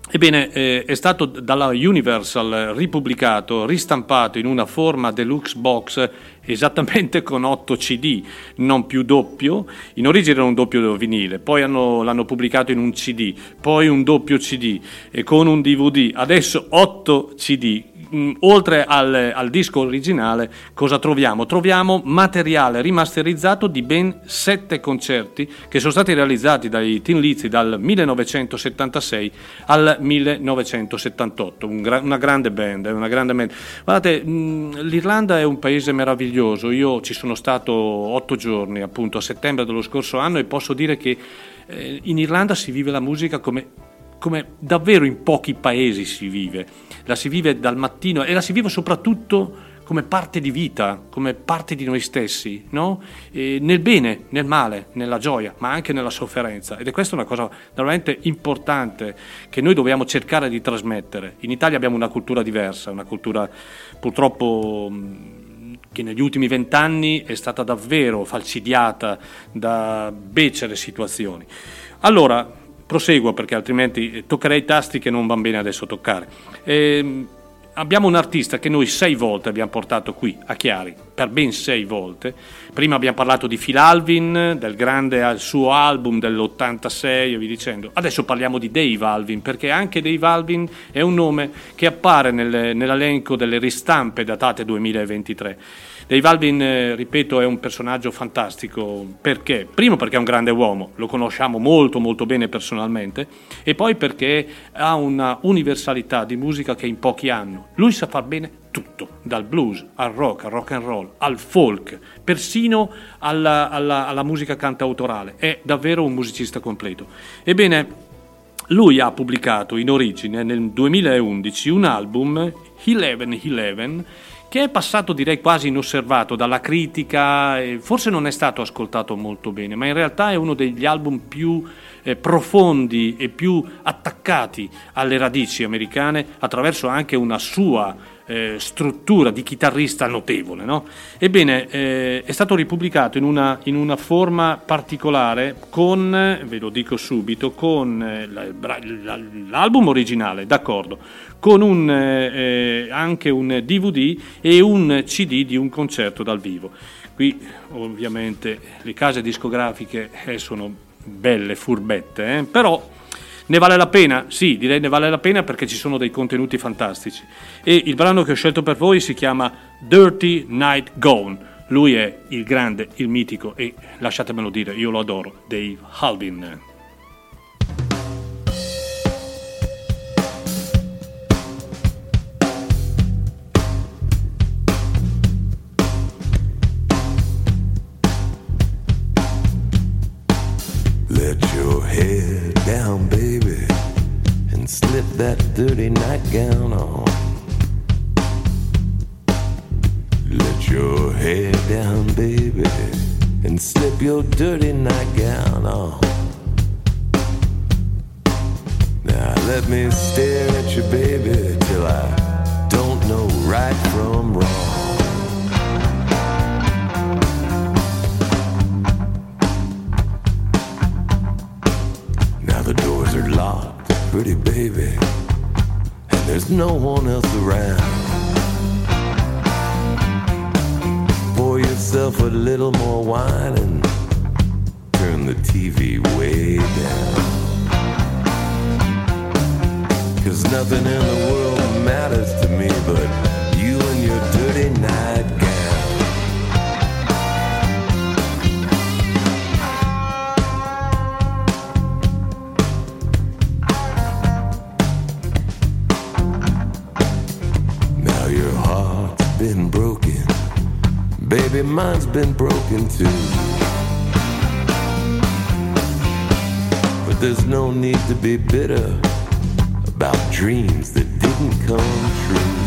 S1: Ebbene, eh, è stato dalla Universal ripubblicato, ristampato in una forma deluxe box esattamente con 8 CD, non più doppio. In origine era un doppio vinile, poi hanno- l'hanno pubblicato in un CD, poi un doppio CD e con un DVD. Adesso 8 CD. Mm, Oltre al, al disco originale, cosa troviamo? Troviamo materiale rimasterizzato di ben 7 concerti che sono stati realizzati dai Tin Lizzy dal 1976 al 1978. Un gra- una grande band, è una grande band. Guardate, mh, l'Irlanda è un paese meraviglioso. Io ci sono stato otto giorni, appunto, a settembre dello scorso anno e posso dire che eh, in Irlanda si vive la musica come, come davvero in pochi paesi si vive. La si vive dal mattino e la si vive soprattutto come parte di vita, come parte di noi stessi, no? Nel bene, nel male, nella gioia, ma anche nella sofferenza. Ed è questa una cosa veramente importante che noi dobbiamo cercare di trasmettere. In Italia abbiamo una cultura diversa, una cultura purtroppo che negli ultimi vent'anni è stata davvero falcidiata da becere situazioni. Allora, proseguo perché altrimenti toccherei tasti che non vanno bene adesso toccare. Ehm, abbiamo un artista che noi sei volte abbiamo portato qui a Chiari, per ben sei volte. Prima abbiamo parlato di Phil Alvin, del grande suo album dell'86 e via dicendo. Adesso parliamo di Dave Alvin, perché anche Dave Alvin è un nome che appare nel- nell'elenco delle ristampe datate 2023. Dave Alvin, eh, ripeto, è un personaggio fantastico perché? Primo perché è un grande uomo, lo conosciamo molto molto bene personalmente e poi perché ha una universalità di musica che in pochi hanno. Lui sa far bene tutto, dal blues al rock, al rock and roll, al folk, persino alla, alla- alla musica cantautorale. È davvero un musicista completo. Ebbene, lui ha pubblicato in origine nel 2011 un album, Eleven Eleven, che è passato direi quasi inosservato dalla critica, forse non è stato ascoltato molto bene, ma in realtà è uno degli album più eh, profondi e più attaccati alle radici americane attraverso anche una sua eh, struttura di chitarrista notevole. no? Ebbene, eh, è stato ripubblicato in una, in una forma particolare con, ve lo dico subito, con eh, la- l'album originale, d'accordo, con un, eh, eh, anche un DVD e un CD di un concerto dal vivo. Qui ovviamente le case discografiche sono belle, furbette, eh, però ne vale la pena? Sì, direi ne vale la pena perché ci sono dei contenuti fantastici. E il brano che ho scelto per voi si chiama Dirty Night Gone. Lui è il grande, il mitico e lasciatemelo dire, io lo adoro, Dave Halvin.
S9: Slip that dirty nightgown on. Let your head down, baby, and slip your dirty nightgown on. Now let me stare at you, baby, till I don't know right from wrong. Pretty baby, and there's no one else around. Pour yourself a little more wine and turn the TV way down. Cause nothing in the world matters to me but you and your dirty nightgown. Been broken. Baby, mine's been broken too. But there's no need to be bitter about dreams that didn't come true.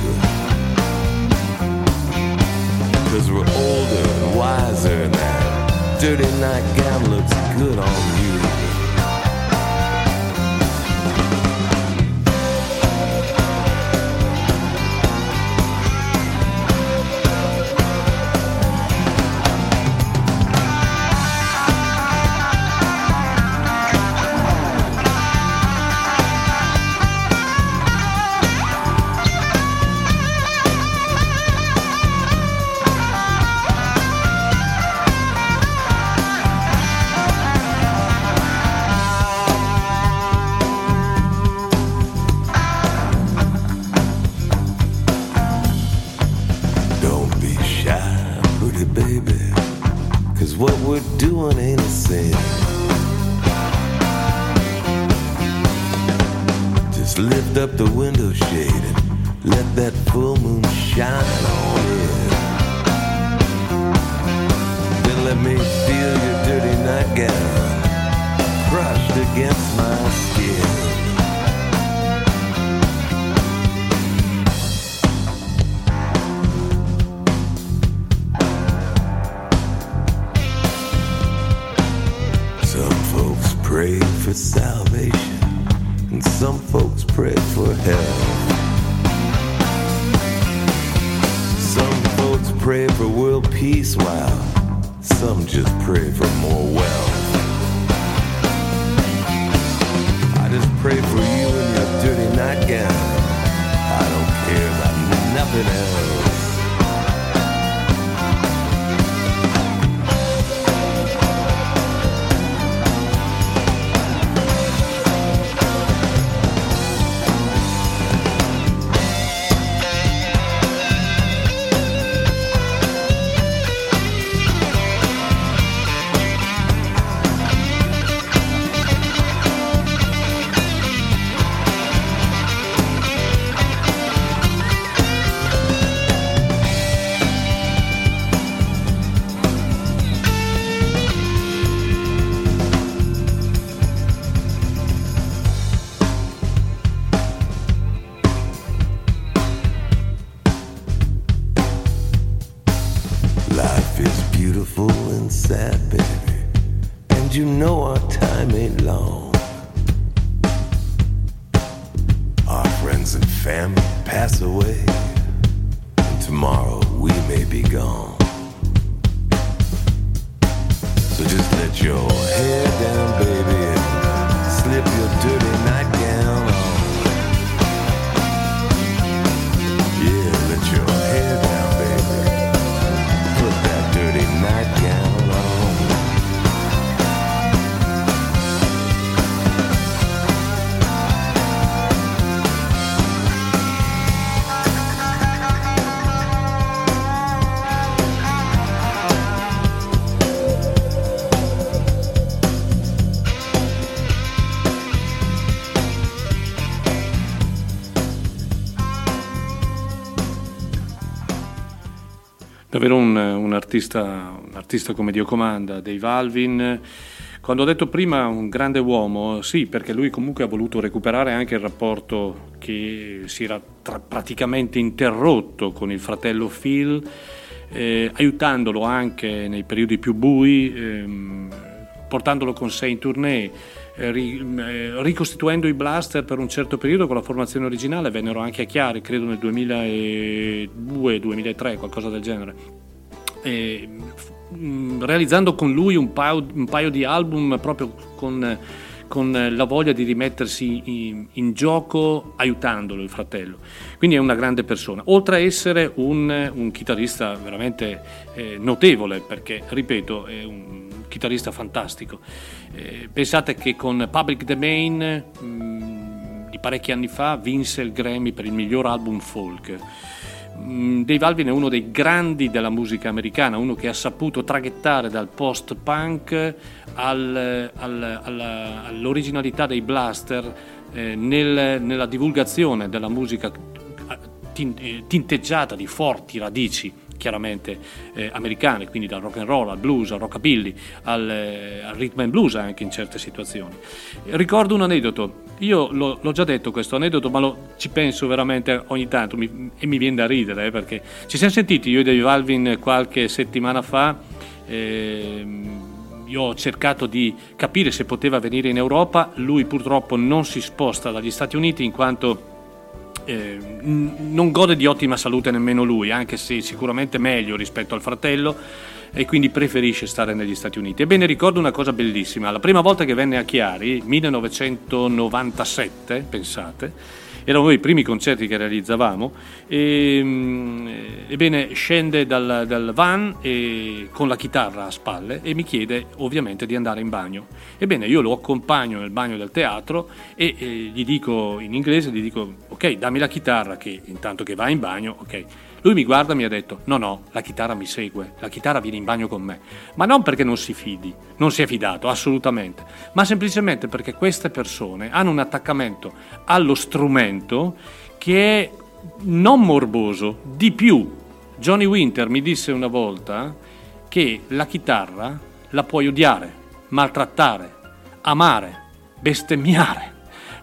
S9: Cause we're older and wiser now. Dirty nightgown looks good on you. And sad, baby. And you know our time ain't long. Our friends and family pass away. And tomorrow we may be gone. So just let your hair down, baby, and slip your dirty nightgown
S1: Davvero un, un artista, un artista come Dio comanda, Dave Alvin. Quando ho detto prima un grande uomo, sì, perché lui comunque ha voluto recuperare anche il rapporto che si era tra- praticamente interrotto con il fratello Phil, eh, aiutandolo anche nei periodi più bui, ehm, portandolo con sé in tournée, ricostituendo i Blaster per un certo periodo con la formazione originale, vennero anche a Chiari, credo nel 2002-2003, qualcosa del genere. E, realizzando con lui un paio, un paio di album proprio con, con la voglia di rimettersi in, in gioco aiutandolo il fratello. Quindi è una grande persona, oltre a essere un, un chitarrista veramente eh, notevole, perché ripeto, è un chitarrista fantastico. Eh, pensate che con Public Domain mh, di parecchi anni fa vinse il Grammy per il miglior album folk. Mm, Dave Alvin è uno dei grandi della musica americana, uno che ha saputo traghettare dal post-punk al- al- alla- all'originalità dei blaster eh, nel- nella divulgazione della musica eh, eh, tinteggiata di forti radici chiaramente eh, americane, quindi dal rock and roll al blues, al rockabilly, al, eh, al rhythm and blues anche in certe situazioni. Ricordo un aneddoto, io l'ho, l'ho già detto questo aneddoto, ma lo- ci penso veramente ogni tanto mi- e mi viene da ridere eh, perché ci siamo sentiti io e Dave Alvin qualche settimana fa. ehm, io ho cercato di capire se poteva venire in Europa, lui purtroppo non si sposta dagli Stati Uniti in quanto eh, non gode di ottima salute nemmeno lui, anche se sicuramente meglio rispetto al fratello e quindi preferisce stare negli Stati Uniti. Ebbene ricordo una cosa bellissima, la prima volta che venne a Chiari, 1997, pensate, erano uno dei primi concerti che realizzavamo, e, mm, ebbene scende dal, dal van e- con la chitarra a spalle e mi chiede ovviamente di andare in bagno. Ebbene io lo accompagno nel bagno del teatro e eh, gli dico in inglese, gli dico ok dammi la chitarra che intanto che va in bagno, ok. Lui mi guarda e mi ha detto no no, la chitarra mi segue, la chitarra viene in bagno con me, ma non perché non si fidi, non si è fidato assolutamente, ma semplicemente perché queste persone hanno un attaccamento allo strumento che è non morboso, di più. Johnny Winter mi disse una volta che la chitarra la puoi odiare, maltrattare, amare, bestemmiare,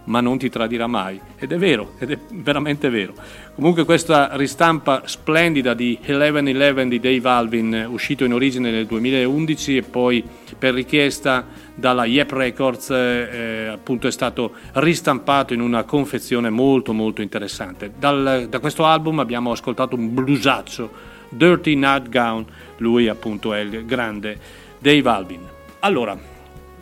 S1: ma non ti tradirà mai. Ed è vero, ed è veramente vero. Comunque questa ristampa splendida di 1111 di Dave Alvin, uscito in origine nel 2011 e poi per richiesta dalla Yep Records, eh, appunto è stato ristampato in una confezione molto molto interessante. Dal- da questo album abbiamo ascoltato un blusaccio, Dirty Nightgown, lui appunto è il grande Dave Alvin. Allora,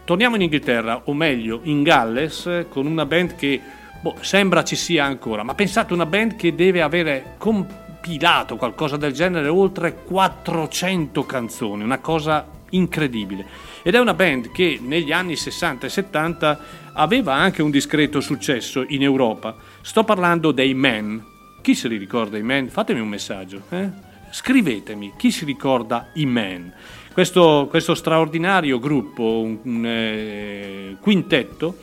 S1: torniamo in Inghilterra, o meglio in Galles, con una band che boh, sembra ci sia ancora, ma pensate una band che deve avere compilato qualcosa del genere, oltre 400 canzoni, una cosa incredibile. Ed è una band che negli anni 60 e 70 aveva anche un discreto successo in Europa. Sto parlando dei Men. Chi se li ricorda i Men? Fatemi un messaggio. eh? Scrivetemi chi si ricorda i Men. Questo, questo straordinario gruppo, un, un, eh, quintetto,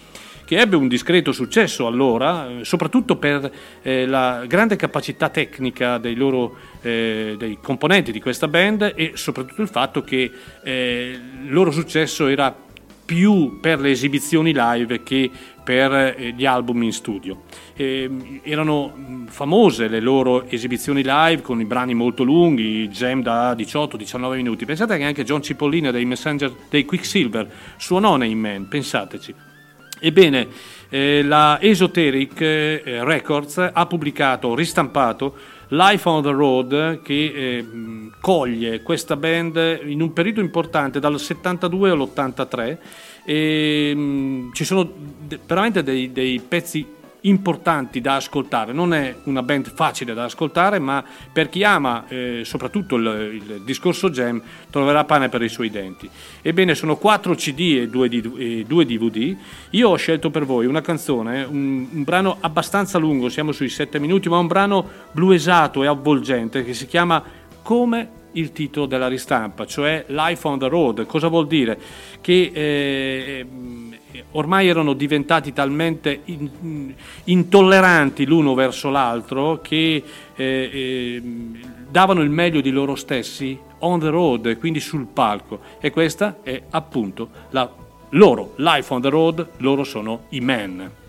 S1: che ebbe un discreto successo allora, eh, soprattutto per eh, la grande capacità tecnica dei loro eh, dei componenti di questa band e soprattutto il fatto che eh, il loro successo era più per le esibizioni live che per eh, gli album in studio. Eh, erano mh, famose le loro esibizioni live con i brani molto lunghi, jam da 18-19 minuti. Pensate che anche John Cipollina dei Messenger dei Quicksilver suonò nei Man, pensateci. Ebbene, eh, la Esoteric eh, Records ha pubblicato, ristampato Life on the Road che eh, coglie questa band in un periodo importante dal 72 all'83 e mh, ci sono de- veramente dei, dei pezzi importanti da ascoltare. Non è una band facile da ascoltare, ma per chi ama eh, soprattutto il, il discorso jam troverà pane per i suoi denti. Ebbene, sono 4 CD e 2, DVD. Io ho scelto per voi una canzone, un, un brano abbastanza lungo, siamo sui 7 minuti, ma un brano bluesato e avvolgente che si chiama Come il titolo della ristampa, cioè Life on the Road. Cosa vuol dire? Che eh, ormai erano diventati talmente in- intolleranti l'uno verso l'altro che eh, eh, davano il meglio di loro stessi on the road, quindi sul palco. E questa è appunto la loro Life on the Road, loro sono i men.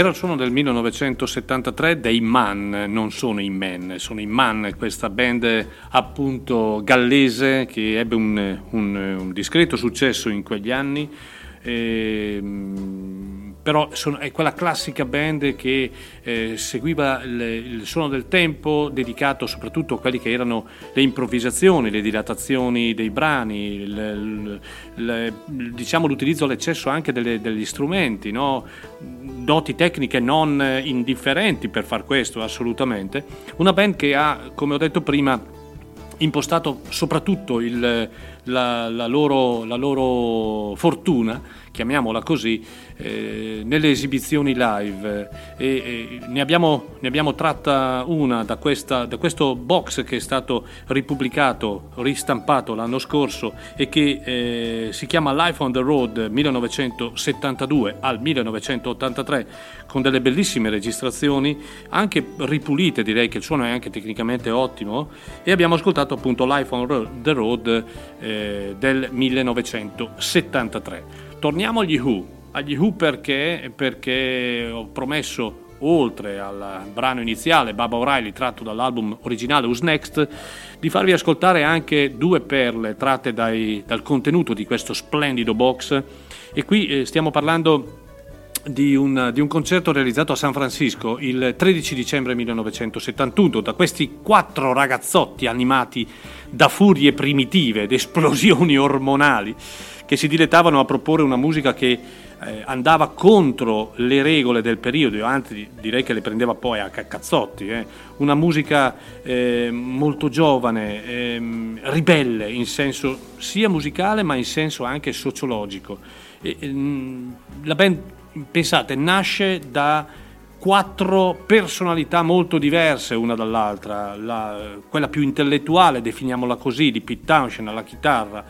S1: Era il suono del 1973 dei Man, non sono i Men, sono i Man, questa band appunto gallese che ebbe un, un- un discreto successo in quegli anni. ehm, però sono- è quella classica band che eh, seguiva il, il suono del tempo dedicato soprattutto a quelli che erano le improvvisazioni, le dilatazioni dei brani, il- il- diciamo l'utilizzo all'eccesso anche delle- degli strumenti, no? doti tecniche non indifferenti per far questo assolutamente. Una band che ha, come ho detto prima, impostato soprattutto il- la, la loro, la loro fortuna, chiamiamola così, eh, nelle esibizioni live. E, e ne, abbiamo, ne abbiamo tratta una da, questa- da questo box che è stato ripubblicato, ristampato l'anno scorso e che eh, si chiama Life on the Road 1972 al 1983 con delle bellissime registrazioni, anche ripulite, direi che il suono è anche tecnicamente ottimo, e abbiamo ascoltato appunto Life on the Road eh, del 1973. Torniamo agli Who, agli Who perché, perché ho promesso oltre al brano iniziale Baba O'Reilly tratto dall'album originale Who's Next di farvi ascoltare anche due perle tratte dai- dal contenuto di questo splendido box. E qui eh, stiamo parlando di un, di un concerto realizzato a San Francisco il 13 dicembre 1971 da questi quattro ragazzotti animati da furie primitive ed esplosioni ormonali che si dilettavano a proporre una musica che eh, andava contro le regole del periodo, anzi direi che le prendeva poi a ca- cazzotti, eh. una musica eh, molto giovane, ehm, ribelle in senso sia musicale ma in senso anche sociologico. E, ehm, la band, pensate, nasce da quattro personalità molto diverse una dall'altra, La- quella più intellettuale, definiamola così, di Pete Townshend alla chitarra,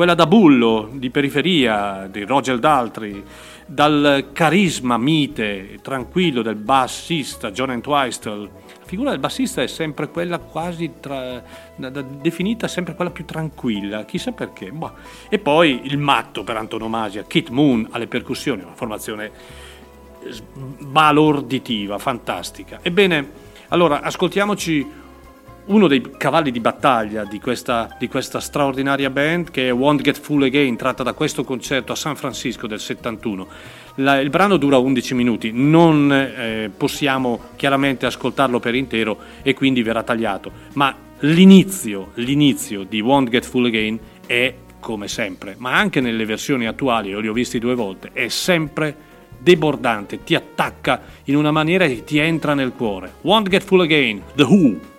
S1: quella da bullo, di periferia, di Roger Daltrey, dal carisma mite, tranquillo del bassista John Entwistle. La figura del bassista è sempre quella quasi tra- da- da- definita sempre quella più tranquilla, chissà perché. Boh. E poi il matto per antonomasia, Kit Moon alle percussioni, una formazione balorditiva, fantastica. Ebbene, allora ascoltiamoci uno dei cavalli di battaglia di questa, di questa straordinaria band che è Won't Get Full Again, tratta da questo concerto a San Francisco del 71. La- il brano dura 11 minuti, non eh, possiamo chiaramente ascoltarlo per intero e quindi verrà tagliato, ma l'inizio, l'inizio di Won't Get Full Again è come sempre, ma anche nelle versioni attuali, io li ho visti due volte, è sempre debordante, ti attacca in una maniera che ti entra nel cuore. Won't Get Full Again, The Who.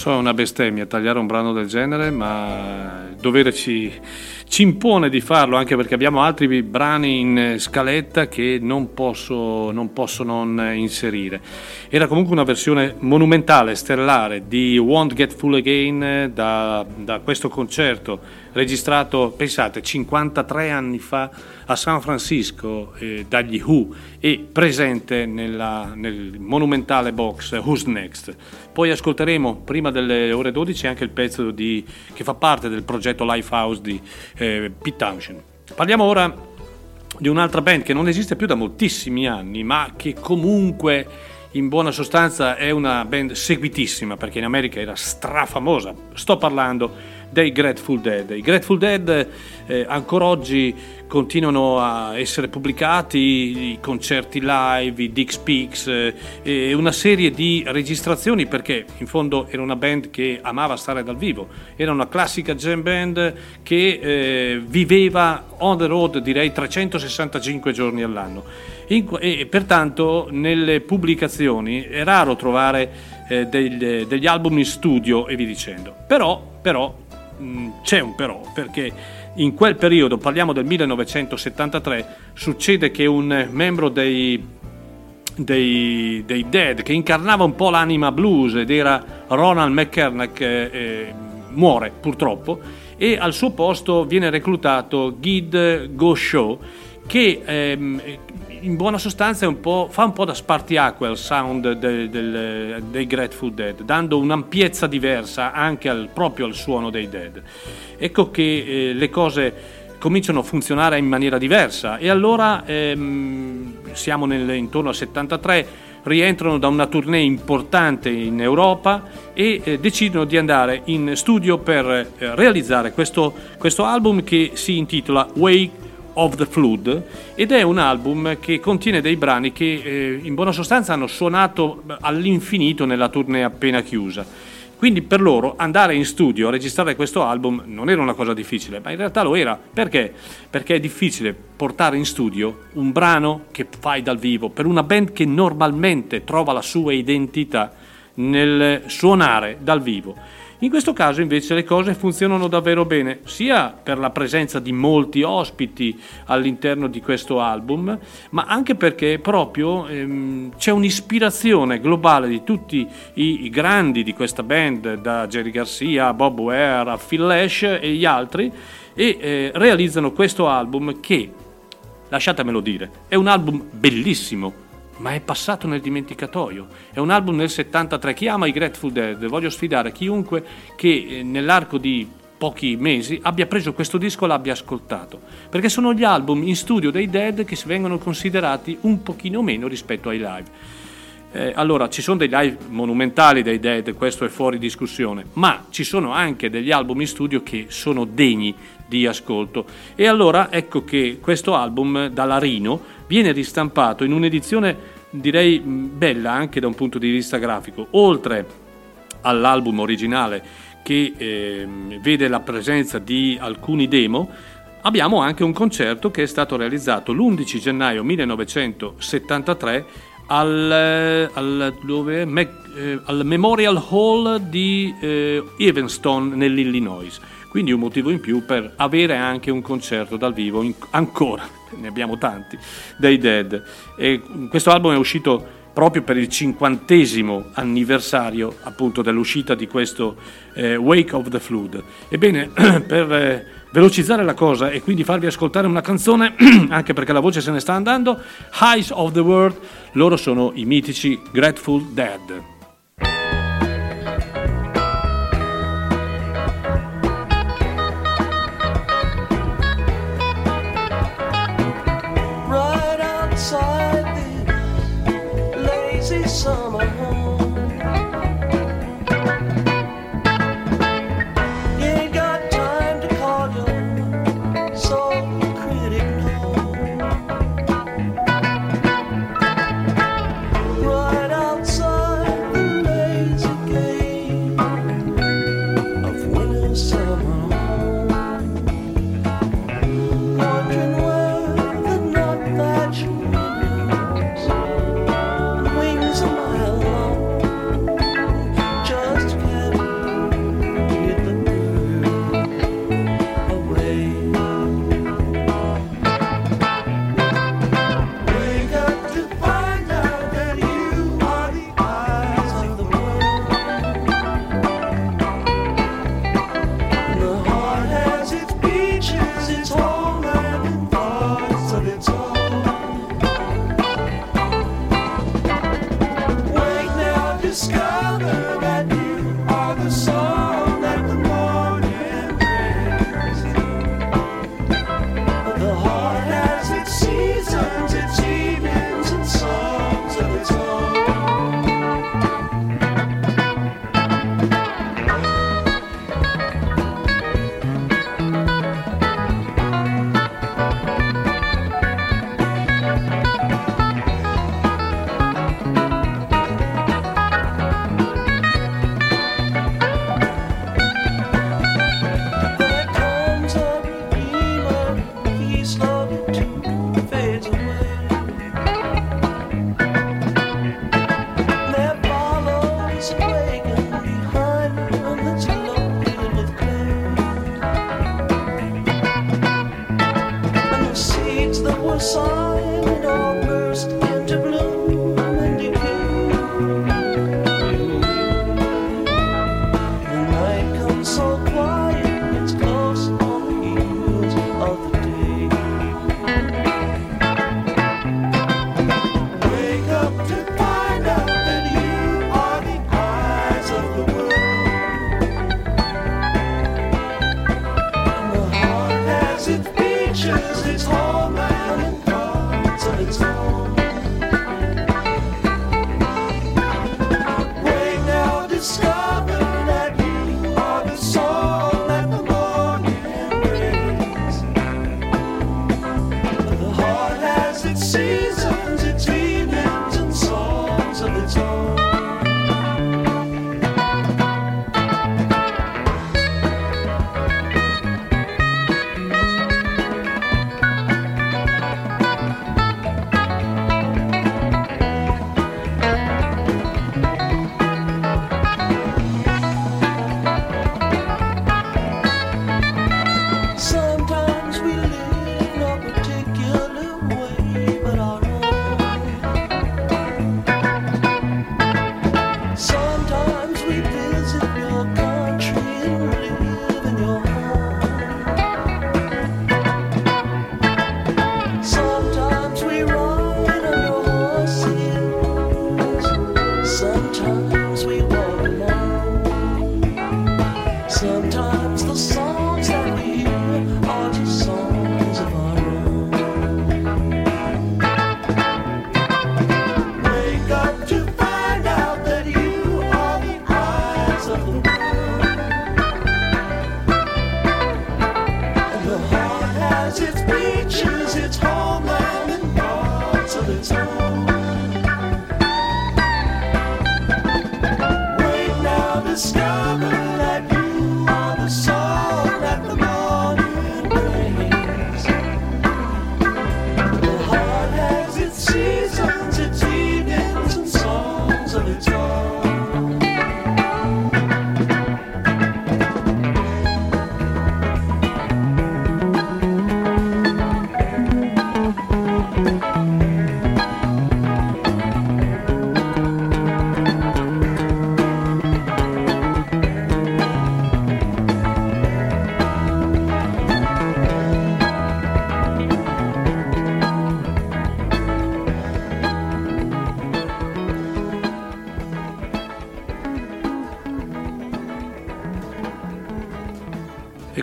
S1: so, è una bestemmia tagliare un brano del genere, ma il dovere ci, ci impone di farlo, anche perché abbiamo altri brani in scaletta che non posso, non posso non inserire. Era comunque una versione monumentale, stellare di Won't Get Full Again da, da questo concerto registrato, pensate, 53 anni fa a San Francisco eh, dagli Who e presente nella- nel monumentale box Who's Next. Poi ascolteremo prima delle ore 12 anche il pezzo di- che fa parte del progetto Lifehouse di eh, Pete Townshend. Parliamo ora di un'altra band che non esiste più da moltissimi anni, ma che comunque in buona sostanza è una band seguitissima perché in America era strafamosa. Sto parlando dei Grateful Dead. I Grateful Dead eh, ancora oggi continuano a essere pubblicati i concerti live, i Dick Speaks eh, una serie di registrazioni perché in fondo era una band che amava stare dal vivo, era una classica jam band che eh, viveva on the road direi 365 giorni all'anno In e pertanto nelle pubblicazioni è raro trovare eh, degli, degli album in studio e via dicendo. Però, però mh, c'è un però, perché in quel periodo, parliamo del 1973, succede che un membro dei, dei, dei Dead, che incarnava un po' l'anima blues ed era Ronald McKernack, eh, eh, muore purtroppo e al suo posto viene reclutato Gid Goshow che ehm, in buona sostanza un fa un po' da spartiacque al sound del- del- dei Grateful Dead, dando un'ampiezza diversa anche al- proprio al suono dei Dead. Ecco che eh, le cose cominciano a funzionare in maniera diversa e allora ehm, siamo nel- intorno al 73 rientrano da una tournée importante in Europa e eh, decidono di andare in studio per eh, realizzare questo, questo album che si intitola Wake of the Flood ed è un album che contiene dei brani che eh, in buona sostanza hanno suonato all'infinito nella tournée appena chiusa. Quindi per loro andare in studio a registrare questo album non era una cosa difficile, ma in realtà lo era. Perché? Perché è difficile portare in studio un brano che fai dal vivo per una band che normalmente trova la sua identità nel suonare dal vivo. In questo caso invece le cose funzionano davvero bene, sia per la presenza di molti ospiti all'interno di questo album, ma anche perché proprio ehm, c'è un'ispirazione globale di tutti i, i grandi di questa band, da Jerry Garcia a Bob Ware a Phil Lash e gli altri, e eh, realizzano questo album che, lasciatemelo dire, è un album bellissimo, ma è passato nel dimenticatoio. È un album del 73. Chi ama i Grateful Dead, voglio sfidare chiunque che eh, nell'arco di pochi mesi abbia preso questo disco e l'abbia ascoltato, perché sono gli album in studio dei Dead che vengono considerati un pochino meno rispetto ai live. Eh, allora, ci sono dei live monumentali dei Dead, questo è fuori discussione, ma ci sono anche degli album in studio che sono degni di ascolto. E allora ecco che questo album dalla Rino viene ristampato in un'edizione direi mh, bella anche da un punto di vista grafico, oltre all'album originale che ehm, vede la presenza di alcuni demo, abbiamo anche un concerto che è stato realizzato l'11 gennaio 1973 al, eh, al- dove? Mac- eh, al Memorial Hall di eh, Evanston nell'Illinois. Quindi un motivo in più per avere anche un concerto dal vivo, in- ancora, ne abbiamo tanti, dei Dead. E questo album è uscito proprio per il cinquantesimo anniversario appunto dell'uscita di questo eh, Wake of the Flood. Ebbene, per eh, velocizzare la cosa e quindi farvi ascoltare una canzone, anche perché la voce se ne sta andando, Highs of the World, loro sono i mitici Grateful Dead.
S10: Summer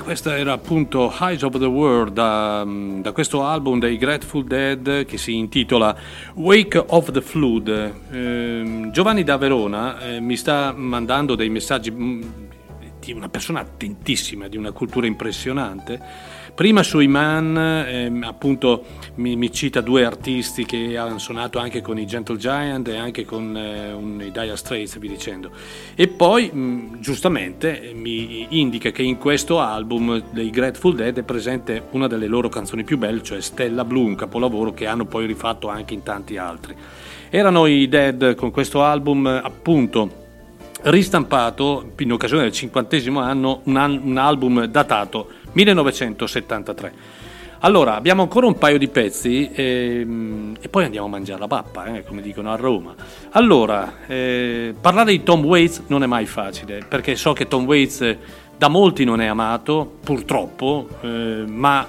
S1: questa era appunto Eyes of the World da, da questo album dei Grateful Dead che si intitola Wake of the Flood. Ehm, Giovanni da Verona eh, mi sta mandando dei messaggi mm, di una persona attentissima, di una cultura impressionante. Prima sui Man, ehm, appunto, mi, mi cita due artisti che hanno suonato anche con i Gentle Giant e anche con eh, un, i Dire Straits via dicendo. E poi, mh, giustamente, mi indica che in questo album dei Grateful Dead è presente una delle loro canzoni più belle, cioè Stella Blu, un capolavoro che hanno poi rifatto anche in tanti altri. Erano i Dead con questo album, appunto, ristampato in occasione del cinquantesimo anno, un, an- un album datato 1973. Allora, abbiamo ancora un paio di pezzi ehm, e poi andiamo a mangiare la pappa, eh, come dicono a Roma. Allora, eh, parlare di Tom Waits non è mai facile, perché so che Tom Waits eh, da molti non è amato, purtroppo, eh, ma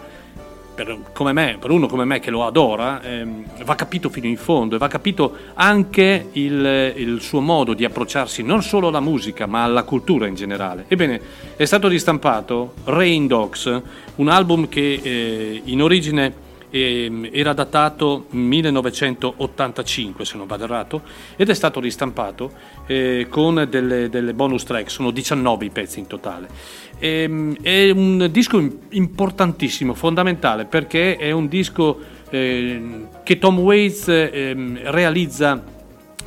S1: per, come me, per uno come me che lo adora, ehm, va capito fino in fondo e va capito anche il, il suo modo di approcciarsi non solo alla musica ma alla cultura in generale. Ebbene, è stato ristampato Rain Dogs, un album che eh, in origine era datato 1985 se non vado errato ed è stato ristampato eh, con delle, delle bonus track, sono 19 i pezzi in totale. Ehm, è un disco im- importantissimo, fondamentale perché è un disco eh, che Tom Waits ehm, realizza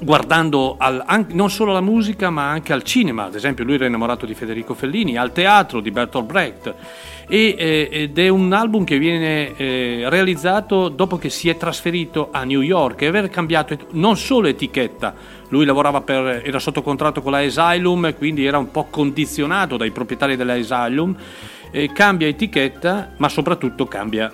S1: guardando al- an- non solo alla musica ma anche al cinema, ad esempio lui era innamorato di Federico Fellini, al teatro di Bertolt Brecht. E, eh, ed è un album che viene eh, realizzato dopo che si è trasferito a New York e aver cambiato non solo etichetta, lui per, era sotto contratto con la Asylum quindi era un po' condizionato dai proprietari della Asylum, eh, cambia etichetta ma soprattutto cambia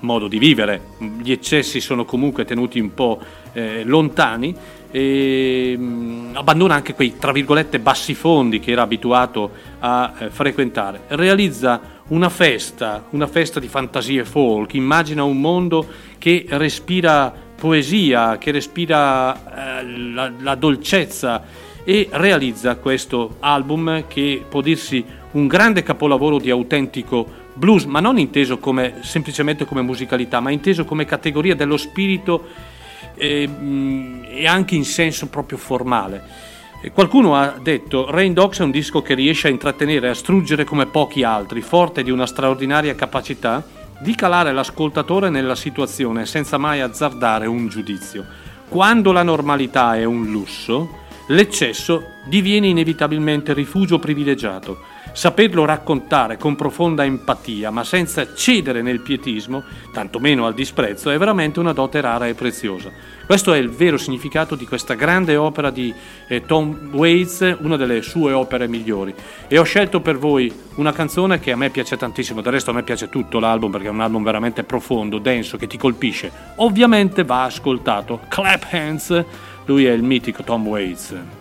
S11: modo di vivere, gli eccessi sono comunque tenuti un po' eh, lontani e mh, abbandona anche quei tra virgolette bassi fondi che era abituato a eh, frequentare. Realizza una festa, una festa di fantasie folk, immagina un mondo che respira poesia, che respira eh, la, la dolcezza e realizza questo album che può dirsi un grande capolavoro di autentico blues, ma non inteso come, semplicemente come musicalità, ma inteso come categoria dello spirito e, mh, e anche in senso proprio formale. Qualcuno ha detto Rain Dogs è un disco che riesce a intrattenere e a struggere come pochi altri, forte di una straordinaria capacità di calare l'ascoltatore nella situazione senza mai azzardare un giudizio. Quando la normalità è un lusso, l'eccesso diviene inevitabilmente rifugio privilegiato. Saperlo raccontare con profonda empatia, ma senza cedere nel pietismo, tantomeno al disprezzo, è veramente una dote rara e preziosa. Questo è il vero significato di questa grande opera di eh, Tom Waits, una delle sue opere migliori. E ho scelto per voi una canzone che a me piace tantissimo, del resto a me piace tutto l'album perché è un album veramente profondo, denso, che ti colpisce. Ovviamente va ascoltato. Clap Hands, lui è il mitico Tom Waits.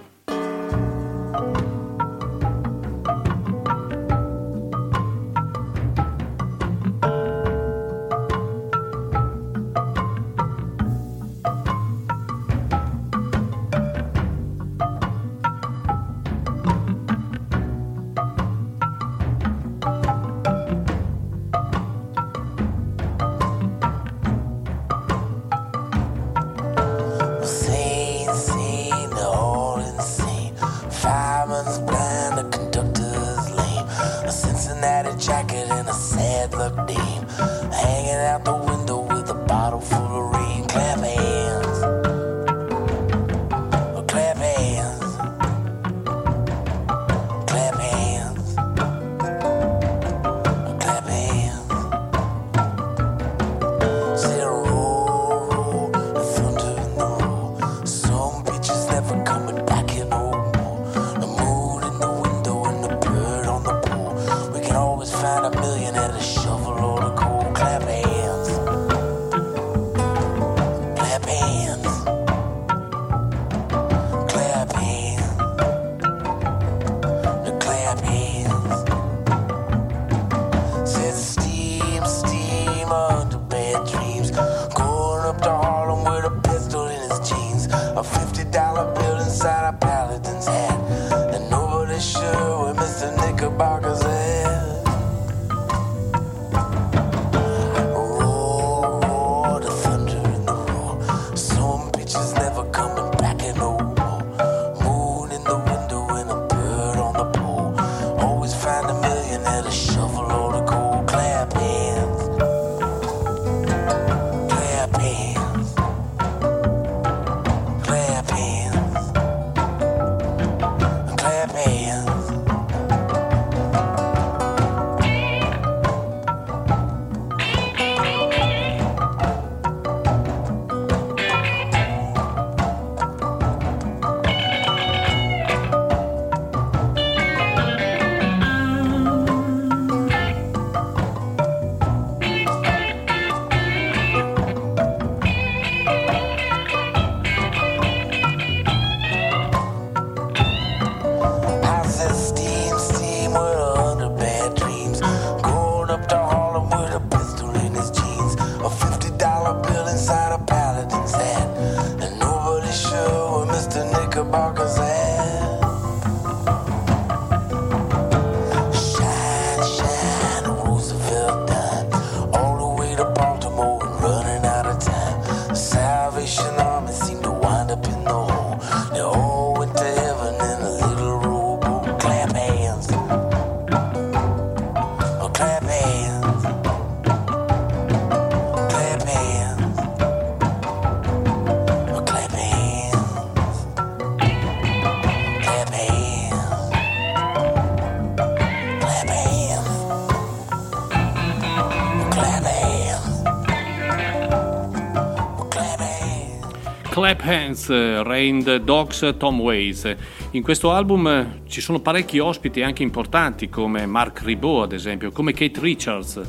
S1: Clap Hands,
S11: eh, Rained Dogs, Tom Waits. In questo album eh, ci sono parecchi ospiti anche importanti come Mark Ribot ad esempio, come Kate Richards,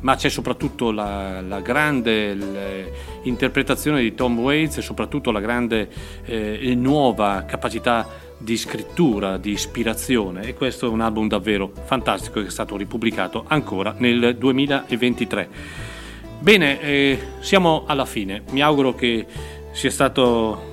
S1: ma c'è soprattutto la, la grande l- interpretazione di Tom Waits e soprattutto la grande eh, e nuova capacità di scrittura, di ispirazione e questo è un album davvero fantastico che è stato ripubblicato ancora nel 2023. Bene, eh, siamo alla fine. Mi auguro che sia stato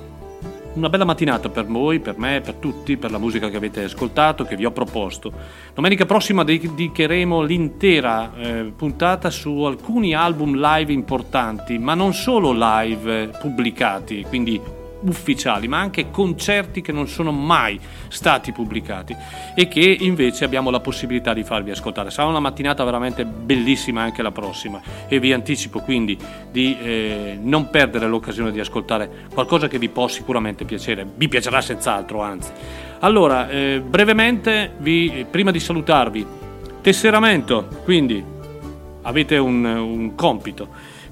S1: una bella mattinata per voi, per me, per tutti, per la musica che avete ascoltato, che vi ho proposto. Domenica prossima dedicheremo l'intera eh, puntata su alcuni album live importanti, ma non solo live eh, pubblicati, quindi ufficiali, ma anche concerti che non sono mai stati pubblicati e che invece abbiamo la possibilità di farvi ascoltare. Sarà una mattinata veramente bellissima anche la prossima e vi anticipo quindi di eh, non perdere l'occasione di ascoltare qualcosa che vi può sicuramente piacere, vi piacerà senz'altro anzi. Allora, eh, brevemente, vi, prima di salutarvi, tesseramento, quindi avete un, un compito.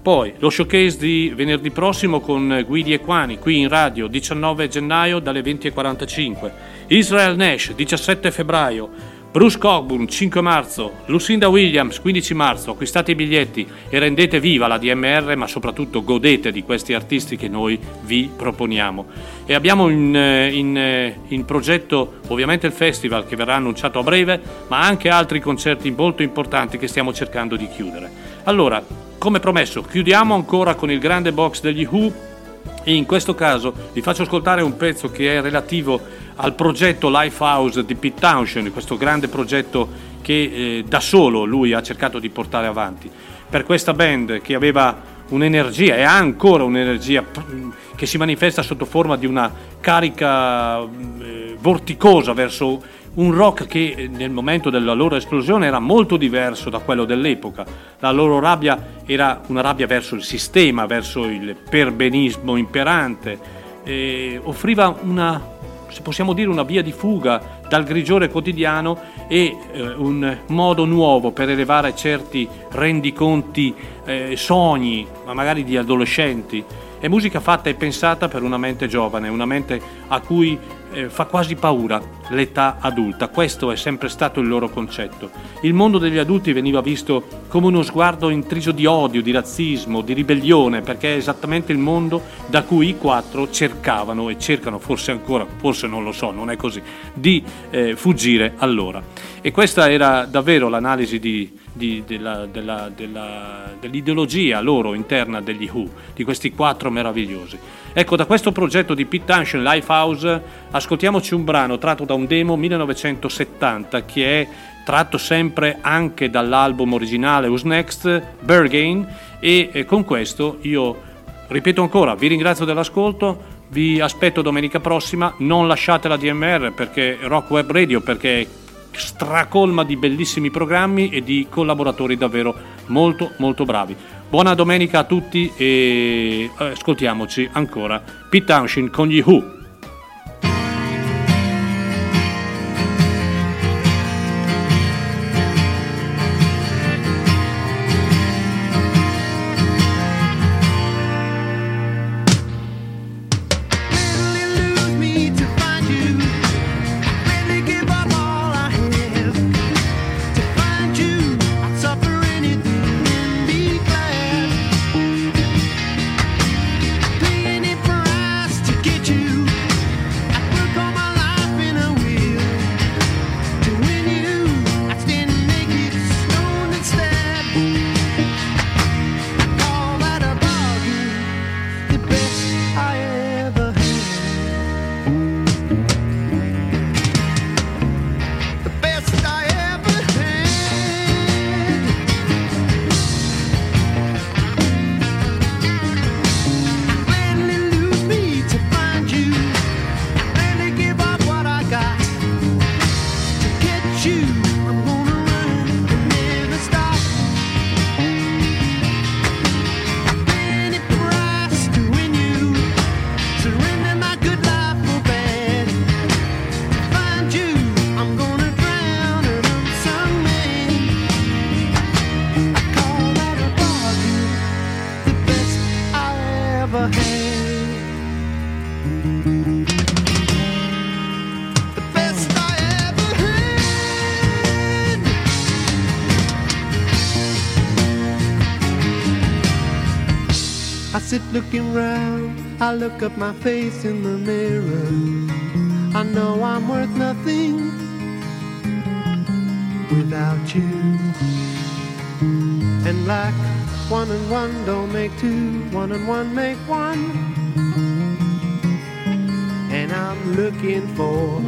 S1: Poi lo showcase di venerdì prossimo con Guidi Equani qui in radio 19 gennaio dalle 20.45. Israel Nash 17 febbraio. Bruce Cockburn 5 marzo. Lucinda Williams 15 marzo. Acquistate i biglietti e rendete viva la DMR ma soprattutto godete di questi artisti che noi vi proponiamo. E abbiamo in, in, in progetto ovviamente il festival che verrà annunciato a breve ma anche altri concerti molto importanti che stiamo cercando di chiudere. Allora, come promesso, chiudiamo ancora con il grande box degli Who e in questo caso vi faccio ascoltare un pezzo che è relativo al progetto Lifehouse di Pete Townshend, questo grande progetto che eh, da solo lui ha cercato di portare avanti. Per questa band che aveva un'energia e ha ancora un'energia che si manifesta sotto forma di una carica eh, vorticosa verso un rock che eh, nel momento della loro esplosione era molto diverso da quello dell'epoca. La loro rabbia era una rabbia verso il sistema, verso il perbenismo imperante, offriva una, se possiamo dire, una via di fuga dal grigiore quotidiano e eh, un modo nuovo per elevare certi rendiconti, eh, sogni, ma magari di adolescenti. È musica fatta e pensata per una mente giovane, una mente a cui eh, fa quasi paura l'età adulta. Questo è sempre stato il loro concetto. Il mondo degli adulti veniva visto come uno sguardo intriso di odio, di razzismo, di ribellione, perché è esattamente il mondo da cui i quattro cercavano e cercano, forse ancora, forse non lo so, non è così, di eh, fuggire allora. E questa era davvero l'analisi di, di, della, della, della, dell'ideologia loro interna degli Who, di questi quattro meravigliosi. Ecco, da questo progetto di Pete Townshend Lifehouse ascoltiamoci un brano tratto da un demo 1970 che è tratto sempre anche dall'album originale Who's Next, Bergain, e eh, con questo io ripeto ancora, vi ringrazio dell'ascolto, vi aspetto domenica prossima, non lasciate la DMR perché Rock Web Radio perché è stracolma di bellissimi programmi e di collaboratori davvero molto molto bravi. Buona domenica a tutti e eh, ascoltiamoci ancora Pete Townshend con gli Who.
S4: look up my face in the mirror, I know I'm worth nothing without you. And like one and one don't make two, one and one make one. And I'm looking for